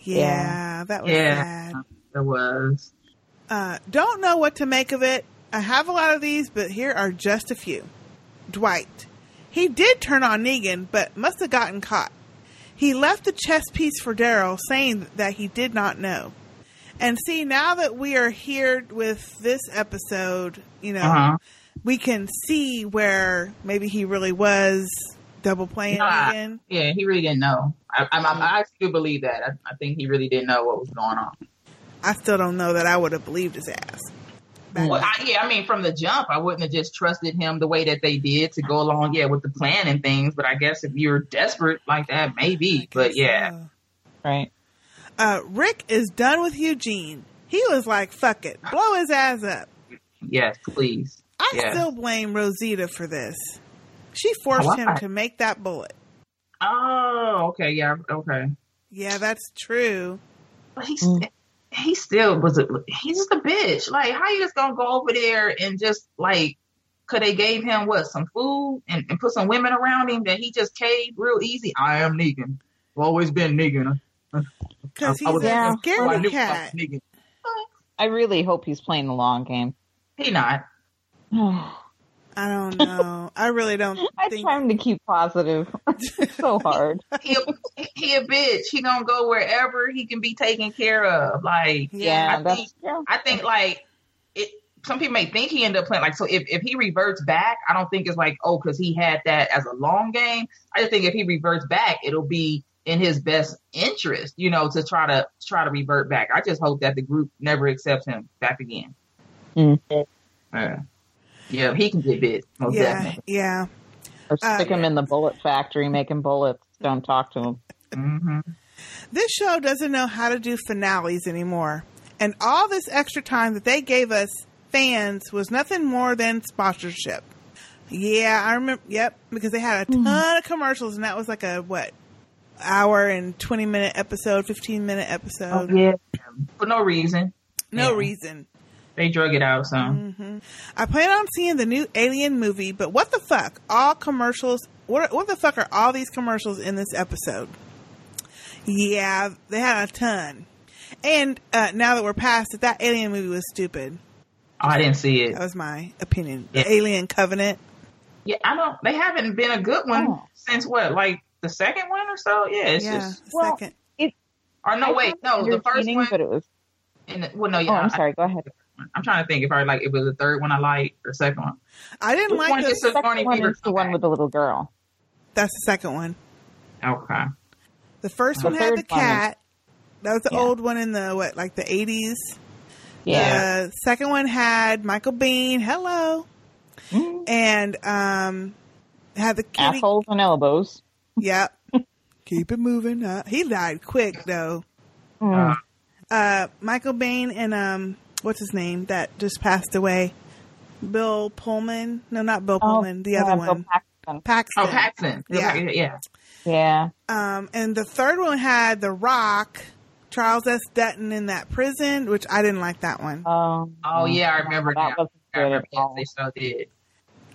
Yeah, Yeah. that was Yeah, sad. there was. Uh, don't know what to make of it. I have a lot of these, but here are just a few. Dwight. He did turn on Negan, but must have gotten caught. He left the chess piece for Daryl, saying that he did not know. And see, now that we are here with this episode, you know, Uh-huh. we can see where maybe he really was double playing Nah, Negan. yeah, he really didn't know. I, I, I, I still believe that. I, I think he really didn't know what was going on. I still don't know that I would have believed his ass. Back Well, I, yeah, I mean, from the jump, I wouldn't have just trusted him the way that they did to go along, yeah, with the plan and things. But I guess if you're desperate like that, maybe. But yeah, Right. Uh, Rick is done with Eugene. He was like, fuck it. Blow his ass up. yes, please. I yeah. still blame Rosita for this. She forced Why? him to make that bullet. Oh, okay, yeah, okay. Yeah, that's true. But he's he still was a he's just a bitch. Like how you just gonna go over there and just like could they gave him what some food and, and put some women around him that he just caved real easy. I am Negan. I've always been Negan. Because I- I he's was- a Yeah. Oh, I scaredy knew I cat. I really hope he's playing the long game. He not. I don't know. I really don't I think. try to keep positive. it's so hard. He a, he a bitch. He gonna go wherever he can be taken care of. Like Yeah, I that's think true. I think like it. Some people may think he ended up playing like so. If if he reverts back, I don't think it's like oh because he had that as a long game. I just think if he reverts back, it'll be in his best interest, you know, to try to try to revert back. I just hope that the group never accepts him back again. Mm. Uh, yeah, he can get bit. Most Yeah, definitely. yeah. Or stick him in the bullet factory making bullets. Don't talk to him. Mm-hmm. This show doesn't know how to do finales anymore. And all this extra time that they gave us fans was nothing more than sponsorship. Yeah, I remember. Yep, because they had a ton of commercials, and that was like a what hour and twenty minute episode, fifteen minute episode. Oh, yeah, for no reason. No Yeah. reason. They drug it out. So hmm I plan on seeing the new Alien movie, but what the fuck? All commercials. What what the fuck are all these commercials in this episode? Yeah, they had a ton. And uh, now that we're past it, that Alien movie was stupid. Oh, I didn't see it. That was my opinion. Yeah. The Alien Covenant. Yeah, I don't. They haven't been a good one since what, like the second one or so. Yeah, it's yeah, just. the second. Or no, I wait, no, the first entertaining, one. but it was. And the, well, no, yeah. Oh, I'm I- sorry. Go ahead. I'm trying to think if I like it was the third one I liked or second one. I didn't Which like one the the Second one Fever is the one with the little girl. That's the second one. Okay. The first The one had the third one is- cat. That was the Yeah. old one in the what, like the eighties. Yeah. The second one had Michael Biehn. Hello. And um, had the kitty. Assholes and elbows. Yep. Keep it moving. Uh, he died quick though. Mm. Uh, Michael Biehn and um, what's his name that just passed away? Bill Pullman. No, not Bill Oh, Pullman. The yeah, other Bill one. Paxton. Paxton. Oh, Paxton. Yeah. yeah. Yeah. Um, and the third one had The Rock, Charles S. Dutton in that prison, which I didn't like that one. Um, Oh yeah, I remember that now. wasn't I remember. at all. they so did.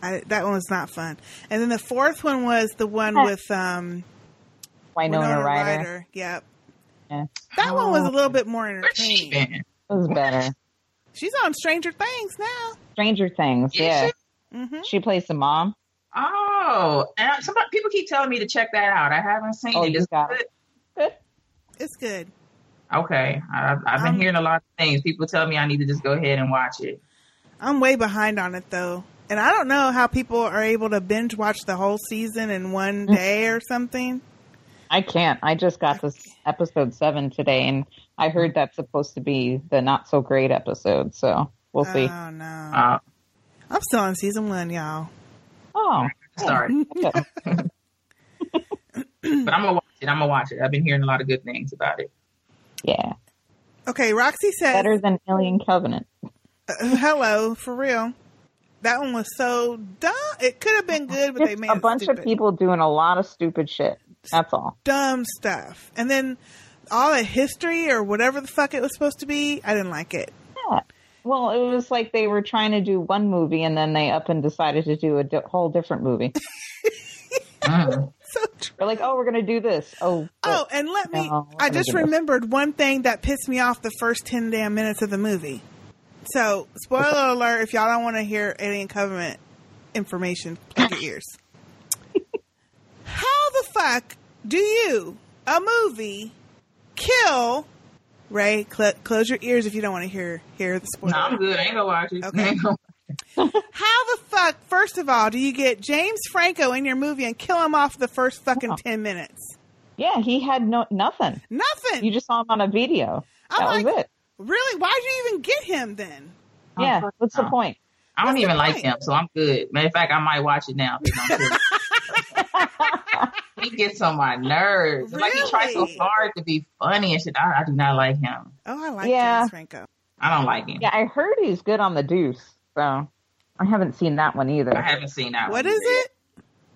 I, that one was not fun. And then the fourth one was the one with um, Winona Ryder. Yep. Yeah. That one was a Oh. little bit more Where's entertaining. It was better. She's on Stranger Things now. Stranger Things. Is Yeah. hmm She plays the mom. Oh, and I- somebody people keep telling me to check that out. I haven't seen Oh, it. you Is got it it. It's good. Okay, I've, I've been Um, hearing a lot of things. People tell me I need to just go ahead and watch it. I'm way behind on it though. And I don't know how people are able to binge watch the whole season in one Mm. day or something. I can't. I just got this episode seven today, and I heard that's supposed to be the not so great episode. So we'll see. Oh no. Uh, I'm still on season one, y'all. oh, sorry, okay. but I'm gonna watch it. I'm gonna watch it. I've been hearing a lot of good things about it. yeah, Okay, Roxy says better than Alien Covenant. uh, hello, for real. That one was so dumb. It could have been good, but they made a it bunch stupid. of people doing a lot of stupid shit. That's all. dumb stuff. And then all the history or whatever the fuck it was supposed to be, I didn't like it. Yeah. Well, it was like they were trying to do one movie, and then they up and decided to do a di- whole different movie. Mm. So true. They're like, "Oh, we're gonna do this." Oh, Oh, and let me. No, we're I gonna just do this. remembered one thing that pissed me off the first 10 damn minutes of the movie. So, spoiler alert if y'all don't want to hear Alien Covenant information, plug your ears. How the fuck do you, a movie, kill. Ray, cl- close your ears if you don't want to hear hear the spoiler. No, I'm good. I ain't gonna watch it. Okay. I ain't gonna- How the fuck, first of all, do you get James Franco in your movie and kill him off the first fucking 10 minutes? yeah, he had no nothing. Nothing. You just saw him on a video. I'm that was like, it. Really? Why'd you even get him then? Yeah. Oh, what's the oh. point? I don't What's even like point? him, so I'm good. Matter of fact, I might watch it now. If it's on TV. he gets on my nerves. It's Like he tries so hard to be funny and shit. I, I do not like him. Oh, I like Yeah. James Franco. I don't like him. Yeah, I heard he's good on the Deuce, so I haven't seen that one either. I haven't seen that. What one is either it?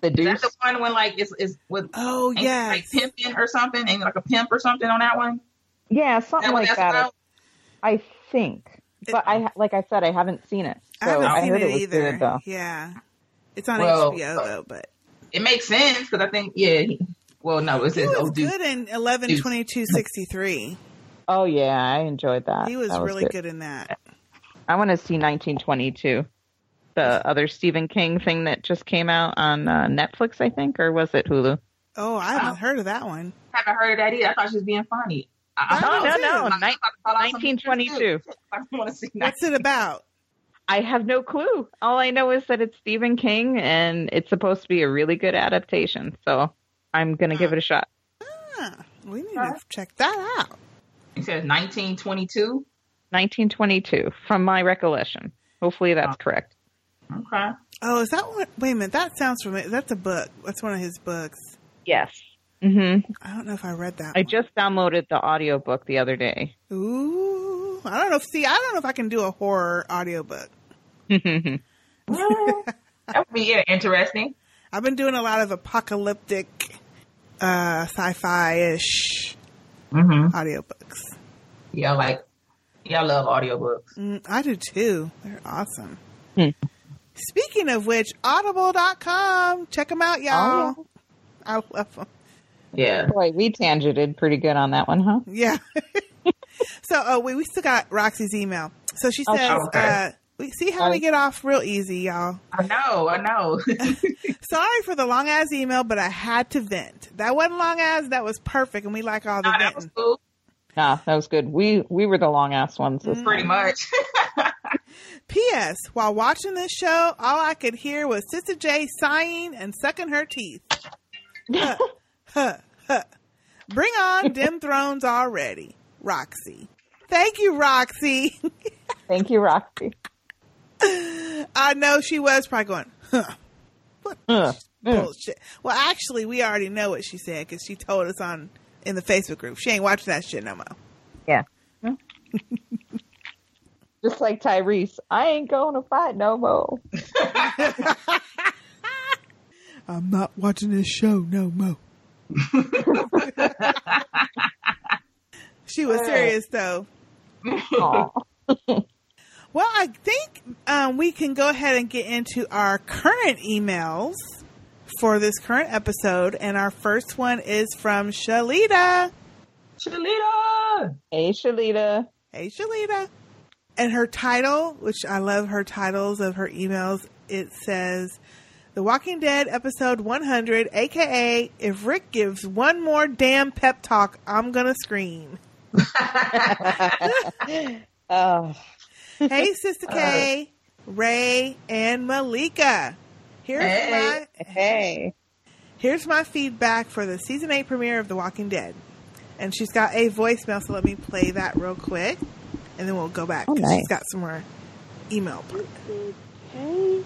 The Is that Deuce. the one when like it's, it's with Oh, yeah it, like pimping or something? and like a pimp or something on that one? Yeah, something what like that. about? I think, but I like I said, I haven't seen it, so I haven't I seen heard it, it was either. good though. Yeah, it's on Well, HBO though, but It makes sense because I think yeah. He, well, no, it he says was oh, dude. good in eleven twenty two sixty three. Oh yeah, I enjoyed that. He was, That really good. in that. I want to see 1922, the other Stephen King thing that just came out on uh, Netflix, I think, or was it Hulu? Oh, I haven't heard of that one. haven't heard of that either. I thought she was being funny. I, No, I no, thought- no, I ni- thought I saw something 1922. I want to see. What's it about? I have no clue. All I know is that it's Stephen King and it's supposed to be a really good adaptation. So I'm gonna give it a shot. Ah, we need to check that out. It says 1922. 1922, from my recollection. Hopefully that's correct. Okay. Oh, is that what? Wait a minute. That sounds familiar. That's a book. That's one of his books. Yes. Mm-hmm. I don't know if I read that. I just downloaded the audiobook the other day. Ooh, I don't know. If, see, I don't know if I can do a horror audiobook. that would be yeah, interesting. I've been doing a lot of apocalyptic, uh, sci-fi ish Mm-hmm. audiobooks. Yeah, like yeah, I love audiobooks. Mm, I do too. They're awesome. Hmm. Speaking of which, audible.com. Check them out, y'all. Oh, I love them. Yeah. Boy, we tangented pretty good on that one, huh? Yeah. so, oh, wait, we still got Roxy's email. So she says, okay. uh, we see how we get off real easy, y'all. I know, I know. Sorry for the long ass email, but I had to vent. That wasn't long ass. That was perfect, and we like all the Nah, that was venting. cool. Nah, that was good. We we were the long ass ones. this Pretty much. P.S. While watching this show, all I could hear was Sistah J sighing and sucking her teeth. Huh, huh, huh. Bring on Dim Thrones already, Roxy. Thank you, Roxy. Thank you, Roxy. I know she was probably going, huh. What Uh, bullshit. Well, actually, we already know what she said because she told us on in the Facebook group. She ain't watching that shit no more. Yeah. Just like Tyrese, I ain't going to fight no more. I'm not watching this show no more. She was serious though. Well, I think um, we can go ahead and get into our current emails for this current episode, and our first one is from Shalita. Shalita. Hey, Shalita. Hey, Shalita. And her title, which I love her titles of her emails, it says The Walking Dead episode 100, aka If Rick gives one more damn pep talk, I'm gonna scream. Oh, Hey, Sistah K, uh, Ray, and Malika. Here's Hey. my hey. here's my feedback for the season eight premiere of The Walking Dead. And she's got a voicemail, so let me play that real quick, and then we'll go back Oh, because nice. she's got some more email. Hey,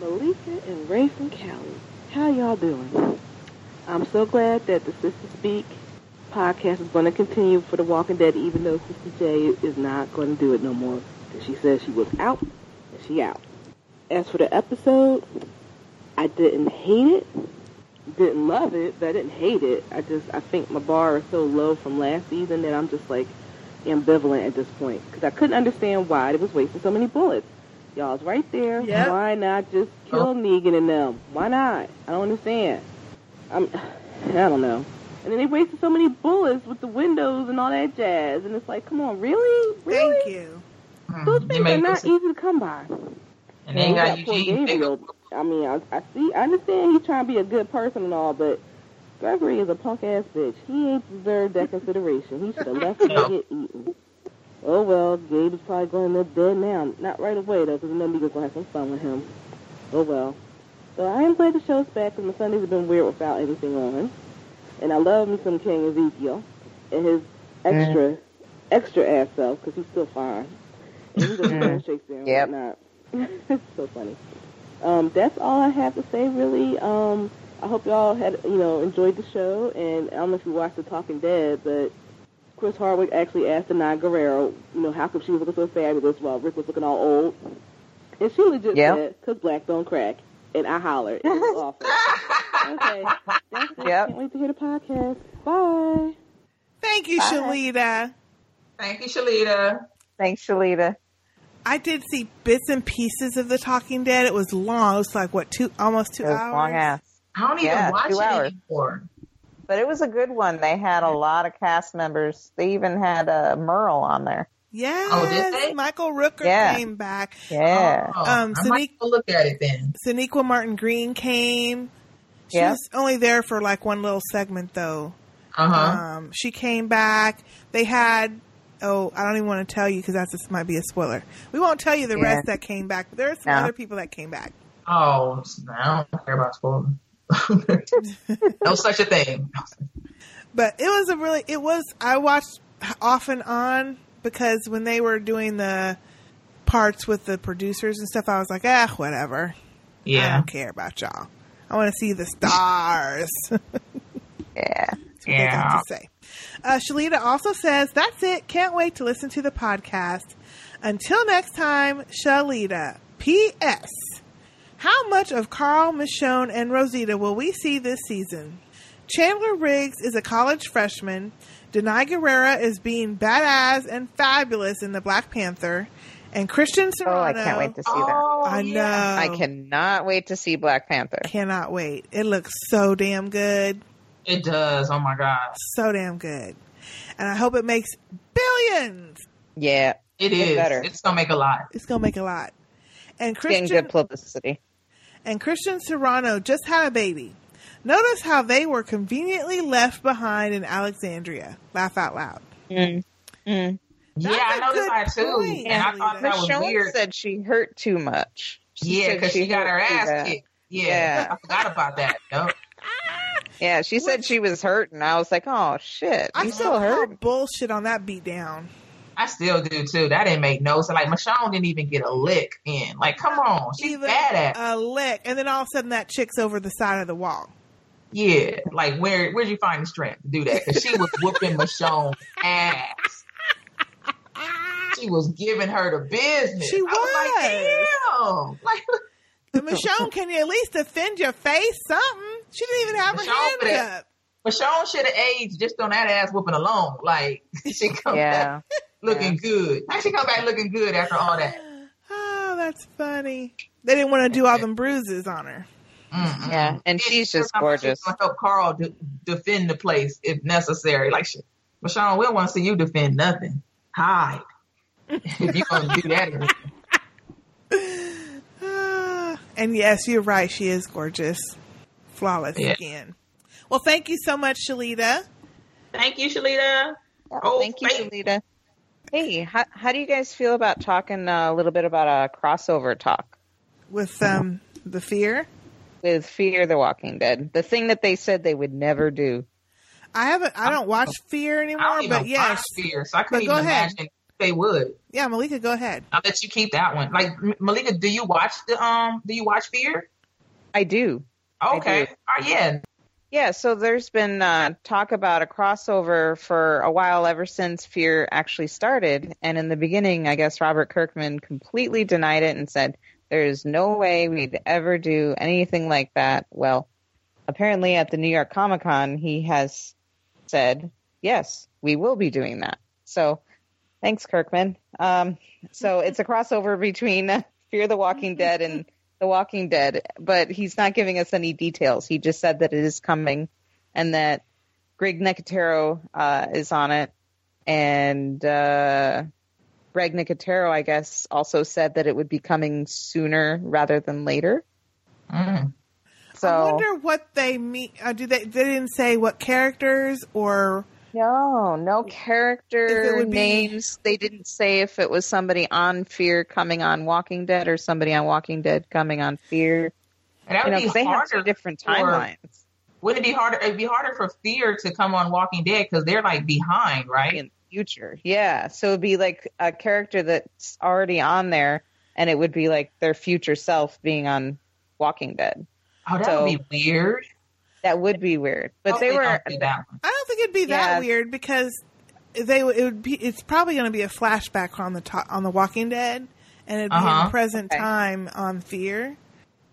Malika and Ray from Cali. How y'all doing? I'm so glad that the sisters Speak podcast is going to continue for The Walking Dead, even though Sistah J is not going to do it no more. She said she was out, and she out. As for the episode, I didn't hate it, didn't love it, but I didn't hate it. I just, I think my bar is so low from last season that I'm just like ambivalent at this point. Because I couldn't understand why it was wasting so many bullets. Y'all's right there. Yep. Why not just kill oh. Negan and them? Why not? I don't understand. I'm, I don't know. And then they wasted so many bullets with the windows and all that jazz. And it's like, come on, really? Really? Thank you. Mm. Those things are not easy to come by. And they ain't got poor Eugene. They Gabriel. I mean, I, I see, I understand he's trying to be a good person and all, but Gregory is a punk ass bitch. He ain't deserved that consideration. He should have left him to get eaten. Oh well, Gabe is probably going to end up dead now. Not right away though, because I know Mika's gonna have some fun with him. Oh well. So I am glad the show's back, because my Sundays have been weird without anything on. And I love me some King Ezekiel and his extra, extra ass self, because he's still fine. And he doesn't know Shakespeare and Yep. whatnot. it's so funny. Um, that's all I have to say, really. Um, I hope y'all had, you know, enjoyed the show. And I don't know if you watched The Talking Dead, but Chris Hardwick actually asked Danai Gurira, you know, how come she was looking so fabulous while Rick was looking all old. And she legit Yep. said, because black don't crack. And I hollered. It was awful. Okay. That's it. Yep. Can't wait to hear the podcast. Bye. Thank you, Bye. Shalita. Thank you, Shalita. Thanks, Shalita. I did see bits and pieces of The Talking Dead. It was long. It was like what two, almost two It was hours. long ass. I don't even Yeah, watch two it hours. anymore. But it was a good one. They had a lot of cast members. They even had uh, Merle on there. Yes, Oh, did they? Michael Rooker Yeah. came back. Yeah. Oh, Um, I might go look at it then. Sonequa Martin Green came. She Yeah. was only there for like one little segment though. Uh huh. Um, she came back. They had. Oh, I don't even want to tell you because that just might be a spoiler. We won't tell you the Yeah. rest that came back. But there are some No. other people that came back. oh, I don't care about spoilers. no such a thing. But it was a really. It was. I watched off and on because when they were doing the parts with the producers and stuff, I was like, ah, whatever. Yeah, I don't care about y'all. I want to see the stars. Yeah. That's what they got Yeah. to say. Uh, Shalita also says, That's it. Can't wait to listen to the podcast. Until next time, Shalita. P.S. How much of Carl, Michonne, and Rosita will we see this season? Chandler Riggs is a college freshman. Danai Gurira is being badass and fabulous in the Black Panther. And Christian Serratos. Oh, Serratos. I can't wait to see that. Oh, I know. I cannot wait to see Black Panther. Cannot wait. It looks so damn good. It does. Oh my god. So damn good. And I hope it makes billions. Yeah. It Get better. It's gonna make a lot. It's gonna make a lot. And It's getting Christian good publicity. and Christian Serratos just had a baby. Notice how they were conveniently left behind in Alexandria. Laugh out loud. Mm. Mm. Yeah, That's I a noticed good that too, point, and I thought that was weird. said she hurt too much. Yeah, because she got her ass kicked. Yeah, Yeah. I forgot about that. Yo. Yeah, she said she was hurt, and I was like, "Oh shit, I you still still hurt?" bullshit on that beatdown. I still do too. That didn't make no sense. Like Michonne didn't even get a lick in. Like, come on, she's Even bad at. a lick, and then all of a sudden that chick's over the side of the wall. Yeah, like where where'd you find the strength to do that? Because she was whooping Michonne's ass. She was giving her the business. She I was like, damn. Like, And Michonne, can you at least defend your face? Something. She didn't even have her Michonne hands coulda- up. Michonne should have aged just on that ass whooping alone. Like she come Yeah. back looking good. How she come back looking good after all that? Oh, that's funny. They didn't want to do all them bruises on her. Mm-mm. Yeah, and she's just gorgeous. She's gonna help Carl de- defend the place if necessary. Like she, Michonne, we don't want to see you defend nothing. Hide if you gonna do that. And yes, you're right. She is gorgeous. Flawless Yeah. again. Well, thank you so much, Shalita. Thank you, Shalita. Oh, Thank you, wait. Shalita. Hey, how, how do you guys feel about talking uh, a little bit about a crossover talk With um the fear. with Fear the Walking Dead? The thing that they said they would never do. I haven't. I don't watch Fear I anymore, don't even but yes, watch Fear, so I couldn't But go even ahead. imagine they would. yeah, Malika, go ahead. I'll let you keep that one. Like Malika, do you watch the um? Do you watch Fear? I do. I Okay. do. Oh yeah. Yeah, so there's been uh, talk about a crossover for a while ever since Fear actually started. And in the beginning, I guess Robert Kirkman completely denied it and said, there's no way we'd ever do anything like that. Well, apparently at the New York Comic Con, he has said, yes, we will be doing that. So thanks, Kirkman. Um, so it's a crossover between uh, Fear the Walking Dead and The Walking Dead, but he's not giving us any details. He just said that it is coming and that Greg Nicotero uh, is on it. And uh, Greg Nicotero, I guess, also said that it would be coming sooner rather than later. Mm. So I wonder what they mean. Uh, do they? They didn't say what characters or No, no character would be- names. They didn't say if it was somebody on Fear coming on Walking Dead or somebody on Walking Dead coming on Fear. And that You would know, be they have harder two different timelines Wouldn't it be harder? It'd be harder for Fear to come on Walking Dead because they're like behind, right? in the future. Yeah, so it'd be like a character that's already on there, and it would be like their future self being on Walking Dead. Oh, that So- would be weird. That would be weird, but they were. don't do that one. I don't think it'd be that Yeah. weird because they it would be. It's probably going to be a flashback on the to, on the Walking Dead, and it'd be Uh-huh. in present Okay. time on Fear.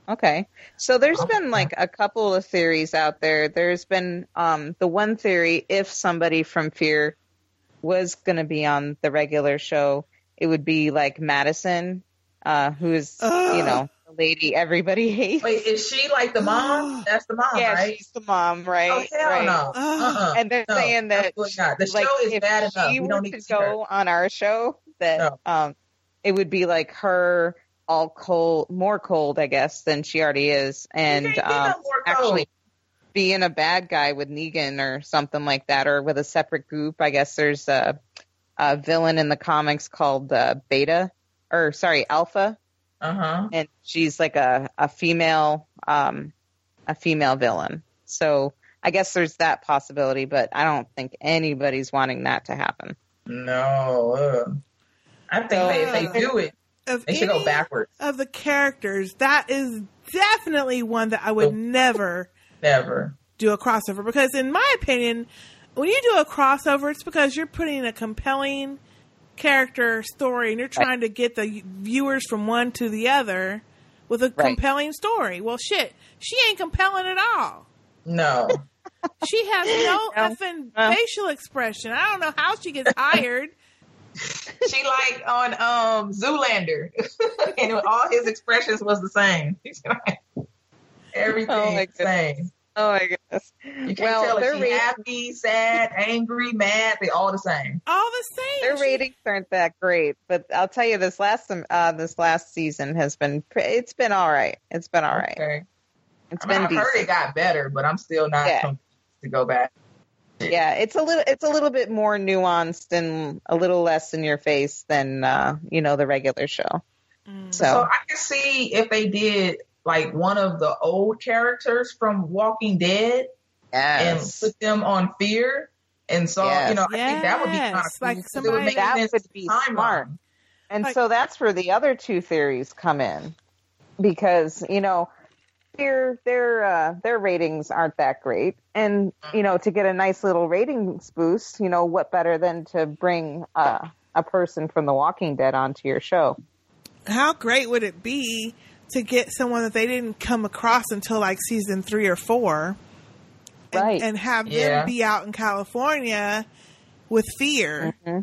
Okay. So there's been like a couple of theories out there. There's been um, the one theory if somebody from Fear was going to be on the regular show, it would be like Madison, uh, who's, you know, the lady everybody hates. Wait, is she like the mom? That's the mom, yeah, right? she's the mom, right? Oh, hell right. no. Uh-uh. And they're No, saying that not. The like, show is if bad enough. she We were don't need to see her. go on our show, that um, it would be like her all cold, more cold, I guess, than she already is, and no um, actually being a bad guy with Negan or something like that, or with a separate group. I guess there's a, a villain in the comics called uh, Beta, or sorry, Alpha, Uh huh. and she's like a a female um a female villain. So I guess there's that possibility, but I don't think anybody's wanting that to happen. No. Uh, I think they, if they do it, Of they should go backwards. Of the characters, that is definitely one that I would never Never. do a crossover because, in my opinion, when you do a crossover, it's because you're putting a compelling character story and you're trying to get the viewers from one to the other with a compelling story. Well, shit, she ain't compelling at all. No. She has no effing facial expression. I don't know how she gets hired. she like on um Zoolander, and all his expressions was the same. Everything Oh the same. Oh my goodness. You can't Well, tell their if she's ratings- happy, sad, angry, mad. They all the same. All the same. Their ratings aren't that great, but I'll tell you this last uh, this last season has been it's been all right. It's been all right. Okay. It's I mean, been I've heard it got better, but I'm still not Yeah. to go back. Yeah, it's a little it's a little bit more nuanced and a little less in your face than uh, you know the regular show. So, So, I can see if they did like one of the old characters from Walking Dead and put them on Fear, and so you know I think that would be kind of Yes, like cool. 'cause it somebody- would make that would be timeline. smart. And Like- so that's where the other two theories come in, because you know their their uh, their ratings aren't that great, and you know to get a nice little ratings boost, you know what better than to bring uh, a person from The Walking Dead onto your show? How great would it be to get someone that they didn't come across until like season three or four, and, Right. and have Yeah. them be out in California with fear Mm-hmm.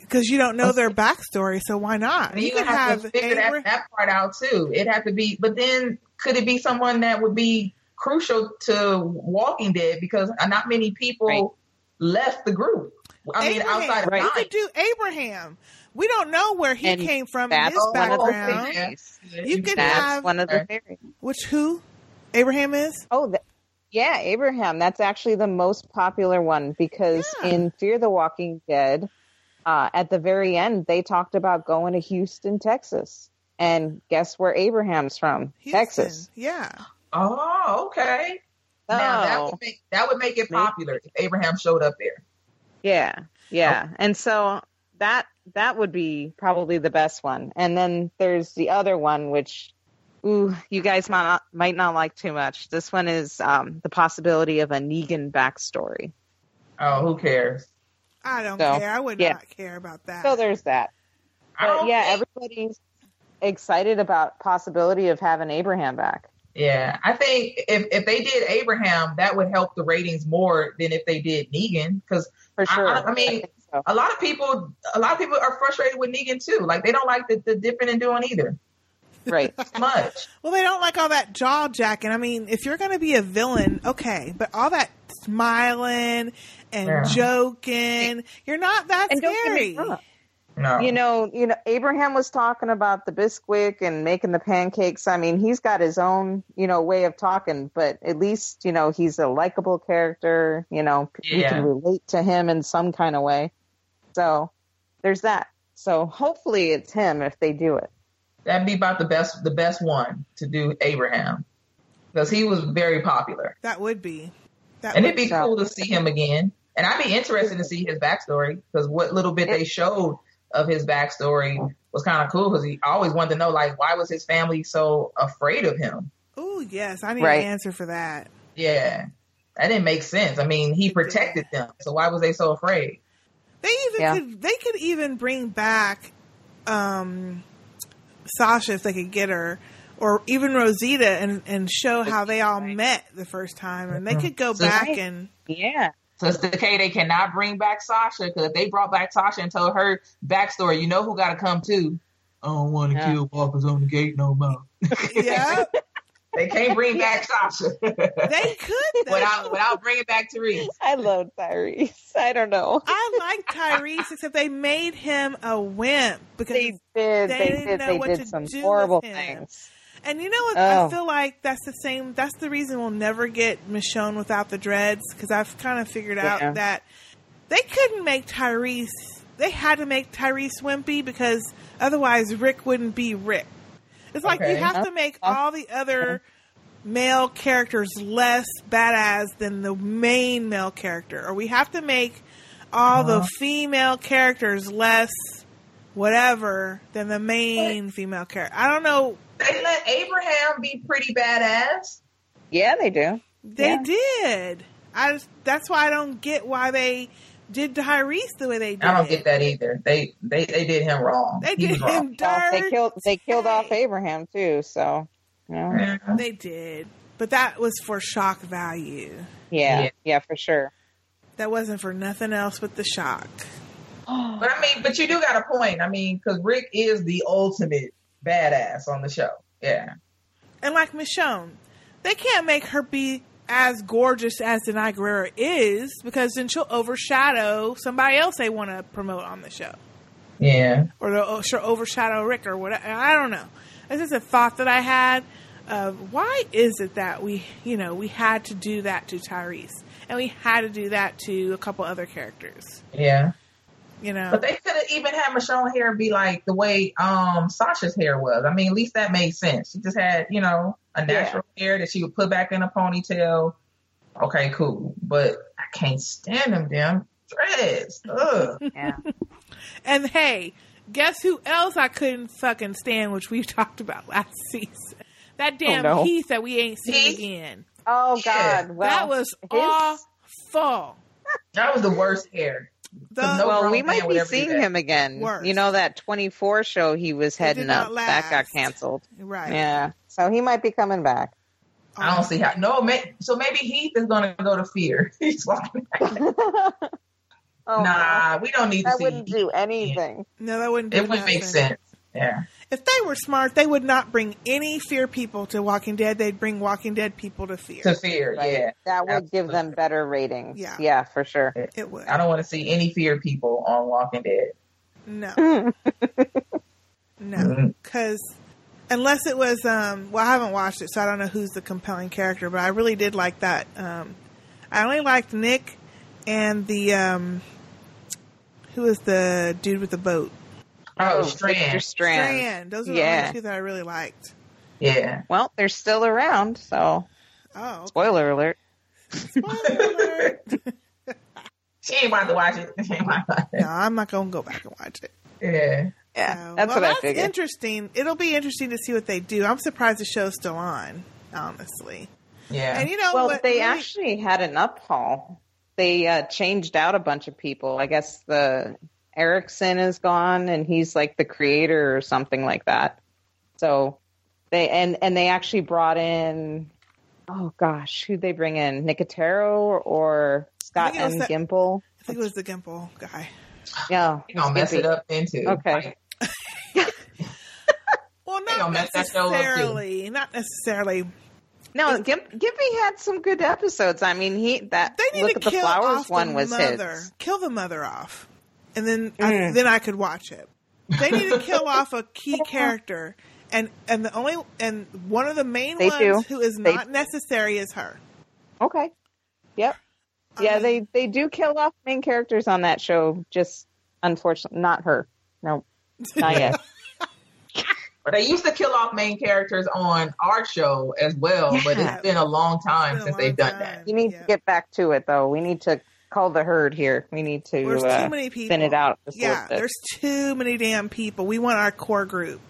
because you don't know their backstory. So why not? And You you could have, have to figure Abra- that, that part out too. It'd have to be, but then could it be someone that would be crucial to Walking Dead because not many people left the group. I mean, outside of You Nine. could do Abraham. We don't know where he And came from in his one of the background. theories. You could have one of the theories. which who Abraham is? Oh, th- yeah, Abraham. That's actually the most popular one because in Fear the Walking Dead, uh, at the very end, they talked about going to Houston, Texas. And guess where Abraham's from? Texas. Yeah. Oh, okay. Now that Oh. would make that would make it popular if Abraham showed up there. Yeah, yeah. Oh. And so that that would be probably the best one. And then there's the other one, which ooh, you guys might not, might not like too much. This one is um, the possibility of a Negan backstory. Oh, who cares? I don't So, care. I would yeah. not care about that. So there's that. But yeah, think- everybody's excited about possibility of having Abraham back. Yeah, I think if if they did Abraham, that would help the ratings more than if they did Negan. Because For sure. I, I, I mean, a lot of people, a lot of people are frustrated with Negan too. Like they don't like the, the dipping and doing either. Right. Much. Well, they don't like all that jaw jacking. I mean, if you're going to be a villain, okay, but all that smiling and Yeah. joking, you're not that And don't scary. No. You know, you know, Abraham was talking about the Bisquick and making the pancakes. I mean, he's got his own, you know, way of talking, but at least, you know, he's a likable character. You know, you Yeah. can relate to him in some kind of way. So there's that. So hopefully it's him if they do it. That'd be about the best, the best one to do Abraham because he was very popular, That would be. That and would it'd be cool to see him again. And I'd be interested to see his backstory because what little bit they showed of his backstory was kind of cool because he always wanted to know like why was his family so afraid of him? Oh yes, I need Right. an answer for that. Yeah, that didn't make sense. I mean, he protected them, so why was they so afraid? They even Yeah. could. They could even bring back um, Sasha if they could get her or even Rosita and and show how they all met the first time, and they could go So back they- and yeah. So it's the K they cannot bring back Sasha because if they brought back Sasha and told her backstory, you know who got to come too. I don't want to Yeah. kill walkers on the gate no more. yeah, They can't bring back Sasha they could. though. without without bringing back Tyrese. I love Tyrese. I don't know. I like Tyrese, except they made him a wimp because They did. They They, didn't did. know They what did to some do horrible with him. things. And you know what? Oh. I feel like that's the same. That's the reason we'll never get Michonne without the dreads because I've kind of figured out that they couldn't make Tyrese. They had to make Tyrese wimpy because otherwise Rick wouldn't be Rick. It's like you have to make all the other male characters less badass than the main male character, or we have to make all the Uh-huh. female characters less whatever than the main female character. I don't know. They let Abraham be pretty badass. Yeah, they do. They Yeah. did. I just, that's why I don't get why they did Tyrese the way they did. I don't get that either. They they they did him wrong. They He did was wrong. him Well, dirt. they killed. They killed off Abraham too. So, you know. Yeah. They did, but that was for shock value. Yeah, Yeah. yeah, for sure. That wasn't for nothing else but the shock. But I mean, but you do got a point. I mean, because Rick is the ultimate badass on the show. Yeah. And like Michonne, they can't make her be as gorgeous as Danai Gurira is because then she'll overshadow somebody else they want to promote on the show. Yeah. Or they'll, she'll overshadow Rick or whatever. I don't know. This is a thought that I had of why is it that we, you know, we had to do that to Tyrese and we had to do that to a couple other characters, Yeah. you know? But they could have even had Michonne hair be like the way um Sasha's hair was. I mean, at least that made sense. She just had, you know, a natural hair that she would put back in a ponytail. Okay, cool. But I can't stand them damn dreads. Ugh. Yeah. And hey, guess who else I couldn't fucking stand, which we talked about last season? That oh, damn no. Heath that we ain't seen Heath? again. Oh Yeah. God. Well, that was his- awful. That was the worst hair. The, no well, we might be seeing him again. Worse. You know that 24 show he was heading not up. That got canceled. right. Yeah. So he might be coming back. Oh. I don't see how. No, may, so maybe Heath is going to go to Fear. He's walking back. Oh, nah, we don't need to that wouldn't do anything. No, that wouldn't. Do it wouldn't make sense. Yeah. If they were smart, they would not bring any fear people to Walking Dead. They'd bring Walking Dead people to fear. To Fear, Right. yeah. That would give them better ratings. Yeah. Yeah, for sure. it would. I don't want to see any Fear people on Walking Dead. No, no, because unless it was, um, well, I haven't watched it, so I don't know who's the compelling character. But I really did like that. Um, I only liked Nick and the um, who was the dude with the boat. Oh, Victor Strand. Strand. Strand. Those are the only two that I really liked. Yeah. Well, they're still around, so Oh, spoiler alert. spoiler alert. She ain't about to watch it. She ain't about to watch no. I'm not gonna go back and watch it. Yeah. Yeah, So, that's well, what I that's figured. interesting. It'll be interesting to see what they do. I'm surprised the show's still on, honestly. Yeah. And you know well, what? they really- actually had an uphaul. They uh, changed out a bunch of people. I guess the Erickson is gone, and he's like the creator or something like that. So they and and they actually brought in. Oh gosh, who'd they bring in? Nicotero or Scott think it M. that- Gimple? I think it was the Gimple guy. Yeah, You gonna mess it up then too. Okay. Well, not gonna mess that show up, too. necessarily. Not necessarily. No, Gimp, Gimpy had some good episodes. I mean, he that They need look to at the kill flowers off one the was mother. his. Kill the mother off, and then I, Mm. then I could watch it. They need to kill off a key character, and and the only and one of the main They ones do. who is They- not necessary is her. Okay. Yep. I Yeah, mean- they they do kill off main characters on that show. Just unfortunately, not her. No, not yet. But they used to kill off main characters on our show as well, but it's been a long time It's been a since they've long done that. time. You need Yeah. to get back to it though. We need to call the herd here. We need to There's uh, too many people. thin it out. Yeah, there's too many damn people. We want our core group.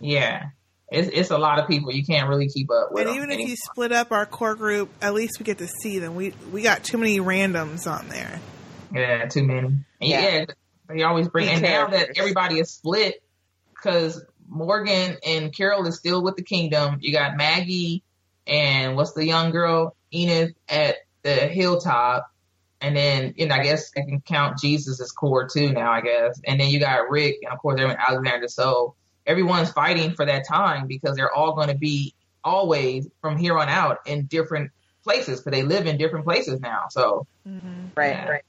Yeah. It's, it's a lot of people. You can't really keep up with And even if anymore. you split up our core group, at least we get to see them. We we got too many randoms on there. Yeah, too many. Yeah. Yeah, they always bring. Key And now that everybody is split, because Morgan and Carol is still with the kingdom. You got Maggie and what's the young girl Enid at the hilltop. And then, and I guess I can count Jesus as core too now, I guess. And then you got Rick, and of course they're in Alexandria. So everyone's fighting for that time because they're all going to be always from here on out in different places because they live in different places now. So Right, Yeah. right.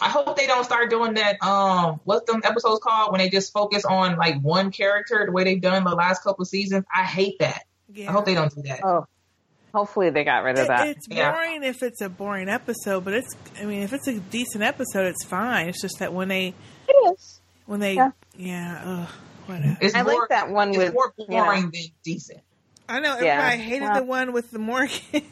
I hope they don't start doing that. Um, what's them episodes called when they just focus on like one character the way they've done the last couple of seasons? I hate that. I hope they don't do that. Oh, hopefully they got rid of It- that. it's boring if it's a boring episode, but it's. I mean, if it's a decent episode, it's fine. It's just that when they, it is. When they, Yeah. yeah, ugh, whatever. It's I more, like that one it's with more you know, boring than decent. I know Yeah. everybody hated Well- the one with the Morgan.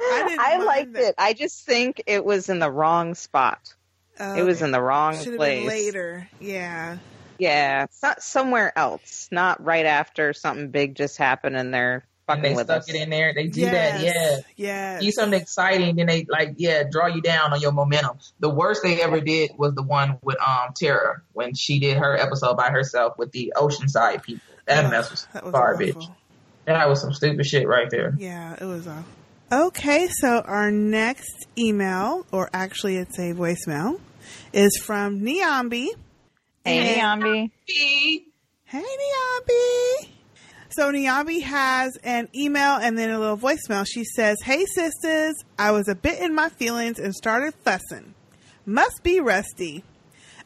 I didn't I liked that. it. I just think it was in the wrong spot. it was Okay. in the wrong Should place. been later. Yeah. Yeah, it's not somewhere else. Not right after something big just happened and they're And fucking they stuck us. it in there. They do that, yeah. Yeah. Do something exciting, then they like, yeah, draw you down on your momentum. The worst they ever did was the one with um Tara when she did her episode by herself with the Oceanside people. That Ugh, mess was, that was garbage. awful. That was some stupid shit right there. Yeah, it was off. Okay, so our next email, or actually it's a voicemail, is from Niambi. Hey, And- Niambi. Hey, Niambi. So Niambi has an email and then a little voicemail. She says, Hey, sisters, I was a bit in my feelings and started fussing. Must be rusty.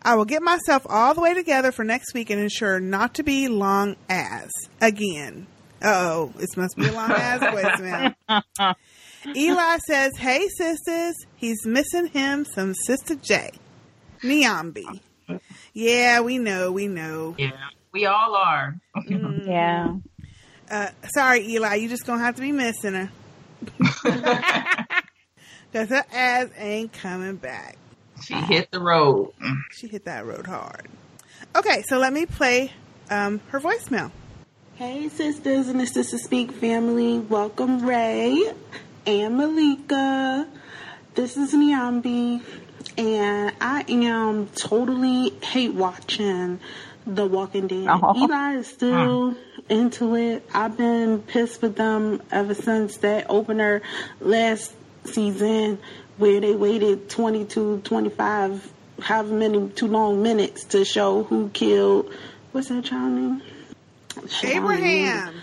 I will get myself all the way together for next week and ensure not to be long as again. Oh, this must be a long as voicemail. Eli says, Hey, sisters, he's missing him some Sistah J. Niambi. Uh, uh. Yeah, we know, we know. Yeah, we all are. Mm. Yeah. Uh, sorry, Eli, you just gonna have to be missing her. Cause her ass ain't coming back. She hit the road. She hit that road hard. Okay, so let me play um, her voicemail. Hey, sisters and the Sistah Speak family. Welcome, Ray and Malika. This is Niambi, and I am totally hate watching The Walking Dead. Oh. Eli is still into it. I've been pissed with them ever since that opener last season where they waited 22, 25, however many too long minutes to show who killed, what's that child name? Abraham.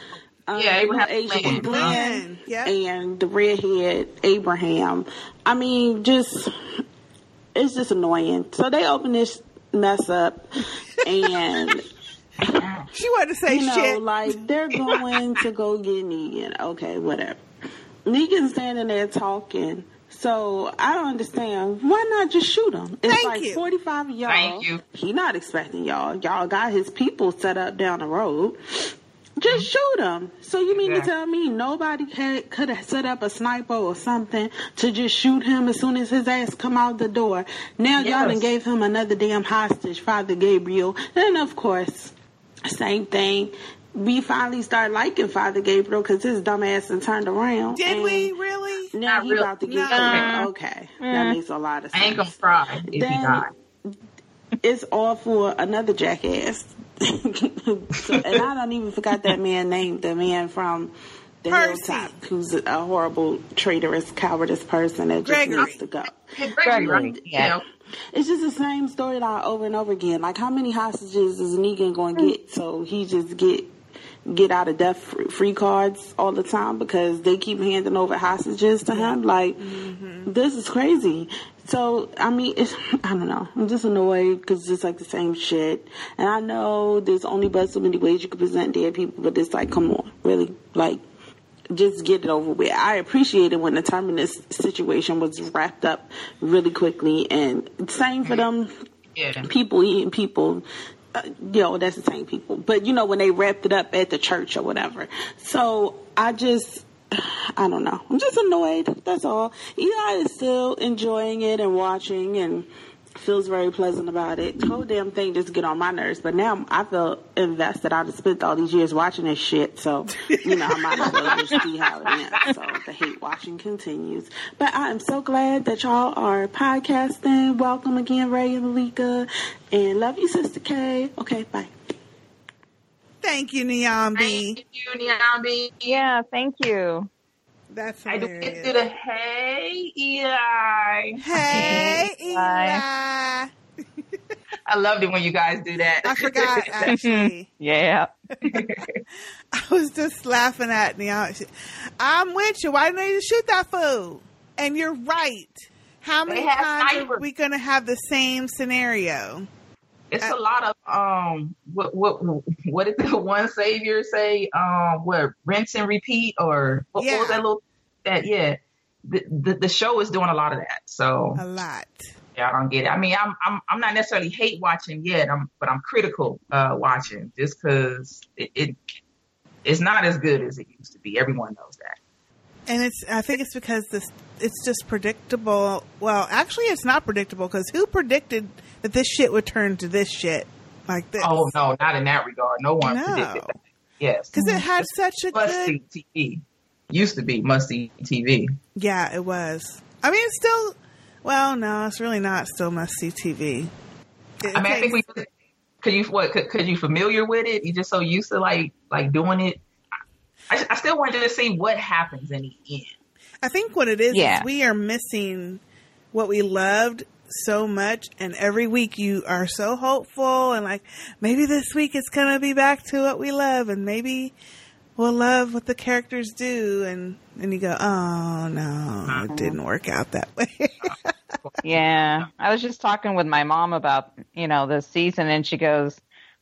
Um, Yeah, Abraham Asia Glenn. Glenn. Yep. and the redhead Abraham. I mean, just it's just annoying. So they open this mess up, and She wanted to say you know, shit. like they're going to go get Negan. Okay, whatever. Negan's standing there talking. So I don't understand. Why not just shoot him? It's Thank like you. 45 y'all. Thank you. He not expecting y'all. Y'all got his people set up down the road. Just shoot him. So you mean Exactly. to tell me nobody had, could have set up a sniper or something to just shoot him as soon as his ass come out the door? Now y'all done gave him another damn hostage, Father Gabriel. And of course, same thing. We finally start liking Father Gabriel because his dumb ass and turned around. Did we really? Now Not he real- about to get No. killed. Okay, that Mm. makes a lot of I ain't gonna cry if he died. It's all for another jackass. so, and I don't even forgot that man name, the man from the Percy. hilltop, who's a horrible, traitorous, cowardice person that just needs to go. Gregory, yeah. It's just the same storyline over and over again. Like, how many hostages is Negan going to mm. get? So he just get get out of death free, cards all the time because they keep handing over hostages to him. Like, mm-hmm. this is crazy. So I mean, it's I don't know. I'm just annoyed because it's like the same shit. And I know there's only but so many ways you can present dead people, but it's like, come on, really, like just get it over with. I appreciated when the terminus situation was wrapped up really quickly, and same for them Yeah. people eating people. Uh, yo, that's the same people. But you know when they wrapped it up at the church or whatever. So I just. I don't know. I'm just annoyed. That's all. Eli is still enjoying it and watching and feels very pleasant about it. The whole damn thing just get on my nerves. But now I feel invested. I've spent all these years watching this shit. So, you know, I might as well just see how it ends. So the hate watching continues. But I am so glad that y'all are podcasting. Welcome again, Ray and Malika. And love you, Sistah K. Okay, bye. Thank you, Niambi. Thank you, Niambi. Yeah, thank you. That's I do hilarious. get to the hey Eli. Hey, Eli. I loved it when you guys do that. I forgot actually. Yeah. I was just laughing at me. I'm with you. Why didn't you shoot that fool? And you're right. How many They have times are we going to have the same scenario? It's a lot of um what what what did the one savior say? Um what rinse and repeat or what, what was that little that yeah. The, the the show is doing a lot of that. So A lot. yeah, I don't get it. I mean, I'm I'm I'm not necessarily hate watching yet. I'm but I'm critical uh watching just because it, it it's not as good as it used to be. Everyone knows that. And it's I think it's because this it's just predictable. Well, actually it's not predictable because who predicted that this shit would turn to this shit like this? Oh no, not in that regard. No one No. predicted that. Yes, Because it had such a must good see TV. Used to be must see TV. Yeah, it was. I mean, it's still. Well, no, it's really not. Still must see TV. It I mean, I think we could you what could, could you familiar with it? You just so used to like like doing it. I, I still wanted to see what happens in the end. I think what it is Yeah. is we are missing what we loved so much, and every week you are so hopeful and like maybe this week it's gonna be back to what we love, and maybe we'll love what the characters do, and and you go, oh no, it didn't work out that way. Yeah. I was just talking with my mom about, you know, this season and she goes,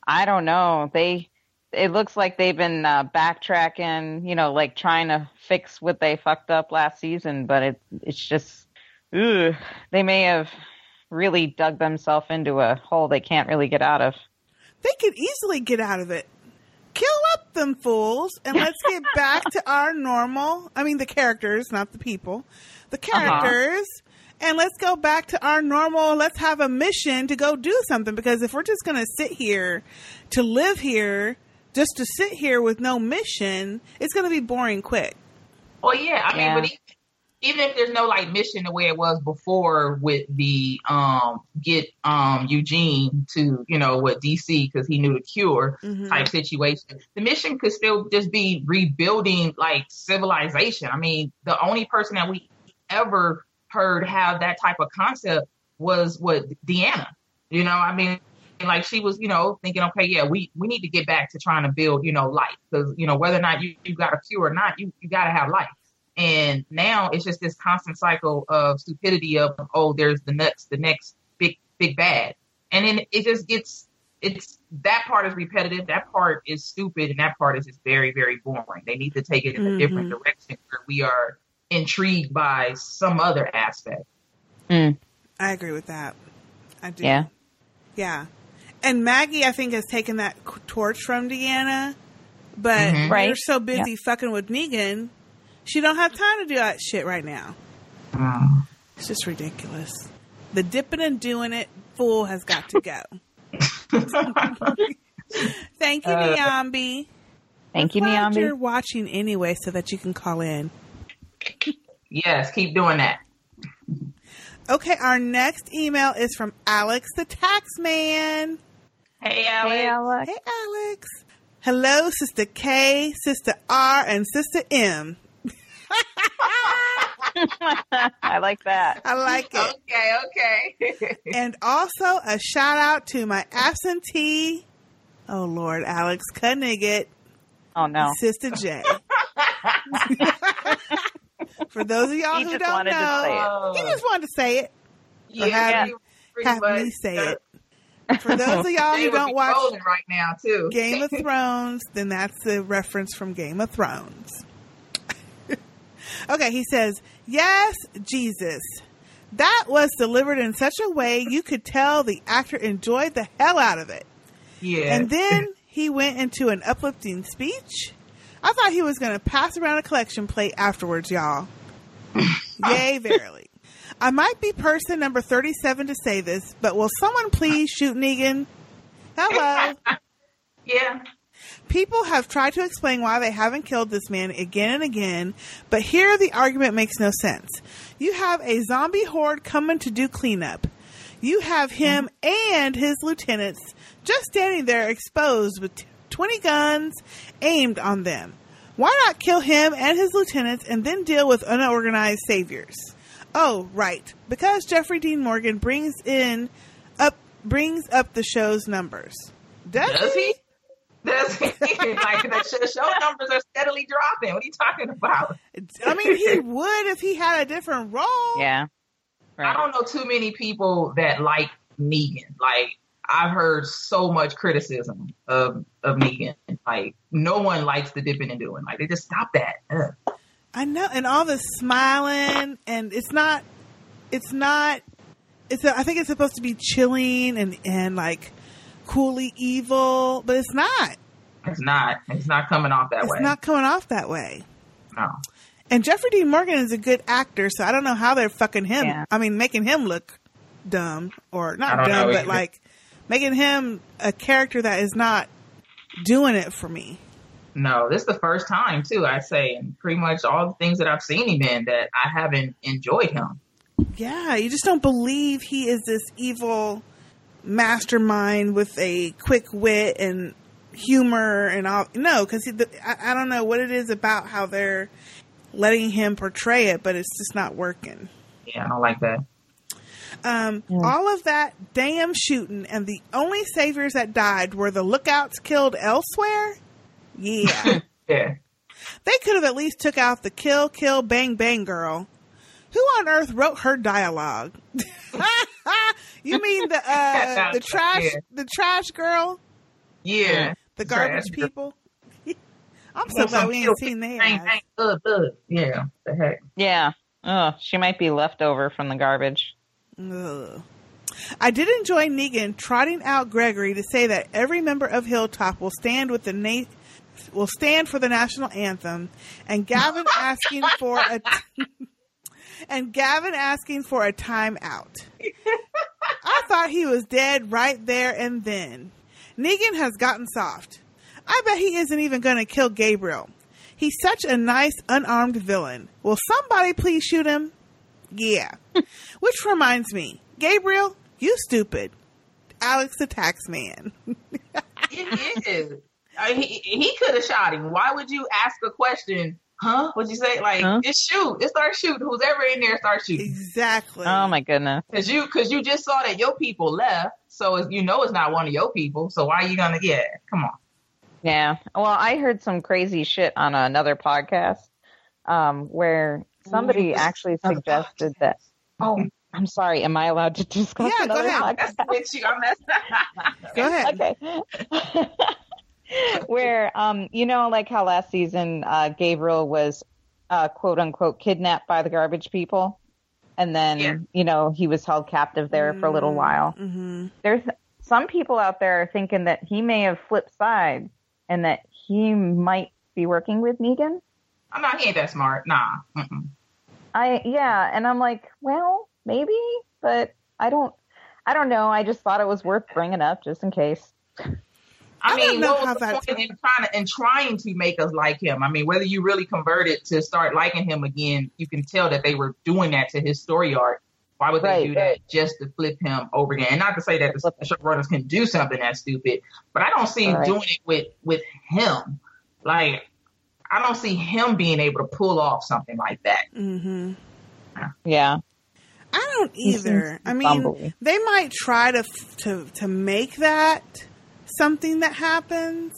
I don't know. They, it looks like they've been uh, backtracking, you know, like trying to fix what they fucked up last season, but it, it's just, ugh, they may have really dug themselves into a hole they can't really get out of. they could easily get out of it. Kill up them fools and let's get back to our normal. I mean, the characters, not the people. The uh-huh. characters. And let's go back to our normal. Let's have a mission to go do something. Because if we're just going to sit here to live here, just to sit here with no mission, it's going to be boring quick. Oh yeah, I Yeah. mean, but even if there's no like mission the way it was before with the um get um Eugene to you know what DC because he knew the cure Mhm. type situation, the mission could still just be rebuilding like civilization. I mean, the only person that we ever heard have that type of concept was what Deanna. You know, I mean, like she was, you know, thinking, okay, yeah, we we need to get back to trying to build, you know, life because you know whether or not you you got a cure or not, you you got to have life. And now it's just this constant cycle of stupidity of oh, there's the next the next big big bad, and then it just gets it's that part is repetitive, that part is stupid, and that part is just very very boring. They need to take it in a different Mhm. direction where we are intrigued by some other aspect. I agree with that. I do. Yeah. Yeah. And Maggie, I think, has taken that torch from Deanna, but Mhm. you're so busy fucking with Negan, she don't have time to do that shit right now. It's just ridiculous. The dipping and doing it fool has got to go. Thank you, Uh, Niambi. Thank you, Glad Niambi. You're watching anyway, so that you can call in. Yes, keep doing that. Okay, our next email is from Alex the Tax Man. Hey, Alex. Hey, Alex. Hello, Sistah K, Sistah R, and Sistah M. I like that. I like it. Okay, okay. and also a shout out to my absentee, oh Lord, Alex Cunnigat, Oh no. Sistah J. For those of y'all He who don't know, he just wanted to say it. Yeah, have, pretty have me say it. For those of y'all who don't watch right now too. Game of Thrones, then that's the reference from Game of Thrones. Okay, he says, Yes, Jesus. That was delivered in such a way you could tell the actor enjoyed the hell out of it. Yeah. And then he went into an uplifting speech. I thought he was going to pass around a collection plate afterwards, y'all. Yay, verily. I might be person number 37 to say this, but will someone please shoot Negan? Hello. yeah. People have tried to explain why they haven't killed this man again and again, but here the argument makes no sense. You have a zombie horde coming to do cleanup. You have him and his lieutenants just standing there exposed with 20 guns aimed on them. Why not kill him and his lieutenants and then deal with unorganized saviors? Oh, right. Because Jeffrey Dean Morgan brings in up brings up the show's numbers. Does, Does he? Does he? like the show numbers are steadily dropping. What are you talking about? I mean, he would if he had a different role. Yeah. I don't know too many people that like Negan. Like I've heard so much criticism of of Negan. Like no one likes the dipping and doing. Like they just stop that. Ugh. I know, and all the smiling, and it's not, it's not, it's. A, I think it's supposed to be chilling and and like coolly evil, but it's not. It's not. It's not coming off that it's way. It's not coming off that way. No. And Jeffrey Dean Morgan is a good actor, so I don't know how they're fucking him. Yeah. I mean, making him look dumb or not dumb, but like making him a character that is not doing it for me. No, this is the first time too. I say, and pretty much all the things that I've seen him in that I haven't enjoyed him. Yeah, you just don't believe he is this evil mastermind with a quick wit and humor and all. No, because I, I don't know what it is about how they're letting him portray it, but it's just not working. Yeah, I don't like that. Um, All of that damn shooting, and the only saviors that died were the lookouts killed elsewhere. Yeah, Yeah. they could have at least took out the kill, kill, bang, bang girl. Who on earth wrote her dialogue? you mean the uh, the trash Yeah. the trash girl, Yeah. the garbage Trash people? I'm so glad we ain't seen that. Bang, bang, ugh, ugh. Yeah. The heck. Yeah. Oh, she might be leftover from the garbage. Ugh. I did enjoy Negan trotting out Gregory to say that every member of Hilltop will stand with the na- will stand for the national anthem, and Gavin asking for a and Gavin asking for a timeout. I thought he was dead right there and then. Negan has gotten soft. I bet he isn't even going to kill Gabriel. He's such a nice unarmed villain. Will somebody please shoot him? Yeah. Which reminds me, Gabriel, you stupid. Alex the tax man. It is. I mean, he he could have shot him. Why would you ask a question? Huh? What'd you say? Like, Huh? just shoot. Just start shooting. Who's ever in there, start shooting. Exactly. Oh my goodness. Cause you, cause you just saw that your people left, so it's- you know it's not one of your people. So why are you gonna? Yeah, come on. Yeah. Well, I heard some crazy shit on another podcast um, where somebody Ooh, actually suggested that. Oh, I'm sorry. Am I allowed to discuss Yeah, go another ahead. podcast? That's with you. I'm messing. Go ahead. Okay. Where, um, you know, like how last season uh, Gabriel was uh, quote unquote kidnapped by the garbage people, and then Yeah. you know he was held captive there for a little while. Mm-hmm. There's some people out there are thinking that he may have flipped sides and that he might be working with Negan. I'm not. He ain't that smart. Nah. Mm-mm. I yeah, and I'm like, well, maybe, but I don't, I don't know. I just thought it was worth bringing up just in case. I, I mean, know what how was the that's- point in trying to in trying to make us like him? I mean, whether you really converted to start liking him again, you can tell that they were doing that to his story arc. Why would they Right, do that just to flip him over again? And not to say that the showrunners can do something that stupid, but I don't see Right. doing it with with him. Like, I don't see him being able to pull off something like that. Mm-hmm. Yeah, I don't either. I mean, bumbly. they might try to to to make that something that happens.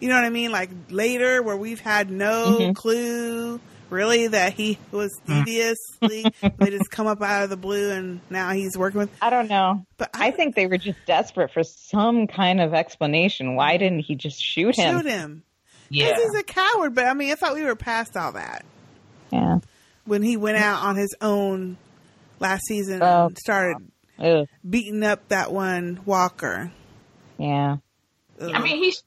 You know what I mean? Like later, where we've had no Mhm. clue really that he was Mm. deviously. they just come up out of the blue, and now he's working with. I don't know. But I think they were just desperate for some kind of explanation. Why didn't he just shoot him? Shoot him. Yeah, he's a coward. But I mean, I thought we were past all that Yeah. when he went out on his own last season Oh. and started beating up that one Walker. Yeah. Ugh. I mean, he's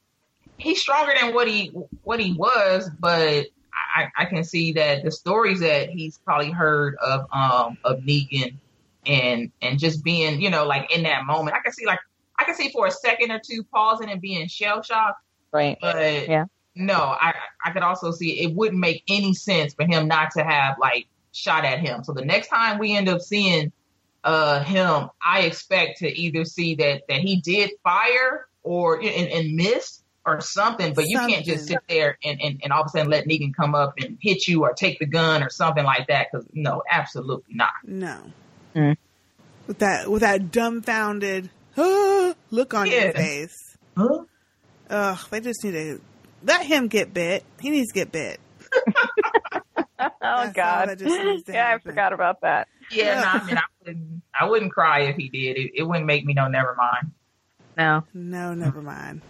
he's stronger than what he what he was, but I, I can see that the stories that he's probably heard of um of Negan and and just being you know like in that moment, I can see like I can see for a second or two pausing and being shell shocked, Right. but Yeah. no, I I could also see it wouldn't make any sense for him not to have like shot at him. So the next time we end up seeing uh him, I expect to either see that that he did fire or and, and missed, or something, but you can't just sit there and, and, and all of a sudden let Negan come up and hit you or take the gun or something like that. Cause no, absolutely not. No. Mm. With that with that dumbfounded look on your face. Huh? Ugh, they just need to let him get bit. He needs to get bit. Oh God! that just needs to yeah, I forgot about that. Yeah, no, I mean, I wouldn't, I wouldn't cry if he did. It, it wouldn't make me no, never mind. No. No, never mind.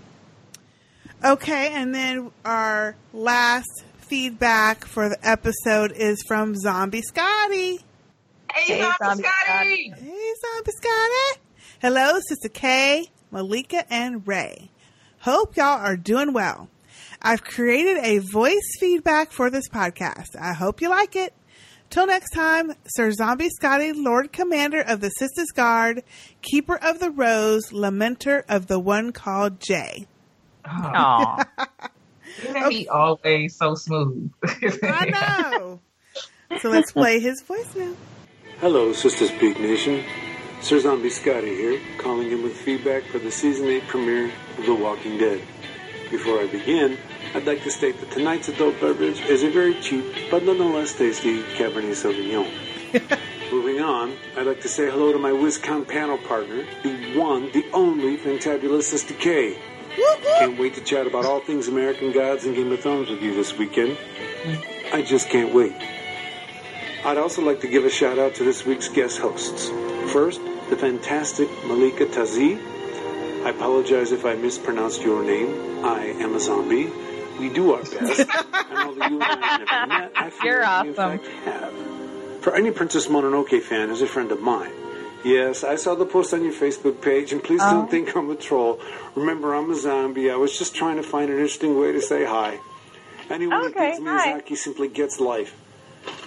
Okay, and then our last feedback for the episode is from Zombie Scotty. Hey, Zombie Scotty! Hey, Zombie Scotty. Hello, Sistah K, Malika, and Ray. Hope y'all are doing well. I've created a voice feedback for this podcast. I hope you like it. Till next time, Sir Zombie Scotty, Lord Commander of the Sisters Guard, Keeper of the Rose, Lamenter of the one called Jay. Aw. Isn't he always so smooth? I know. So let's play his voice now. Hello, Sistah Speak Nation. Sir Zombie Scotty here, calling in with feedback for the season 8 premiere of The Walking Dead. Before I begin, I'd like to state that tonight's adult beverage is a very cheap but nonetheless tasty Cabernet Sauvignon. Moving on, I'd like to say hello to my WizCon panel partner, the one, the only fantabulous Sistah K. Can't wait to chat about all things American Gods and Game of Thrones with you this weekend. I just can't wait. I'd also like to give a shout out to this week's guest hosts. First, the fantastic Malika Tazi. I apologize if I mispronounced your name. I am a zombie. We do our best. you and I have never met, You're like we in awesome. For any Princess Mononoke fan who's a friend of mine, yes, I saw the post on your Facebook page, and please Oh. don't think I'm a troll. Remember, I'm a zombie. I was just trying to find an interesting way to say hi. Anyone Okay, who thinks hi. Miyazaki simply gets life.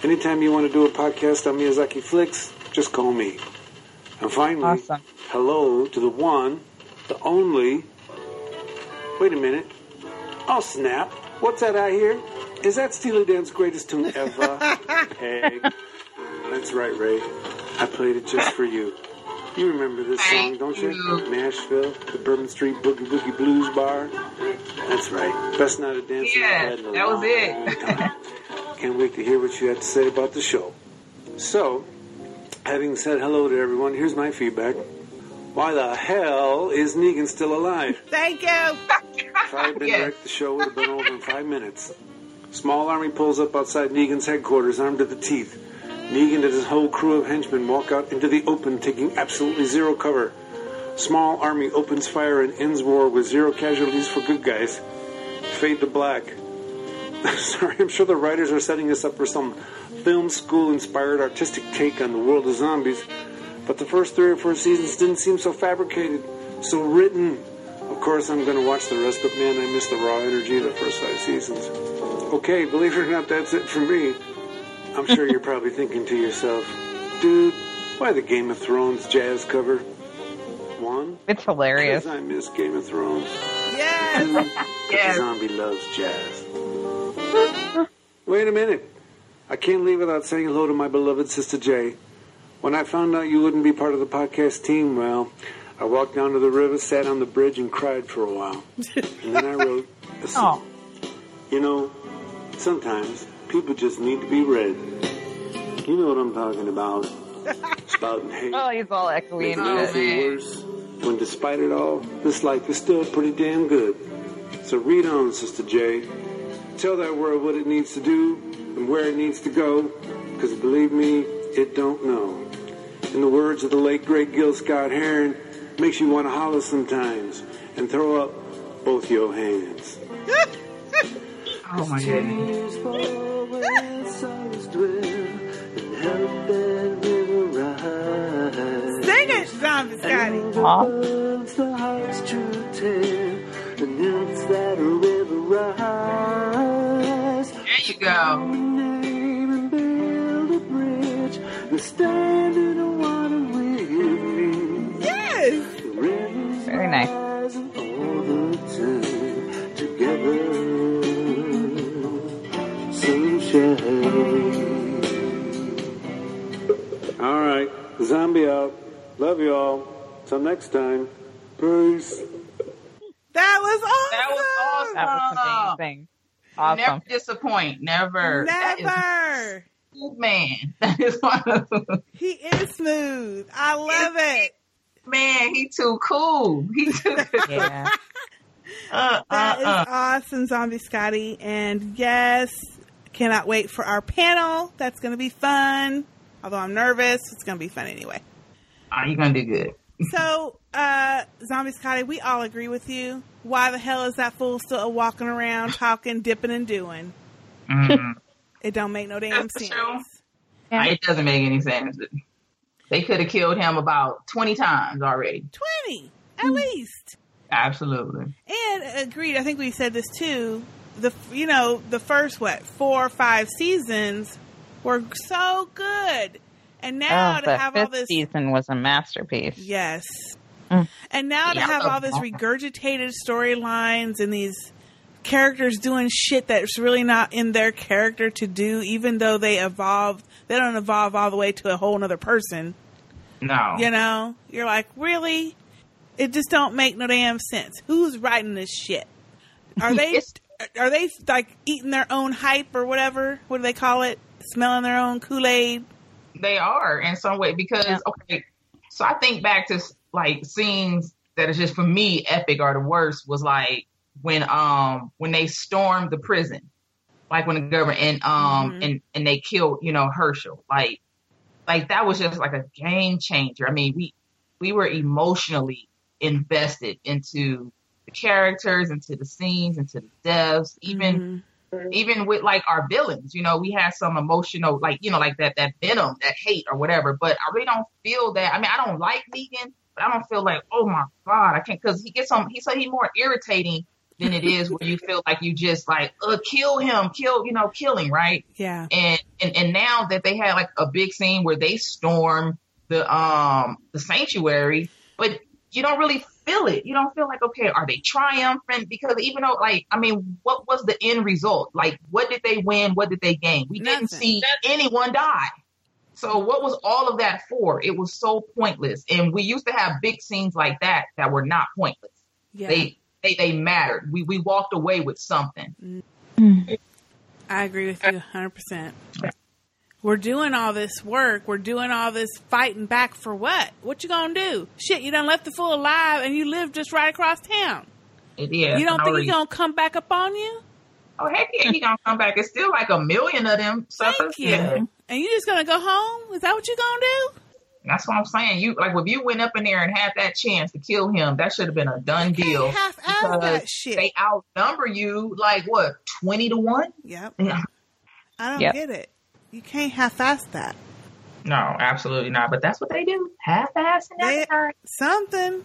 Anytime you want to do a podcast on Miyazaki flicks, just call me. And finally, Awesome. hello to the one, the only. Wait a minute. Oh snap! What's that I hear? Is that Steely Dan's greatest tune ever? hey. That's right, Ray. I played it just for you. You remember this song, don't you? Nashville, the Bourbon Street Boogie Boogie Blues Bar. That's right. Best night of dancing I've Yeah, had in a that was long it. time. Can't wait to hear what you have to say about the show. So, having said hello to everyone, here's my feedback. Why the hell is Negan still alive? Thank you. If I had been direct, the show would have been over in five minutes. Small army pulls up outside Negan's headquarters, armed to the teeth. Negan and his whole crew of henchmen walk out into the open, taking absolutely zero cover. Small army opens fire and ends war with zero casualties for good guys. Fade to black. Sorry, I'm sure the writers are setting us up for some film school inspired artistic take on the world of zombies, but the first three or four seasons didn't seem so fabricated, so written. Of course, I'm going to watch the rest, but man, I miss the raw energy of the first five seasons. Okay, believe it or not, that's it for me. I'm sure you're probably thinking to yourself, dude, why the Game of Thrones jazz cover? One, It's hilarious. I miss Game of Thrones. Yes. Two, because the zombie loves jazz. Wait a minute. I can't leave without saying hello to my beloved Sistah J. When I found out you wouldn't be part of the podcast team, well, I walked down to the river, sat on the bridge, and cried for a while. And then I wrote a song. Oh. You know, sometimes people just need to be read. You know what I'm talking about. Spouting hate. Oh, he's all echoey Making and everything shit. worse. When despite it all, this life is still pretty damn good. So read on, Sistah J. Tell that world what it needs to do and where it needs to go, because believe me, it don't know. In the words of the late great Gil Scott Heron, makes you want to holler sometimes and throw up both your hands. Oh my goodness. Sing it, Zombie Scotty. the heart's true tale, and it's that river rise. There you go. Bridge, and stand in the water with me. Yes. Very nice. All the time together, sunshine. All right, zombie out. Love you all. Till next time. Peace. That was awesome. That was That was amazing. Awesome. Never disappoint. Never. That is Never. Smooth man. That is one of them. He is smooth. I love it. Man, he too cool. He too Yeah. uh, That is uh, uh. awesome, Zombie Scotty. And yes, cannot wait for our panel. That's going to be fun. Although I'm nervous, it's going to be fun anyway. Oh, you're gonna do good. So, uh, Zombie Scotty, we all agree with you. Why the hell is that fool still walking around, talking, dipping, and doing? Mhm. It don't make no damn sense. It doesn't make any sense. They could have killed him about 20 times already. 20, at least. Absolutely. And agreed. I think we said this too. The you know the first what four or five seasons were so good, and now oh, to have all this season was a masterpiece. yes, Mm. and now to Yeah. have all this regurgitated storylines and these characters doing shit that's really not in their character to do, even though they evolve. They don't evolve all the way to a whole other person. No. You know, you're like, really? It just don't make no damn sense. Who's writing this shit? Are they are they like eating their own hype or whatever? What do they call it? Smelling their own Kool Aid? They are in some way because, okay, so I think back to like scenes that is just for me epic or the worst was like when um when they stormed the prison, like when the Governor and um Mhm. and and they killed you know Hershel, like like that was just like a game changer. I mean we we were emotionally invested into the characters, into the scenes, into the deaths, even even with like our villains, you know, we had some emotional, like, you know, like that, that venom, that hate or whatever, but I really don't feel that. I mean, I don't like Negan, but I don't feel like, oh my God, I can't, cause he gets on, he said he's more irritating than it is where you feel like you just like, uh, kill him, kill, you know, killing, right? Yeah. And, and, and now that they had like a big scene where they storm the, um, the sanctuary, but you don't really feel it. You don't feel like, okay, are they triumphant? Because even though, like, I mean, what was the end result? Like, what did they win? What did they gain? We didn't see anyone die. So what was all of that for? It was so pointless. And we used to have big scenes like that that were not pointless. Yeah. They, they, they mattered. We, we walked away with something. Mm. I agree with you 100%. We're doing all this work. We're doing all this fighting back for what? What you gonna do? Shit, you done left the fool alive and you live just right across town. It is. you don't no think he's gonna come back up on you? Oh heck yeah, he gonna come back. It's still like a million of them suckers. Thank you. And you just gonna go home? Is that what you gonna do? That's what I'm saying. You like if you went up in there and had that chance to kill him, that should have been a done deal. half-ass that shit. They outnumber you like what, twenty to one? Yep. I don't Yep. get it. You can't half-ass that. No, absolutely not. But that's what they do. Half ass and They- something,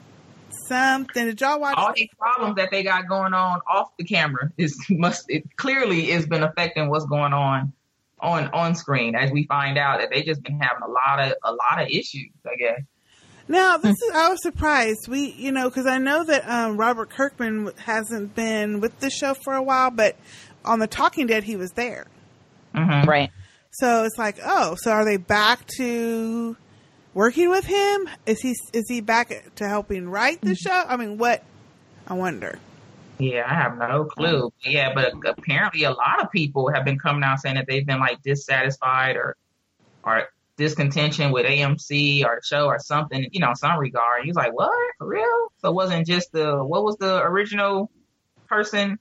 something. Did y'all watch? all these problems that they got going on off the camera is must it clearly has been affecting what's going on on on screen as we find out that they just been having a lot of a lot of issues, I guess. Now, this is, I was surprised. We, you know, because I know that um, Robert Kirkman hasn't been with the show for a while, but on The Talking Dead, he was there. Right. So it's like, oh, so are they back to working with him? Is he is he back to helping write the show? I mean, what? I wonder. Yeah, I have no clue. Yeah, but apparently a lot of people have been coming out saying that they've been like dissatisfied or or discontention with AMC or the show or something, you know, in some regard. And he's like, What? For real? So it wasn't just the what was the original person?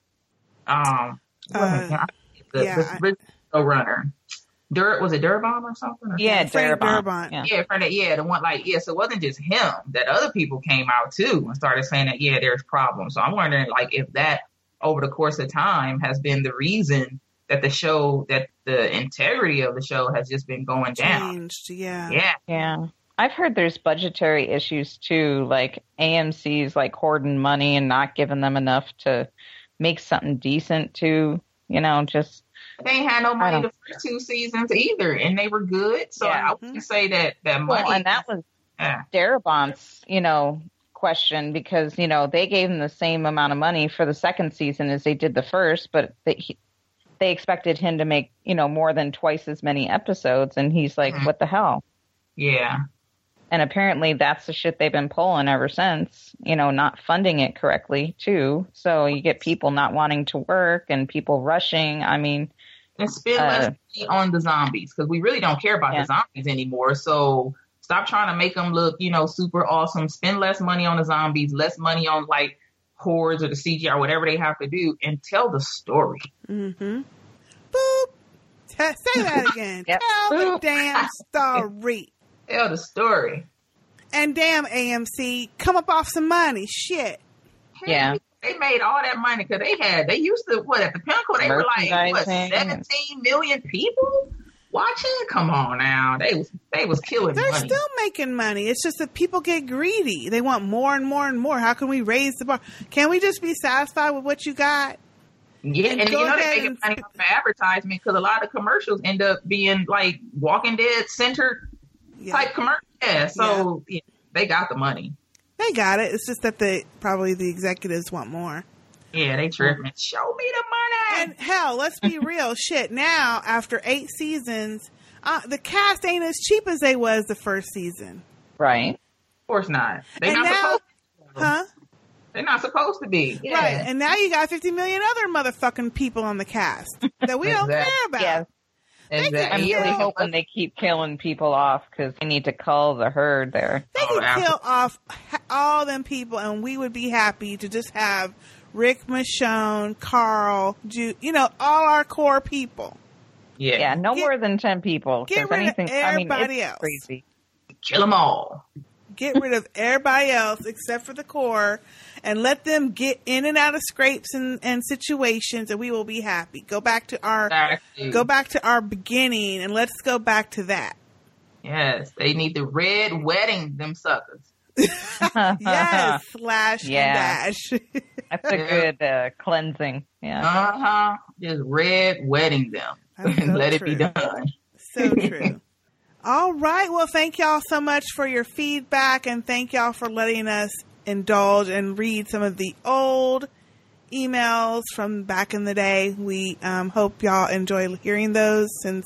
Um Uh, the, yeah, the original runner. Dirt was it Durbomb or something? Or Yeah, Frank Darabont. Darabont. Yeah. yeah, Frank, yeah, the one like yeah. So it wasn't just him; that other people came out too and started saying that yeah, there's problems. So I'm wondering like if that over the course of time has been the reason that the show that the integrity of the show has just been going down. Changed, yeah. Yeah, Yeah. I've heard there's budgetary issues too, like AMC's like hoarding money and not giving them enough to make something decent to, you know, just they ain't had no money the first two seasons either, and they were good. So Yeah. I wouldn't say that that money. Well, and that was Yeah. Darabont's, you know, question because, you know, they gave him the same amount of money for the second season as they did the first, but they, he, they expected him to make, you know, more than twice as many episodes. And he's like, Mhm. what the hell? Yeah. And apparently that's the shit they've been pulling ever since, you know, not funding it correctly too. So you get people not wanting to work and people rushing. I mean, and spend Uh, less money on the zombies because we really don't care about Yeah. the zombies anymore. So stop trying to make them look, you know, super awesome. Spend less money on the zombies, less money on like hordes or the CGI or whatever they have to do, and tell the story. Mm-hmm. Boop. T- say that again. Yep. Tell the damn story. Tell the story. And damn AMC, come up off some money. Shit. Yeah. They made all that money because they had, they used to, what, at the pinnacle, they were like, what, 17 million people watching? Come on now. They was, they was killing They're money. still making money. It's just that people get greedy. They want more and more and more. How can we raise the bar? Can we just be satisfied with what you got? Yeah, and, go you know they're making and- money off of advertisement because a lot of commercials end up being like Walking Dead centered type commercials. Yeah, so yeah, they got the money. They got it. It's just that the probably the executives want more. Yeah, they tripping. Show me the money. And hell, let's be real. Shit. Now, after eight seasons, uh, the cast ain't as cheap as they was the first season. Right. Of course not. They And not now- supposed. Huh? They're not supposed to be. Yeah. Right. And now you got 50 million other motherfucking people on the cast that we don't care about. Yes. Exactly. I'm really hoping they keep killing people off because they need to cull the herd there. They Oh, could kill off all them people, and we would be happy to just have Rick Michonne, Carl, Ju- you know, all our core people. Yeah. Yeah, no more than 10 people. get 'cause rid of anything, I mean, everybody it's else. crazy. Kill them all. Get rid of everybody else except for the core, and let them get in and out of scrapes and, and situations, and we will be happy. Go back to our Exactly. go back to our beginning, and let's go back to that. Yes, they need the red wedding them suckers. yes, slash Yeah. and dash. That's a good uh, cleansing. Yeah. Uh huh. Just red wedding them. That's so Let it be done. So true. All right. Well, thank y'all so much for your feedback and thank y'all for letting us indulge and read some of the old emails from back in the day. We um, hope y'all enjoy hearing those since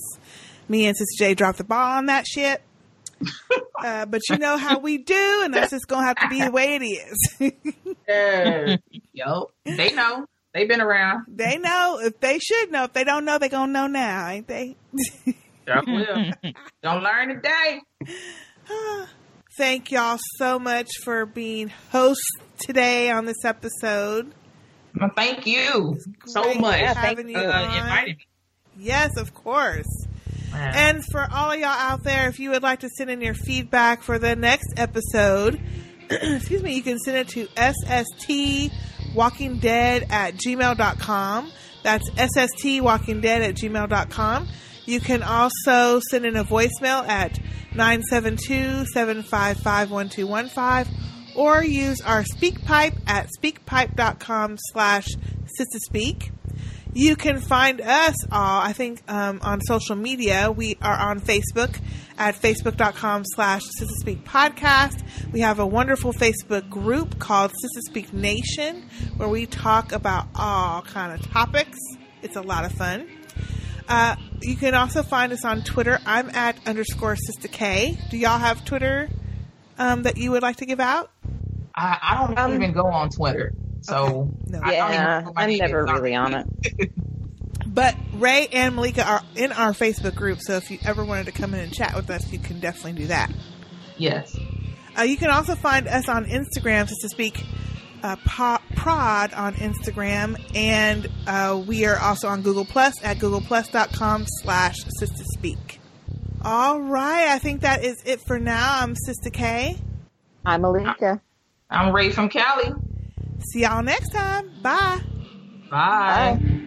me and Sistah J dropped the ball on that shit. Uh, but you know how we do, and that's just gonna have to be the way it is. Yeah. Yo, they know. They've been around. they know if they should know. If they don't know, they gonna know now, ain't they? Sure will. Don't learn today. Thank y'all so much for being hosts today on this episode. Well, thank you so Great much. having you uh, on. inviting me. Yes, of course. And for all of y'all out there, if you would like to send in your feedback for the next episode, excuse me, you can send it to sstwalkingdead at gmail.com. That's sstwalkingdead at gmail.com. You can also send in a voicemail at 972-755-1215 or use our SpeakPipe at speakpipe.com slash sistaspeak. You can find us all, I think, um, on social media. We are on Facebook at facebook.com slash Sistah Speak Podcast. We have a wonderful Facebook group called Sistah Speak Nation where we talk about all kind of topics. It's a lot of fun. Uh, you can also find us on Twitter. I'm at underscore Sistah K. Do y'all have Twitter um, that you would like to give out? I, I don't even go on Twitter. So No. I don't even Yeah, I'm never really on it. But Ray and Malika are in our Facebook group, so if you ever wanted to come in and chat with us, you can definitely do that. Yes. Uh, you can also find us on Instagram, just to speak, uh, prod on Instagram, and uh, we are also on Google Plus at googleplus.com slash sistah speak. All right, I think that is it for now. I'm Sistah K. I'm Malika. I'm Ray from Cali. See y'all next time. Bye. Bye. Bye.